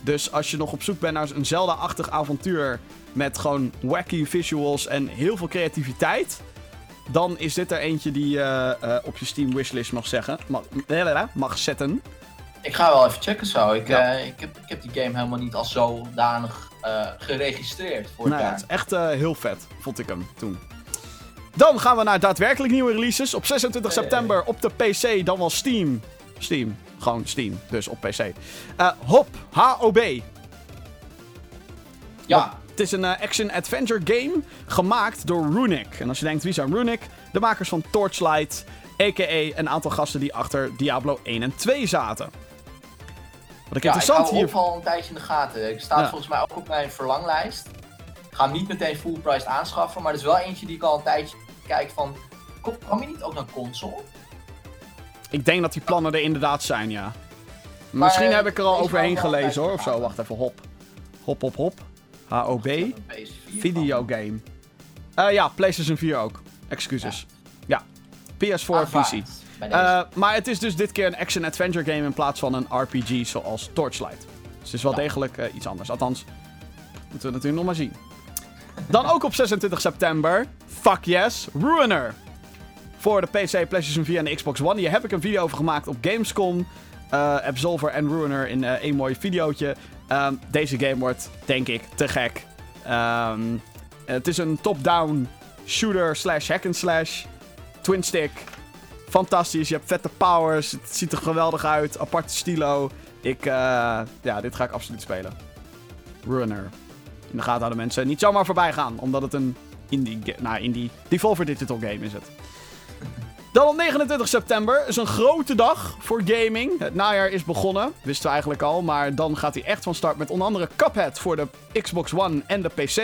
Dus als je nog op zoek bent naar een Zelda-achtig avontuur... met gewoon wacky visuals en heel veel creativiteit... dan is dit er eentje die je eh, op je Steam wishlist mag, zeggen, mag, mag zetten. Ik ga wel even checken zo. Ik, Ja. ik, heb, ik heb die game helemaal niet als zodanig geregistreerd voor Nou, het ja, jaar. het is echt heel vet, vond ik hem toen. Dan gaan we naar daadwerkelijk nieuwe releases. Op 26 Hey. september op de PC, dan wel Steam. Steam, gewoon Steam, dus op PC. Eh, Hop, H-O-B. Ja, Het is een eh, action-adventure game gemaakt door Runic. En als je denkt, wie zijn Runic? De makers van Torchlight, a.k.a. een aantal gasten die achter Diablo 1 en 2 zaten. Wat ik ja ik interessant hier... hier... al een tijdje in de gaten. Ik sta Ja. volgens mij ook op mijn verlanglijst. Ik ga hem niet meteen full price aanschaffen, maar er is wel eentje die ik al een tijdje kijk van... Kom, kwam je niet ook naar console? Ik denk dat die plannen er inderdaad zijn, ja. Misschien eh, heb ik er al overheen gelezen hoor, of zo. Wacht even, hop. Hop, hop, hop. HOB. Een PS4 Videogame. Eh ja, PlayStation 4 ook. Excuses. Ja. PS4, van. PC. Eh, maar het is dus dit keer een action-adventure game in plaats van een RPG zoals Torchlight. Dus het is wel Ja. degelijk eh, iets anders. Althans, moeten we natuurlijk nog maar zien. Dan ook op 26 september, fuck yes, Ruiner. Voor de PC, PlayStation 4 en de Xbox One. Hier heb ik een video over gemaakt op Gamescom. Eh, Absolver en Ruiner in eh, één mooi videootje. Ehm, deze game wordt, denk ik, te gek. Ehm, het is een top-down shooter slash hack and slash. Twin stick. Fantastisch. Je hebt vette powers. Het ziet er geweldig uit. Aparte stilo. Ik, eh, ja, dit ga ik absoluut spelen. Runner. In de gaten houden mensen. Niet zomaar voorbij gaan. Omdat het een indie, nou, indie Devolver Digital game is het. Dan op 29 september is een grote dag voor gaming. Het najaar is begonnen, wisten we eigenlijk al. Maar dan gaat hij echt van start met onder andere Cuphead voor de Xbox One en de PC.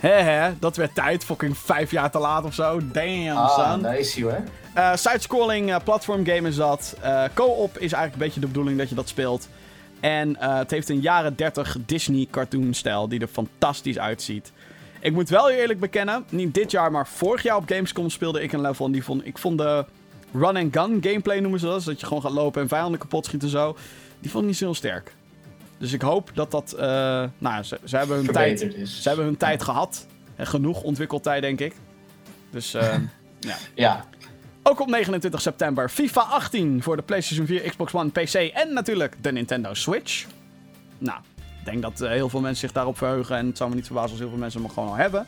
Hè hè, dat werd tijd. Fucking vijf jaar te laat of zo. Damn, Ah, son. hij hoor. Eh, Side-scrolling uh, platform game is dat. Eh, Co-op is eigenlijk een beetje de bedoeling dat je dat speelt. En het heeft een jaren 30 Disney cartoon stijl die er fantastisch uitziet. Ik moet wel eerlijk bekennen, niet dit jaar, maar vorig jaar op Gamescom speelde ik een level en die vond ik vond de run and gun gameplay noemen ze dat, dus dat je gewoon gaat lopen en vijanden kapot schiet en zo. Die vond ik niet zo heel sterk. Dus ik hoop dat dat, eh, nou, ze, ze hebben hun tijd, is. ze hebben hun tijd gehad en genoeg ontwikkeltijd denk ik. Dus eh, ja. Ja. Ook op 29 september FIFA 18 voor de PlayStation 4, Xbox One, PC en natuurlijk de Nintendo Switch. Nou, denk dat eh, heel veel mensen zich daarop verheugen en het zou me niet verbazen als heel veel mensen hem gewoon al hebben.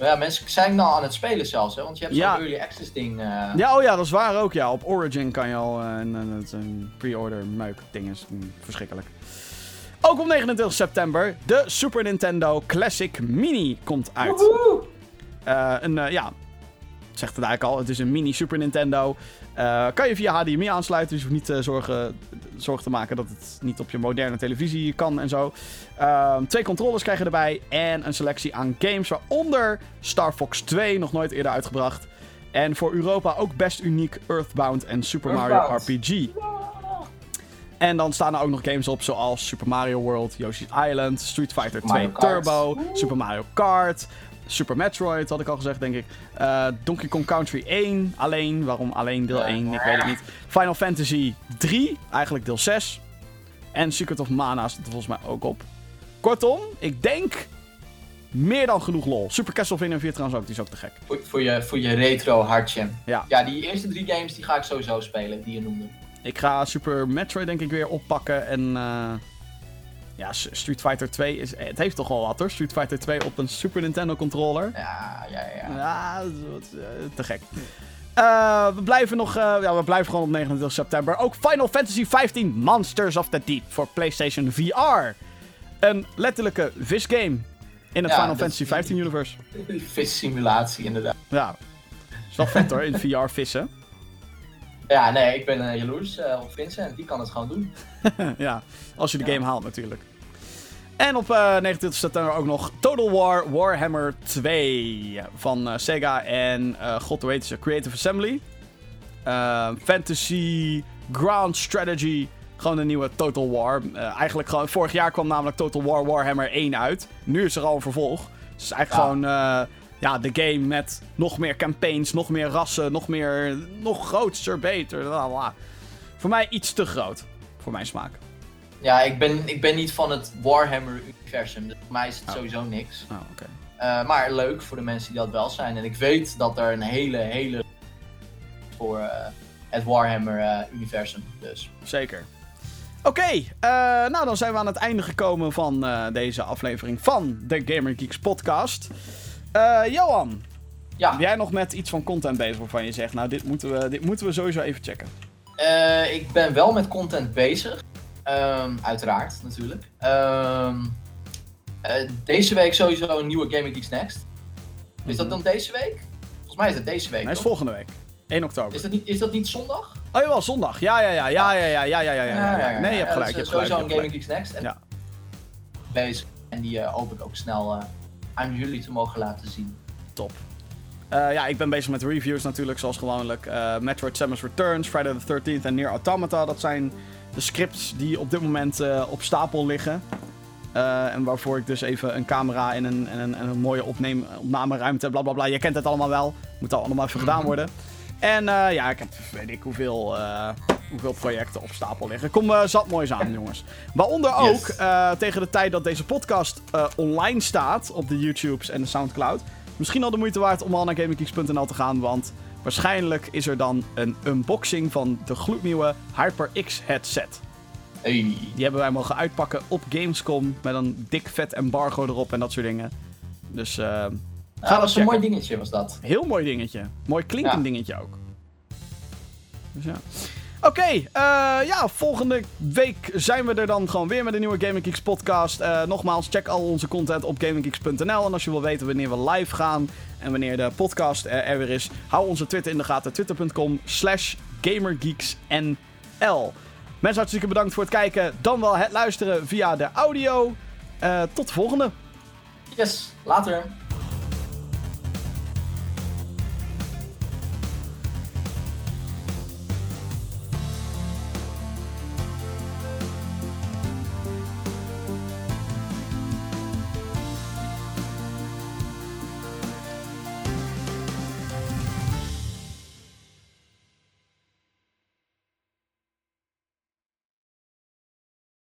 Ja, mensen zijn nou aan het spelen zelfs, hè? Want je hebt zo'n Ja. early access ding. eh, Ja, oh ja, dat is waar ook. Ja, op Origin kan je al eh, een, een, pre-order meuk ding is mm, verschrikkelijk. Ook op 29 september de Super Nintendo Classic Mini komt uit. Eh, een, ja, zegt het eigenlijk al. Het is een mini Super Nintendo. Eh, kan je via HDMI aansluiten, dus je hoeft niet eh, zorgen, zorgen te maken dat het niet op je moderne televisie kan en zo. Ehm, twee controllers krijg je erbij en een selectie aan games, waaronder Star Fox 2, nog nooit eerder uitgebracht. En voor Europa ook best uniek Earthbound en Super Mario. RPG. En dan staan er ook nog games op zoals Super Mario World, Yoshi's Island, Street Fighter 2 Mario Kart. Turbo, Super Mario Kart, Super Metroid had ik al gezegd denk ik. Eh, Donkey Kong Country 1 alleen, waarom alleen deel Ja. 1, ik weet het niet. Final Fantasy 3, eigenlijk deel 6. En Secret of Mana staat er volgens mij ook op. Kortom, ik denk meer dan genoeg lol. Super Castlevania 4 trouwens ook, die is ook te gek. Voor, voor, je, voor je retro hartje. Ja. Ja, die eerste drie games die ga ik sowieso spelen, die je noemde. Ik ga Super Metroid denk ik weer oppakken en... eh, ja, Street Fighter 2 is... Het heeft toch wel wat hoor, Street Fighter 2 op een Super Nintendo controller. Ja, ja, ja. Ja, dat is wat, eh, te gek. Eh, we blijven nog, eh, ja, we blijven gewoon op 29 september. Ook Final Fantasy 15 Monsters of the Deep voor PlayStation VR. Een letterlijke visgame in het Ja, Final Fantasy 15 universe. Vis simulatie inderdaad. Ja, is wel vet hoor, in VR vissen. Ja, nee, ik ben eh, jaloers eh, op Vincent. Die kan het gewoon doen. ja, als je de Ja. game haalt natuurlijk. En op eh 29 september ook nog Total War Warhammer 2 van Sega en god heet ze, Creative Assembly. Fantasy, Grand Strategy, gewoon een nieuwe Total War. Eigenlijk gewoon, vorig jaar kwam namelijk Total War Warhammer 1 uit. Nu is er al een vervolg. Dus het is eigenlijk Ja. gewoon ja, de game met nog meer campaigns, nog meer rassen, nog meer, nog groter, beter. Voor mij iets te groot, voor mijn smaak. Ja, ik ben, ik ben niet van het Warhammer-universum. Dus voor mij is het Oh. sowieso niks. Oh. Eh, maar leuk voor de mensen die dat wel zijn. En ik weet dat er een hele, hele... voor eh, het Warhammer-universum. dus. Zeker. Oké, eh, nou dan zijn we aan het einde gekomen van eh, deze aflevering van de Gamer Geeks podcast. Eh, Johan, Ja, ben jij nog met iets van content bezig waarvan je zegt, nou dit moeten we, dit moeten we sowieso even checken. eh, ik ben wel met content bezig. Ehm, uiteraard, natuurlijk. Ehm, eh, deze week sowieso een nieuwe Gaming Geeks Next. Is dat Mhm. dan deze week? Volgens mij is het deze week. Nee, is volgende week. 1 oktober. Is dat, niet, is dat niet zondag? Oh jawel, zondag. Ja, ja, ja, ja, ja, ja, ja, ja, ja, ja, ja. Nee, je hebt gelijk, dat is Sowieso een Gaming. Geeks Next. En Ja. bezig. En die eh, hoop ik ook snel aan jullie te mogen laten zien. Top. Eh, ja, ik ben bezig met reviews natuurlijk, zoals gewoonlijk. Eh, Metroid Samus Returns, Friday the 13th en Near Automata. Dat zijn de scripts die op dit moment eh, op stapel liggen. Eh, en waarvoor ik dus even een camera en een, en een, en een mooie opneem, opnameruimte, bla bla bla. Je kent het allemaal wel. Moet allemaal even gedaan worden. En eh, ja, ik heb weet ik hoeveel, eh, hoeveel projecten op stapel liggen. Kom eh, zat moois aan, jongens. Waaronder ook, Yes. tegen de tijd dat deze podcast online staat op de YouTubes en de Soundcloud, misschien al de moeite waard om al naar gaminggeeks.nl te gaan, want waarschijnlijk is er dan een unboxing van de gloednieuwe HyperX headset. Hey. Die hebben wij mogen uitpakken op Gamescom met een dik vet embargo erop en dat soort dingen. Dus eh, Ja, dat een mooi dingetje, was dat. heel mooi dingetje. Mooi klinkend Ja. dingetje ook. Dus ja. Oké, eh, ja, volgende week zijn we er dan gewoon weer met een nieuwe Gaming Geeks podcast. Eh, nogmaals, check al onze content op gaminggeeks.nl. En als je wil weten wanneer we live gaan en wanneer de podcast er, er weer is, hou onze Twitter in de gaten. Twitter.com slash gamergeeksnl. Mensen, hartstikke bedankt voor het kijken. Dan wel het luisteren via de audio. Eh, tot de volgende. Yes, later.